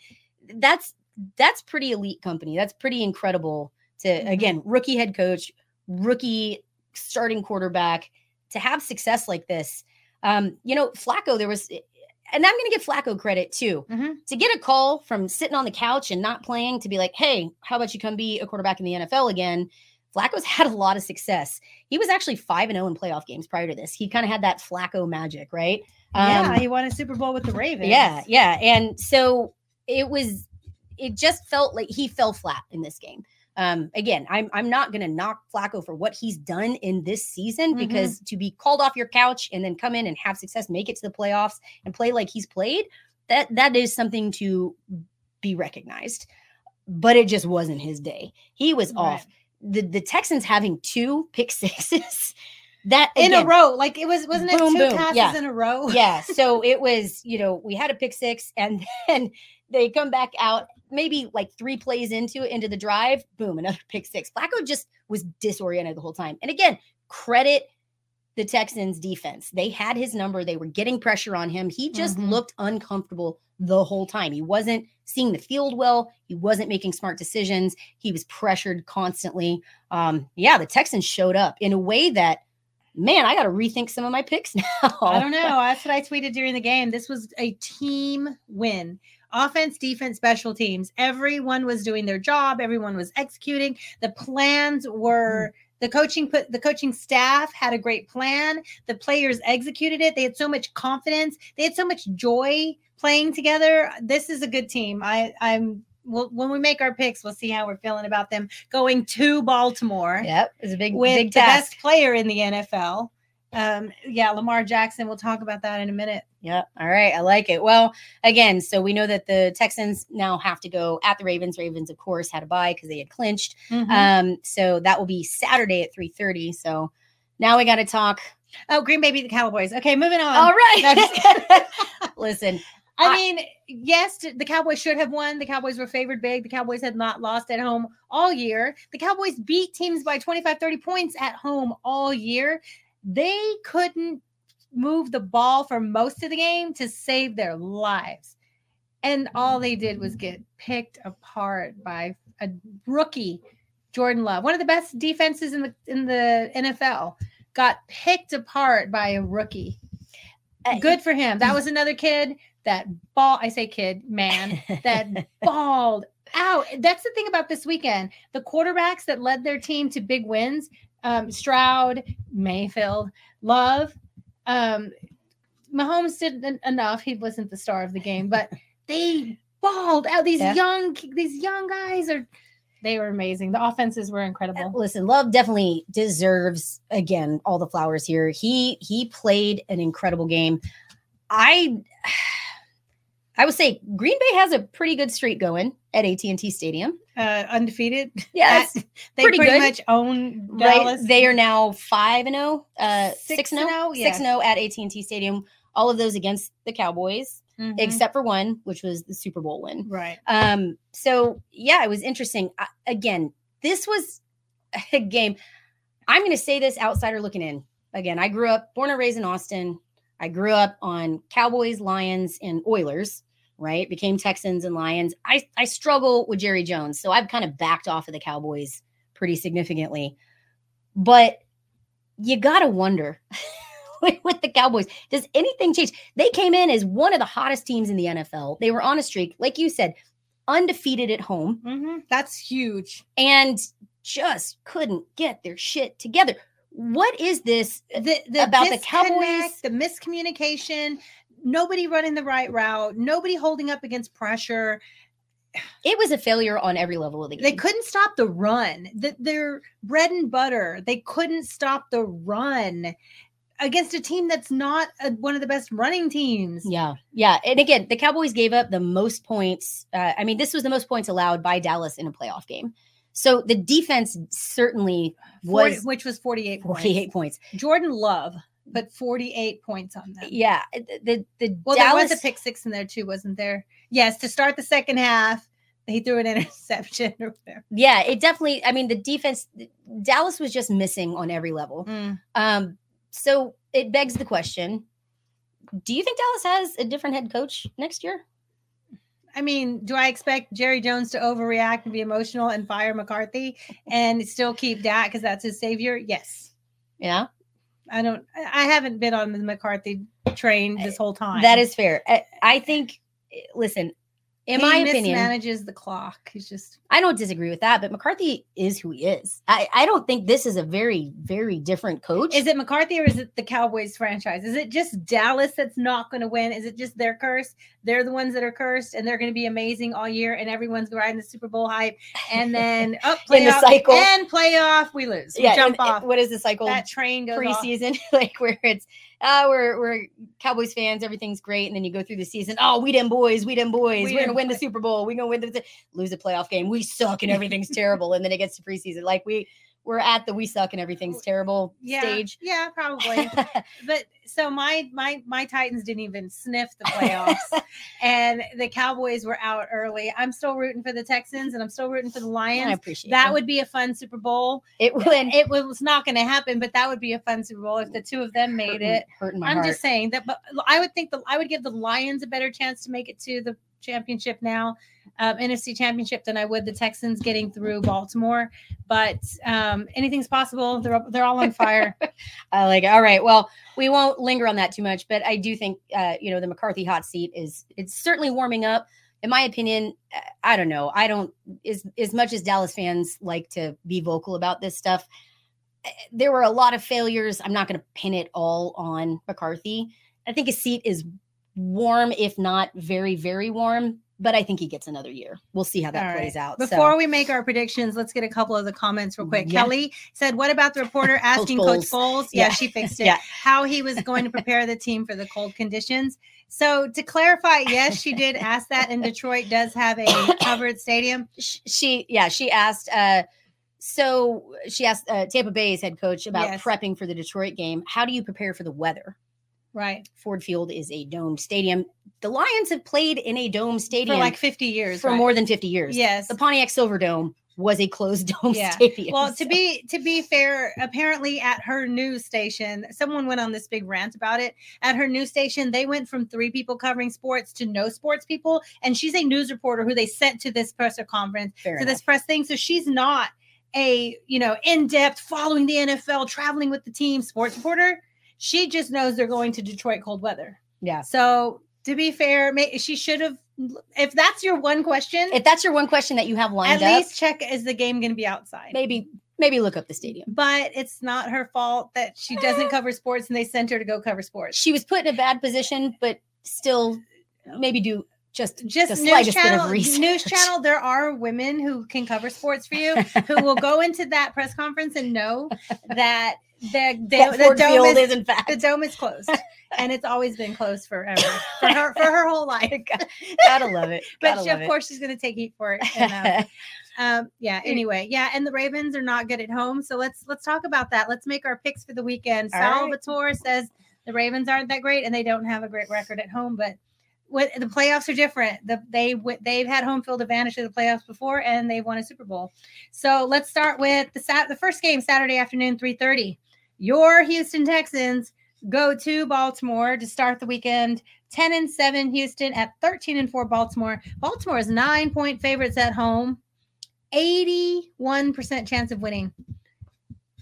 D: that's that's pretty elite company. That's pretty incredible. To
C: Mhm.
D: again, rookie head coach, rookie starting quarterback, to have success like this. Um, you know, Flacco, there was, and I'm going to give Flacco credit too
C: Mhm.
D: to get a call from sitting on the couch and not playing to be like, hey, how about you come be a quarterback in the NFL again? Flacco's had a lot of success. He was actually 5 and 0 in playoff games prior to this. He kind of had that Flacco magic, right?
C: yeah,
D: Um,
C: he won a Super Bowl with the Ravens.
D: yeah, yeah. And so it was, it just felt like he fell flat in this game. Um, again, I'm I'm not gonna knock Flacco for what he's done in this season
C: Mhm.
D: because to be called off your couch and then come in and have success, make it to the playoffs and play like he's played, that that is something to be recognized. But it just wasn't his day. He was off. The the Texans having two pick sixes. That
C: in a row. Like it was, wasn't it
D: Boom,
C: two
D: boom,
C: passes
D: yeah.
C: in a row?
D: yeah. So it was, you know, we had a pick six and then they come back out maybe like three plays into it into the drive, boom, another pick six. Flacco just was disoriented the whole time. And again, credit the Texans defense. They had his number, they were getting pressure on him. He just
C: Mhm.
D: looked uncomfortable the whole time. He wasn't seeing the field well, he wasn't making smart decisions. He was pressured constantly. Um yeah, the Texans showed up in a way that man, I got to rethink some of my picks now.
C: I don't know. That's what I tweeted during the game. This was a team win. Offense, defense, special teams. Everyone was doing their job. Everyone was executing. The plans were mm. the coaching put the coaching staff had a great plan. The players executed it. They had so much confidence. They had so much joy playing together. This is a good team. I I'm well, when we make our picks, we'll see how we're feeling about them going to Baltimore
D: Yep, it's a big,
C: with
D: big
C: the
D: task.
C: best player in the NFL. Um, yeah, Lamar Jackson. We'll talk about that in a minute.
D: Yeah. All right, I like it. Well, again, so we know that the Texans now have to go at the Ravens. Ravens, of course, had a bye because they had clinched.
C: Mm-hmm.
D: Um, so that will be Saturday at three thirty. So now we got to talk.
C: oh, Green Bay beat the Cowboys. Okay, moving on.
D: All right. Listen,
C: I
D: I-
C: mean, yes, the Cowboys should have won. The Cowboys were favored big. The Cowboys had not lost at home all year. The Cowboys beat teams by 25, 30 points at home all year. They couldn't move the ball for most of the game to save their lives. And all they did was get picked apart by a rookie, Jordan Love, one of the best defenses in the in the NFL, got picked apart by a rookie good for him. That was another kid that ball. I say kid, man, that balled out. That's the thing about this weekend. The quarterbacks that led their team to big wins, um, Stroud, Mayfield, Love, um, Mahomes did en- enough. He wasn't the star of the game, but they balled out. These
D: Yeah.
C: young, these young guys are. They were amazing. The offenses were incredible.
D: Listen, Love definitely deserves again all the flowers here. He he played an incredible game. I I would say Green Bay has a pretty good streak going at AT&T Stadium.
C: Uh, undefeated.
D: Yes,
C: They
D: Pretty
C: pretty, much own
D: right.
C: Dallas.
D: They are now 5 and 0, uh
C: Six and
D: and 0,
C: oh?
D: 6 and 0 at AT&T Stadium. All of those against the Cowboys,
C: Mhm.
D: except for one, which was the Super Bowl win.
C: right.
D: Um, so yeah, it was interesting. I, again, this was a game. I'm going to say this outsider looking in. Again, I grew up, born and raised in Austin. I grew up on Cowboys, Lions, and Oilers. Right, became Texans and Lions. I I struggle with Jerry Jones, so I've kind of backed off of the Cowboys pretty significantly. But you gotta wonder with, the Cowboys, does anything change? They came in as one of the hottest teams in the NFL. They were on a streak, like you said, undefeated at home
C: hmm That's huge.
D: and just couldn't get their shit together. What is this?
C: The, the
D: About the Cowboys?
C: the miscommunication, nobody running the right route, nobody holding up against pressure.
D: It was a failure on every level of the game.
C: They couldn't stop the run. The, their bread and butter. They couldn't stop the run against a team that's not a, one of the best running teams.
D: Yeah, yeah. And again, the Cowboys gave up the most points. Uh, I mean, this was the most points allowed by Dallas in a playoff game. So the defense certainly was
C: which was 48 points.
D: 48 points.
C: Jordan Love, but 48 points on them.
D: Yeah, the the
C: Well,
D: Dallas
C: there was a pick six in there too, wasn't there? Yes, to start the second half, he threw an interception.
D: Yeah, it definitely. I mean, the defense, Dallas was just missing on every level.
C: Mm.
D: Um, so it begs the question: Do you think Dallas has a different head coach next year?
C: I mean, do I expect Jerry Jones to overreact and be emotional and fire McCarthy and still keep Dak because that's his savior? Yes.
D: Yeah,
C: I don't. I haven't been on the McCarthy train this whole time.
D: that is fair. I, I think. Listen, in
C: he
D: my opinion,
C: mismanages the clock. He's just
D: I don't disagree with that. But McCarthy is who he is. I, I don't think this is a very very different coach.
C: Is it McCarthy or is it the Cowboys franchise? Is it just Dallas that's not going to win? Is it just their curse? They're the ones that are cursed and they're going to be amazing all year and everyone's riding the Super Bowl hype. And then up
D: In the cycle.
C: and playoff, we lose. We
D: yeah,
C: jump
D: and-
C: off.
D: What is the cycle?
C: that train goes off.
D: preseason, like where it's uh we're we're Cowboys fans, everything's great, and then you go through the season. Oh, we them boys, we them boys,
C: we
D: are gonna win the. Super Bowl, we're gonna win the lose a playoff game. We suck and everything's terrible, and then it gets to preseason. Like we we're at the we suck and everything's oh, terrible
C: Yeah,
D: stage.
C: yeah, probably. but so my my my Titans didn't even sniff the playoffs, and the Cowboys were out early. I'm still rooting for the Texans, and I'm still rooting for the Lions.
D: I appreciate
C: That
D: that.
C: would be a fun Super Bowl.
D: it would
C: It was not going to happen, but that would be a fun Super Bowl if the two of them made it.
D: hurting my
C: I'm
D: heart.
C: just saying that, but I would think the I would give the Lions a better chance to make it to the championship now, um, NFC championship, than I would the Texans getting through Baltimore. But um, anything's possible. They're they're all on fire.
D: I like it. All right. Well, we won't linger on that too much, but I do think uh, you know, the McCarthy hot seat is it's certainly warming up. In my opinion, I don't know. I don't as as much as Dallas fans like to be vocal about this stuff. eh, There were a lot of failures. I'm not going to pin it all on McCarthy. I think his seat is warm, if not very, very warm. But I think he gets another year. We'll see how that
C: All
D: plays
C: right.
D: out. So-
C: Before we make our predictions, let's get a couple of the comments real quick.
D: Yeah.
C: Kelly said, "What about the reporter asking Coach Bowles? Yeah,
D: Yeah.
C: she fixed it.
D: Yeah.
C: How he was going to prepare the team for the cold conditions." So to clarify, yes, she did ask that, and Detroit does have a covered stadium.
D: she yeah she asked uh so she asked uh, tampa bay's head coach about
C: Yes.
D: prepping for the detroit game how do you prepare for the weather
C: Right.
D: ford field is a dome stadium the lions have played in a dome stadium
C: For like 50 years.
D: for
C: right?
D: more than 50 years
C: Yes.
D: the pontiac silverdome was a closed dome
C: Yeah.
D: stadium
C: Well, to be to be fair, apparently at her news station, someone went on this big rant about it. At her news station, they went from three people covering sports to no sports people, and she's a news reporter who they sent to this presser conference
D: fair
C: to
D: enough.
C: this press thing. So she's not a you know in depth following the NFL, traveling with the team sports reporter. She just knows they're going to Detroit cold weather.
D: yeah
C: So to be fair, she should have. If that's your one question,
D: if that's your one question that you have
C: at
D: lined up
C: least check is the game going to be outside
D: maybe maybe look up the stadium
C: but it's not her fault that she doesn't eh. cover sports and they sent her to go cover sports.
D: she was put in a bad position but still maybe do just
C: Just
D: the
C: news channel, news channel. There are women who can cover sports for you who will go into that press conference and know that the the, the dome is,
D: is in fact
C: the dome is closed, and it's always been closed forever for her for her whole life.
D: Gotta love it.
C: But she,
D: love
C: of course, she's going to take heat for it. And, uh, um, yeah. Anyway, yeah, and the Ravens are not good at home, so let's let's talk about that. Let's make our picks for the weekend.
D: All right.
C: Salvatore says the Ravens aren't that great, and they don't have a great record at home, but. What, the playoffs are different. The, they they've had home field advantage to the playoffs before, and they've won a Super Bowl. So let's start with the sat the first game Saturday afternoon, three thirty. Your Houston Texans go to Baltimore to start the weekend. 10 and 7 Houston at 13 and 4 Baltimore. Baltimore is nine point favorites at home. 81% chance of winning.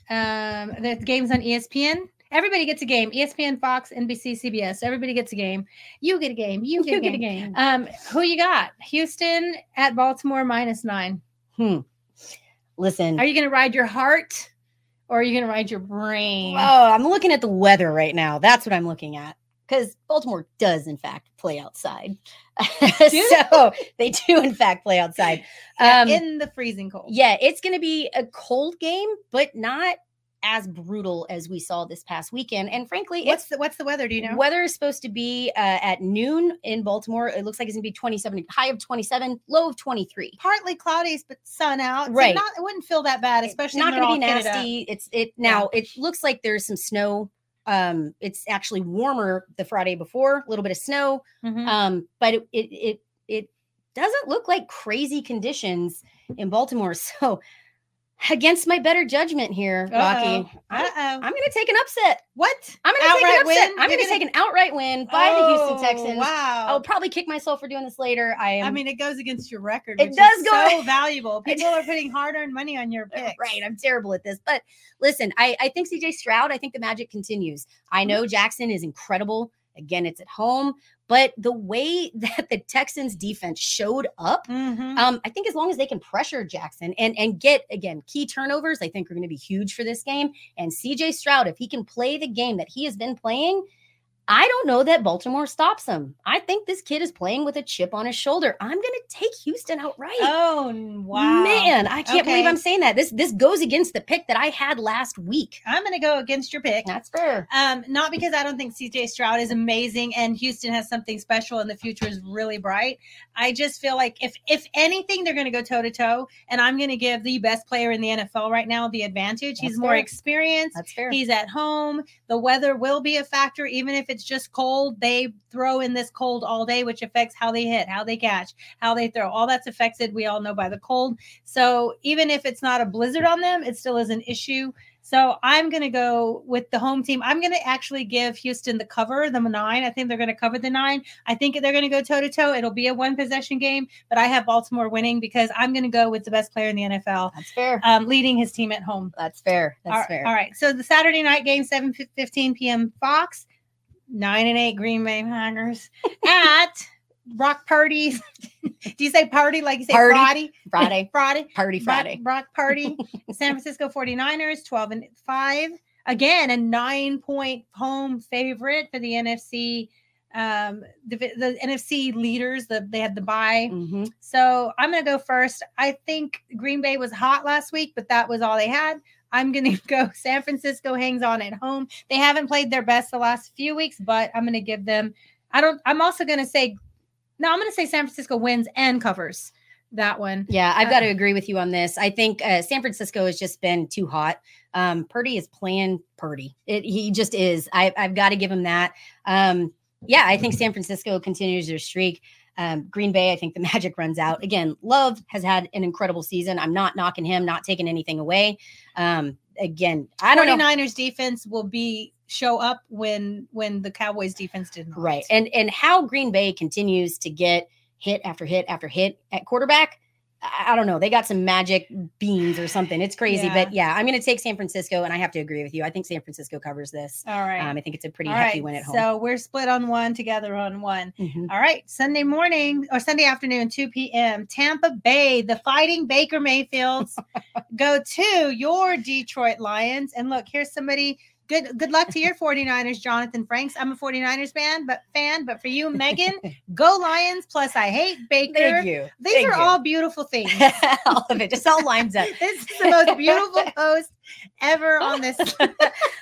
C: Um, the game's on ESPN. Everybody gets a game. ESPN, Fox, NBC, CBS. Everybody gets a game. You get a game. You get, a, game. Um, who you got? Houston at Baltimore minus nine.
D: Hmm. Listen.
C: Are you going to ride your heart or are you going to ride your brain?
D: Oh, I'm looking at the weather right now. That's what I'm looking at. Because Baltimore does, in fact, play outside. so they do, in fact, play outside.
C: Yeah,
D: Um,
C: in the freezing cold.
D: yeah, it's going to be a cold game, but not as brutal as we saw this past weekend. And frankly,
C: What's
D: it's
C: the what's the weather? Do you know?
D: Weather is supposed to be uh, at noon in Baltimore. It looks like it's going to be 27, high of 27, low of 23.
C: Partly cloudy, but sun out. So
D: Right.
C: not, it wouldn't feel that bad, especially
D: not going to be nasty. It's it now. It looks like there's some snow. Um, it's actually warmer the Friday before, a little bit of snow.
C: Mhm.
D: Um, but it it it, it doesn't look like crazy conditions in Baltimore. So, against my better judgment here, Rocky, I'm,
C: Uh oh.
D: I'm going to take an upset.
C: What?
D: I'm going to take an upset.
C: win?
D: I'm going to
C: gonna-
D: take an outright win by the Houston
C: Oh,
D: Texans.
C: Wow.
D: I'll probably kick myself for doing this later. I am
C: I mean, it goes against your record.
D: It
C: which
D: does
C: is
D: go-
C: so valuable. People are putting hard-earned money on your picks.
D: Right. I'm terrible at this. But listen, I, I think CJ Stroud, I think the magic continues. I know Jackson is incredible. Again, it's at home, but the way that the Texans defense showed up,
C: Mhm.
D: um, I think as long as they can pressure Jackson and and get again key turnovers, I think are going to be huge for this game. And CJ Stroud, if he can play the game that he has been playing, I don't know that Baltimore stops him. I think this kid is playing with a chip on his shoulder. I'm going to take Houston outright.
C: Oh wow,
D: Man, I can't believe I'm saying that. This this goes against the pick that I had last week.
C: I'm going to go against your pick.
D: That's fair.
C: Um, not because I don't think CJ Stroud is amazing and Houston has something special and the future is really bright. I just feel like if if anything, they're going to go toe to toe, and I'm going to give the best player in the NFL right now the advantage. He's
D: That's
C: more experienced.
D: That's fair.
C: He's at home. The weather will be a factor, even if it's just cold. They throw in this cold all day, which affects how they hit, how they catch, how they throw. All that's affected, we all know, by the cold. So even if it's not a blizzard on them, it still is an issue. So I'm going to go with the home team. I'm going to actually give Houston the cover, the nine. I think they're going to cover the nine. I think they're going to go toe to toe. It'll be a one possession game, but I have Baltimore winning because I'm going to go with the best player in the NFL,
D: That's fair.
C: um, leading his team at home.
D: That's fair. That's
C: All-
D: fair.
C: All right. So the Saturday night game, 7 15 p.m. Fox, nine and eight Green Bay Packers at Rock Party. Do you say party like you say
D: Party.
C: Friday?
D: Friday.
C: Friday.
D: Party Friday.
C: Rock, Rock Party. San Francisco 49ers, 12 and 5. Again, a nine point home favorite for the NFC. Um, the, the NFC leaders, the, they had the bye.
D: Mhm.
C: So I'm going to go first. I think Green Bay was hot last week, but that was all they had. I'm going to go San Francisco hangs on at home. They haven't played their best the last few weeks, but I'm going to give them. I don't. I'm also going to say, no, I'm going to say San Francisco wins and covers that one.
D: Yeah, I've
C: Uh,
D: got to agree with you on this. I think uh, San Francisco has just been too hot. Um, Purdy is playing Purdy. It, he just is. I, I've got to give him that. Um, yeah, I think San Francisco continues their streak. Um, Green Bay, I think the magic runs out. Again, Love has had an incredible season. I'm not knocking him, not taking anything away. Um, again, I don't know.
C: 49ers defense will be show up when when the Cowboys defense did not.
D: Right. And and how Green Bay continues to get hit after hit after hit at quarterback. I don't know. They got some magic beans or something. It's crazy. But yeah, I'm going to take San Francisco, and I have to agree with you. I think San Francisco covers this.
C: All right.
D: Um, I think it's a pretty
C: All
D: hefty
C: right.
D: win at home.
C: So we're split on one, together on one.
D: Mhm.
C: All right. Sunday morning or Sunday afternoon, 2 p.m. Tampa Bay, the fighting Baker Mayfields go to your Detroit Lions. And look, here's somebody. Good good luck to your 49ers, Jonathan Franks. I'm a 49ers fan, but fan, but for you, Megan, go Lions. Plus, I hate Baker.
D: Thank you.
C: These
D: Thank
C: are
D: you.
C: all beautiful things.
D: all of it just all lines up.
C: this is the most beautiful post ever on this. Good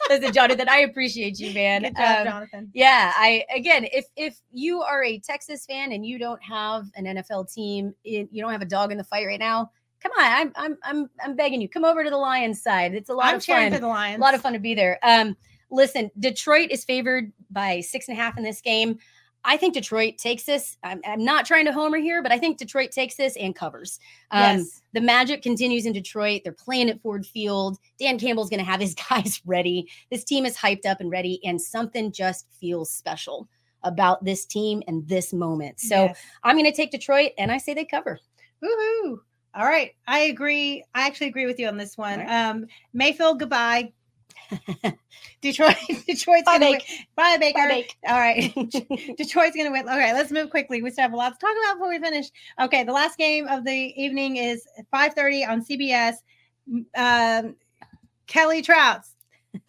D: Listen, Jonathan, I appreciate you, man.
C: job,
D: Um,
C: Jonathan.
D: yeah i again if if you are a texas fan and you don't have an nfl team you don't have a dog in the fight right now come on i'm i'm i'm, I'm begging you come over to the lions side it's a lot
C: I'm
D: of fun
C: for the Lions.
D: a lot of fun to be there um listen detroit is favored by six and a half in this game I think Detroit takes this. I'm, I'm not trying to homer here, but I think Detroit takes this and covers. Um,
C: yes.
D: the magic continues in Detroit. They're playing at Ford Field. Dan Campbell's going to have his guys ready. This team is hyped up and ready, and something just feels special about this team and this moment. So
C: Yes.
D: I'm going to take Detroit, and I say they cover.
C: Woohoo. All right. I agree. I actually agree with you on this one.
D: Right.
C: Um, Mayfield, goodbye. Detroit, Detroit's
D: Bye,
C: gonna win. Bye, Baker.
D: Bye, Bake.
C: All right. Detroit's gonna win. Okay, let's move quickly. We still have a lot to talk about before we finish. Okay, the last game of the evening is 5:30 on CBS. Um, Kelly Trouts.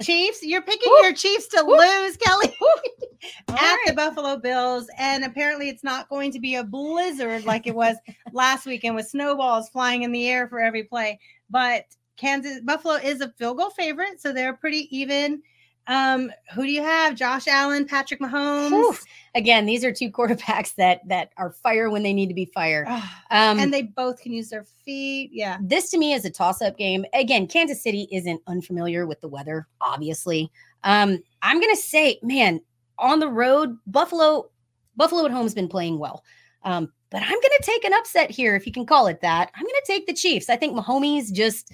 C: Chiefs, you're picking your Chiefs to lose, Kelly, at
D: right.
C: the Buffalo Bills. And apparently, it's not going to be a blizzard like it was last weekend with snowballs flying in the air for every play. But Kansas Buffalo is a field goal favorite, so they're pretty even. Um, who do you have? Josh Allen, Patrick Mahomes.
D: Whew. Again, these are two quarterbacks that that are fire when they need to be fire. Um,
C: and they both can use their feet. Yeah.
D: this to me is a toss-up game. Again, Kansas City isn't unfamiliar with the weather, obviously. Um, I'm gonna say, man, on the road, Buffalo, Buffalo at home has been playing well. Um, but I'm going to take an upset here, if you can call it that. I'm going to take the Chiefs. I think Mahomes just,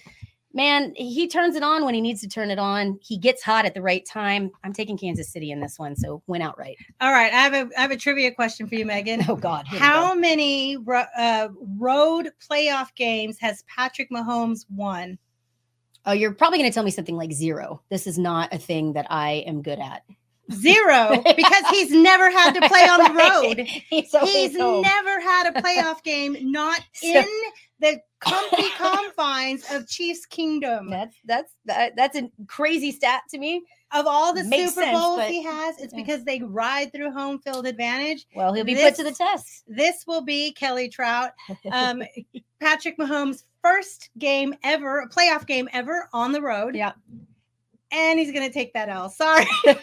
D: man, he turns it on when he needs to turn it on. He gets hot at the right time. I'm taking Kansas City in this one, so win outright.
C: All right, I have a I have a trivia question for you, Megan.
D: Oh God, we go.
C: How many uh, road playoff games has Patrick Mahomes won?
D: Oh, you're probably going to tell me something like zero. This is not a thing that I am good at.
C: Zero, because he's never had to play on the road.
D: He's,
C: He's never had a playoff game not
D: So-
C: in the comfy confines of Chiefs Kingdom.
D: That's that's that, that's a crazy stat to me.
C: Of all the
D: Makes
C: Super
D: sense,
C: Bowls
D: but-
C: he has, it's
D: Yeah.
C: because they ride through home field advantage.
D: Well, he'll be put to the test.
C: This will be Kelly Trout, um, Patrick Mahomes' first game ever, a playoff game ever on the road.
D: Yeah.
C: And he's going to take that L. Sorry.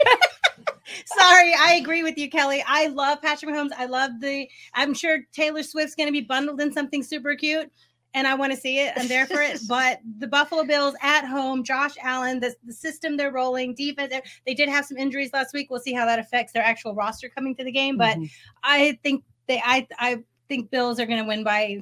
C: Sorry, I agree with you, Kelly. I love Patrick Mahomes. I love the, I'm sure Taylor Swift's going to be bundled in something super cute. And I want to see it. I'm there for it. But the Buffalo Bills at home, Josh Allen, the, the system they're rolling, defense, they- did have some injuries last week. We'll see how that affects their actual roster coming to the game. But
D: Mhm.
C: I think they I I think Bills are going to win by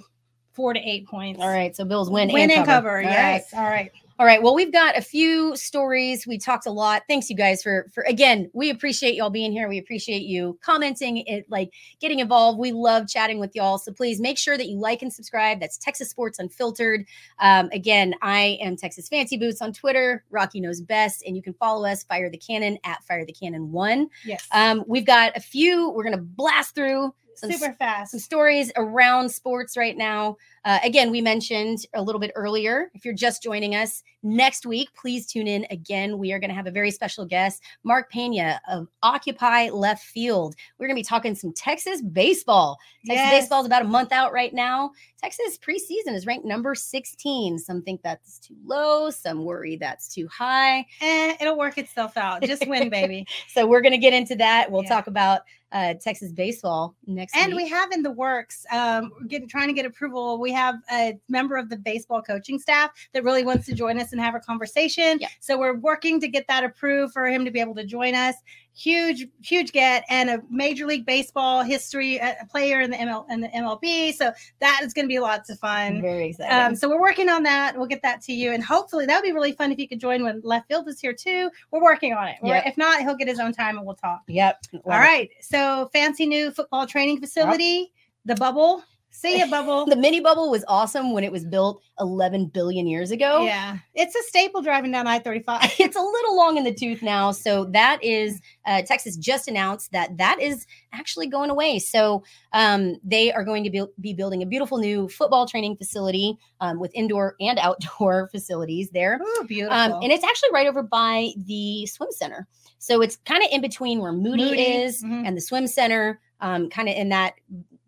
C: four to eight points.
D: all right, so Bills win,
C: win and cover.
D: All right.
C: yes. All right.
D: All right. Well, we've got a few stories. We talked a lot. Thanks, you guys, for for again. We appreciate y'all being here. We appreciate you commenting, it like getting involved. We love chatting with y'all. So please make sure that you like and subscribe. That's Texas Sports Unfiltered. Um, again, I am Texas Fancy Boots on Twitter. Rocky knows best, and you can follow us Fire the Cannon at Fire the Cannon One.
C: Yes.
D: Um, we've got a few. We're gonna blast through some
C: Super fast.
D: some stories around sports right now. Uh, again, we mentioned a little bit earlier. If you're just joining us next week, please tune in again. We are going to have a very special guest, Mark Pena of Occupy Left Field. We're going to be talking some Texas baseball. Texas
C: Yes.
D: baseball is about a month out right now. Texas preseason is ranked number 16. Some think that's too low. Some worry that's too high.
C: Eh, it'll work itself out. Just win, baby.
D: So we're going to get into that. We'll
C: Yeah.
D: talk about uh, Texas baseball next
C: and
D: week.
C: we have in the works um we're getting trying to get approval we have a member of the baseball coaching staff that really wants to join us and have a conversation
D: Yeah.
C: so we're working to get that approved for him to be able to join us huge huge get and a major league baseball history uh, player in the ML in the MLB so that is going to be lots of fun
D: very excited.
C: um, so we're working on that. We'll get that to you, and hopefully that would be really fun if you could join when left field is here too. We're working on it.
D: Yep.
C: If not, he'll get his own time and we'll talk.
D: yep.
C: All right. So fancy new football training facility, the bubble. See ya, bubble.
D: The mini bubble was awesome when it was built 11 billion years ago.
C: yeah, it's a staple driving down I thirty five.
D: It's a little long in the tooth now. So that is, uh, Texas just announced that that is actually going away. So um, they are going to be, be building a beautiful new football training facility um, with indoor and outdoor facilities there.
C: Ooh, beautiful.
D: Um, and it's actually right over by the swim center. So it's kind of in between where Moody,
C: Moody,
D: is
C: mhm.
D: and the swim center, um, kind of in that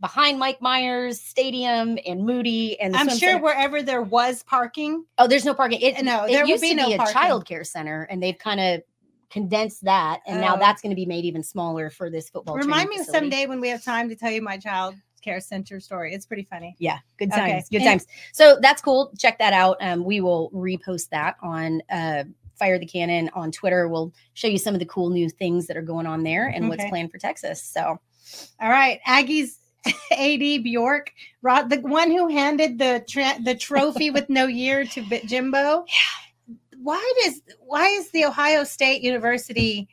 D: behind Mike Myers Stadium and Moody and
C: I'm sure
D: center.
C: wherever there was parking,
D: Oh, there's no parking. It,
C: No,
D: it
C: there
D: used
C: be
D: to
C: no
D: be a child care center, and they've kind of condensed that, and now
C: Oh.
D: that's going to be made even smaller for this football.
C: remind me
D: facility.
C: someday when we have time to tell you my child care center story. It's pretty funny.
D: Yeah, good
C: Okay.
D: times. Good times. So that's cool. Check that out. Um, we will repost that on uh, Fire the Cannon on Twitter. We'll show you some of the cool new things that are going on there and what's planned for Texas. So
C: All right, Aggies. AD Bjork, Rod, the one who handed the tra- the trophy with no year to B- Jimbo. Why does why is the Ohio State University?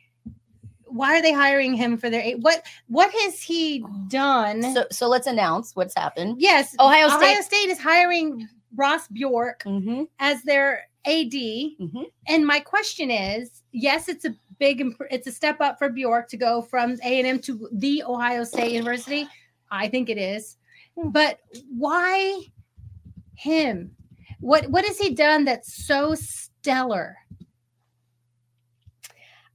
C: Why are they hiring him for their what? What has he done?
D: so so let's announce what's happened.
C: yes,
D: Ohio State.
C: Ohio State is hiring Ross Bjork
D: Mhm,
C: as their AD.
D: mhm.
C: And my question is, yes, it's a big, it's a step up for Bjork to go from A and M to the Ohio State University. I think it is, hmm. but why him? What what has he done that's so stellar?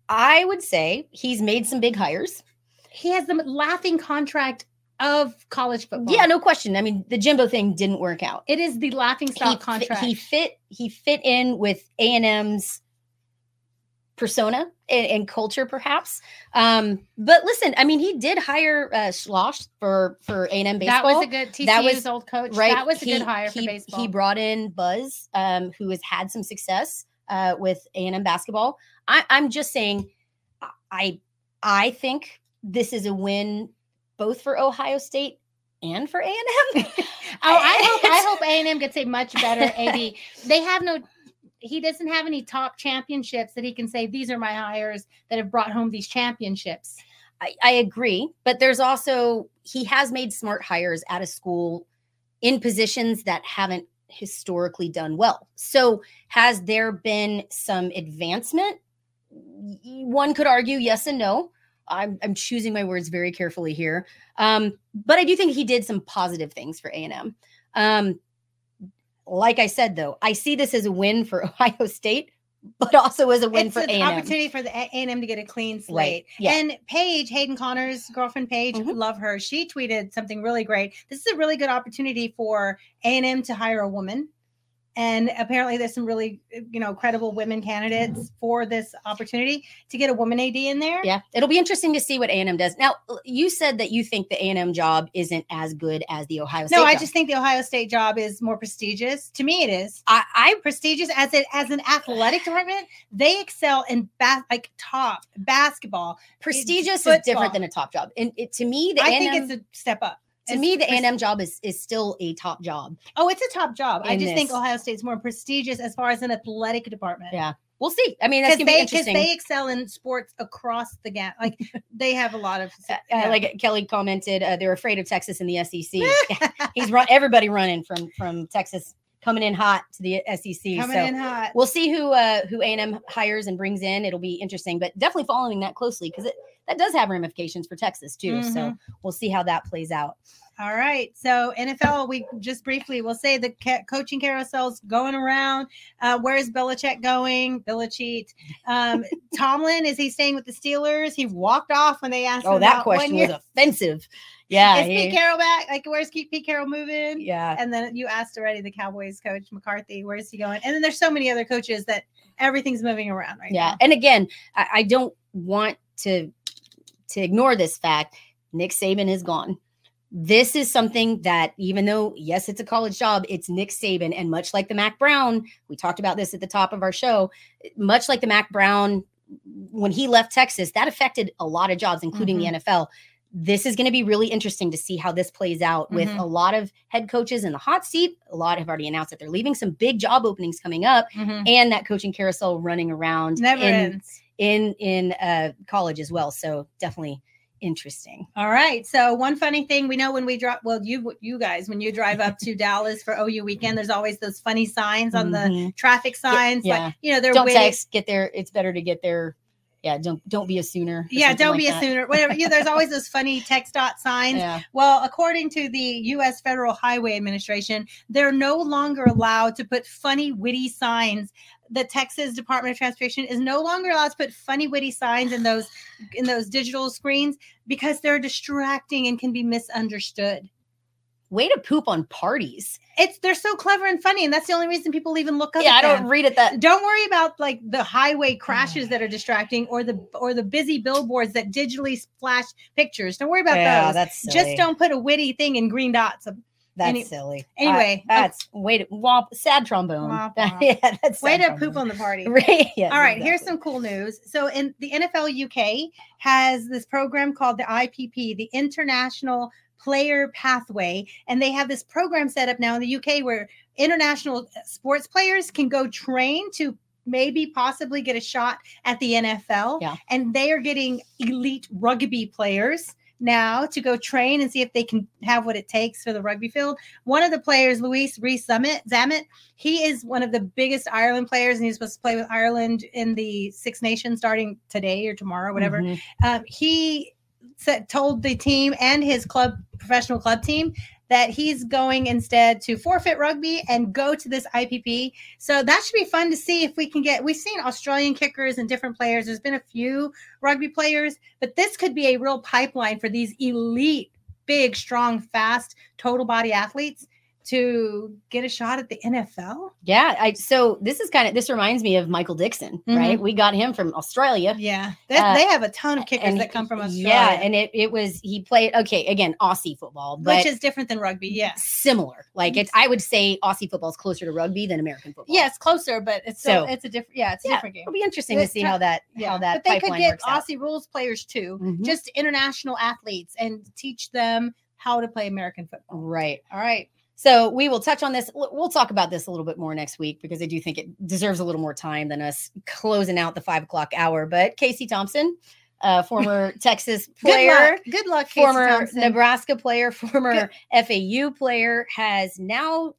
D: I would say he's made some big hires.
C: He has the laughing contract of college football.
D: Yeah, no question. I mean, the Jimbo thing didn't work out.
C: it is the laughing stock
D: he,
C: contract.
D: he fit he fit in with a&m's persona and, and culture perhaps um but listen i mean he did hire uh schloss for for a&m
C: that was a good TCU's
D: That was-
C: old coach.
D: right
C: That was a
D: He-
C: good hire for
D: he,
C: baseball.
D: he brought in buzz um who has had some success uh with a&m basketball i i'm just saying i i think this is a win both for ohio state and for A&M.
C: Oh, I hope I hope A and M gets a much better AD. They have no. He doesn't have any top championships that he can say these are my hires that have brought home these championships.
D: I, I agree, but there's also he has made smart hires at a school in positions that haven't historically done well. So has there been some advancement? One could argue yes and no. I'm, I'm choosing my words very carefully here, um, but I do think he did some positive things for A and M. Um, like I said, though, I see this as a win for Ohio State, but also as a win
C: it's
D: for
C: an
D: A and M.
C: opportunity for the A and M to get a clean slate.
D: Yeah.
C: And Paige Hayden Conner's girlfriend Paige,
D: Mhm.
C: love her. She tweeted something really great. This is a really good opportunity for A and M to hire a woman. And apparently, there's some really, eh, you know, credible women candidates mm-hmm. for this opportunity to get a woman AD in there.
D: Yeah, it'll be interesting to see what A and M does. Now, you said that you think the A and M job isn't as good as the Ohio State.
C: No, I just think the Ohio State job is more prestigious. To me, it is.
D: I, I
C: prestigious as it as an athletic department. They excel in like top basketball.
D: prestigious is different than a top job, and it, to me, the
C: I
D: A&M,
C: think it's a step up.
D: To me the A&M job is is still a top job.
C: Oh, it's a top job. I just think. Ohio State's more prestigious as far as an athletic department.
D: Yeah, We'll see. I mean, that's
C: Because
D: gonna be
C: they, 'cause
D: interesting.
C: they excel in sports across the gap. Like they have a lot of.
D: Uh,
C: yeah.
D: Like Kelly commented, uh, they're afraid of Texas in the SEC. He's run everybody running from from Texas coming in hot to the SEC.
C: coming
D: so
C: in hot.
D: we'll see who uh who A&M hires and brings in. It'll be interesting, but definitely following that closely because it that does have ramifications for Texas too. So
C: Mhm.
D: we'll see how that plays out.
C: All right. So NFL, we just briefly will say the ca- coaching carousel's going around. Uh, where is Belichick going? Belichick. Um, Tomlin is he staying with the Steelers? He walked off when they asked.
D: Oh,
C: him
D: that question was offensive. Yeah,
C: Is Pete Carroll back? Like, where's Pete Pete Carroll moving?
D: yeah.
C: And then you asked already the Cowboys coach McCarthy, where's he going? And then there's so many other coaches that everything's moving around right
D: Yeah.
C: now.
D: And again, I, I don't want to to ignore this fact. Nick Saban is gone. This is something that, even though yes, it's a college job, it's Nick Saban, and much like the Mack Brown, we talked about this at the top of our show. Much like the Mack Brown, when he left Texas, that affected a lot of jobs, including the NFL. This is going to be really interesting to see how this plays out with
C: Mhm.
D: a lot of head coaches in the hot seat. A lot have already announced that they're leaving some big job openings coming up,
C: Mhm.
D: and that coaching carousel running around
C: Never
D: in,
C: ends.
D: In in uh college as well so definitely interesting
C: All right. So one funny thing we know when we drop, well, you you guys when you drive up to Dallas for OU weekend, there's always those funny signs on the
D: Mhm.
C: traffic signs.
D: yeah.
C: Like you know they're
D: don't
C: waiting.
D: text get there it's better to get there yeah don't don't be a sooner
C: Yeah, don't
D: like
C: be a sooner. Whatever. Yeah, there's always those funny text dot signs.
D: yeah
C: Well, according to the U.S. Federal Highway Administration, they're no longer allowed to put funny, witty signs. The Texas Department of Transportation is no longer allowed to put funny, witty signs in those in those digital screens because they're distracting and can be misunderstood.
D: way to poop on parties
C: It's they're so clever and funny, and that's the only reason people even look up.
D: yeah i
C: at
D: don't read it that
C: Don't worry about like the highway oh crashes that are distracting, or the or the busy billboards that digitally flash pictures. Don't worry about
D: yeah
C: those.
D: that's silly.
C: Just don't put a witty thing in green dots.
D: That's
C: any-
D: silly
C: anyway,
D: I- that's way to womp sad trombone
C: Womp womp.
D: yeah that's
C: Way to
D: trombone.
C: poop on the party.
D: Right, yes,
C: All right, here's some cool news. So, in the NFL UK has this program called the IPP, the International Player Pathway, and they have this program set up now in the UK where international uh, sports players can go train to maybe possibly get a shot at the NFL.
D: Yeah.
C: And they are getting elite rugby players now to go train and see if they can have what it takes for the rugby field. One of the players, Louis Rees Summit Zammit, he is one of the biggest Ireland players, and he's supposed to play with Ireland in the Six Nations starting today or tomorrow, whatever.
D: Mhm.
C: Um, he said, told the team and his club, professional club team, that he's going instead to forfeit rugby and go to this IPP. So that should be fun to see if we can get. We've seen Australian kickers and different players. There's been a few rugby players, but this could be a real pipeline for these elite, big, strong, fast, total body athletes to get a shot at the NFL.
D: yeah i so this is kind of this reminds me of Michael Dickson right we got him from australia
C: Yeah, they,
D: Uh,
C: they have a ton of kickers
D: and
C: that come from Australia.
D: Yeah, and it, it was he played okay again Aussie football, but
C: which is different than rugby. yeah.
D: similar. Like it's I would say Aussie football is closer to rugby than American football.
C: Yeah, it's closer, but it's
D: So-
C: it's a different. Yeah, it's a
D: Yeah,
C: different game.
D: it'll be interesting to see
C: ti-
D: how that
C: Yeah,
D: how that
C: but they could get
D: out.
C: Aussie rules players too,
D: Mhm.
C: just international athletes, and teach them how to play American football.
D: Right.
C: All right.
D: So we will touch on this. We'll talk about this a little bit more next week because I do think it deserves a little more time than us closing out the five o'clock hour. But Casey Thompson, uh, former Texas player,
C: Good luck. Good luck,
D: former. Nebraska player, former FAU player, has now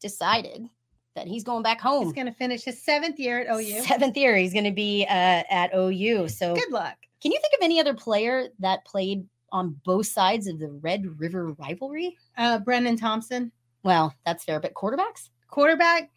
D: decided that he's going back home.
C: He's going to finish his seventh year at OU.
D: Seventh year, he's going to be uh, at OU. So,
C: Good luck.
D: can you think of any other player that played on both sides of the Red River rivalry?
C: Uh, Brendan Thompson,
D: Well, that's fair, but quarterbacks?
C: quarterback.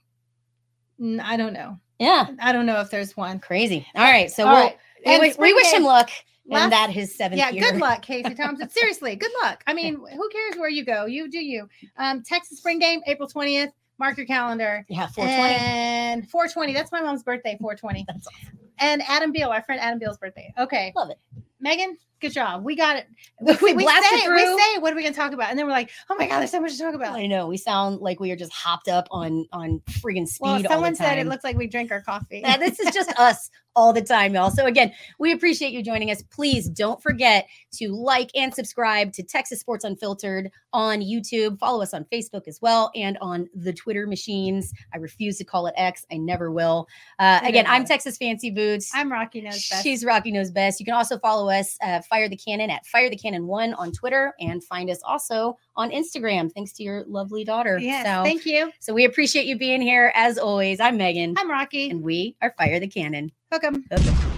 C: I don't know.
D: Yeah,
C: I don't know if there's one.
D: crazy. All right, so
C: All
D: we'll,
C: right.
D: we,
C: And
D: wi- we wish him luck
C: Last-
D: and that his seventh
C: Yeah,
D: year.
C: good luck, Casey Thompson. Seriously, good luck. I mean, who cares where you go? You do you. Um, Texas spring game, April 20th. Mark your calendar.
D: Yeah, 420.
C: And 420. That's my mom's birthday, 420.
D: That's awesome.
C: And Adam Beal, our friend Adam Beal's birthday. Okay.
D: Love it.
C: Megan, good job. We got it.
D: We blasted
C: say,
D: through.
C: We say, what are we going to talk about? And then we're like, oh my God, there's so much to talk about.
D: I know we sound like we are just hopped up on on friggin' speed
C: Well,
D: all the
C: someone said it looks like we drink our coffee.
D: Uh, this is just us all the time, y'all. So again, we appreciate you joining us. Please don't forget to like and subscribe to Texas Sports Unfiltered on YouTube. Follow us on Facebook as well and on the Twitter machines. I refuse to call it X. I never will. Uh, again, I'm Texas Fancy Boots.
C: I'm Rocky Knows Best.
D: She's Rocky Knows Best. You can also follow us, uh, Fire the Cannon at Fire the Cannon One on Twitter, and find us also on Instagram. Thanks to your lovely daughter.
C: Yes,
D: so,
C: thank you.
D: so we appreciate you being here as always. I'm Megan,
C: I'm Rocky.
D: and we are Fire the Cannon.
C: Hook 'em.
D: Okay.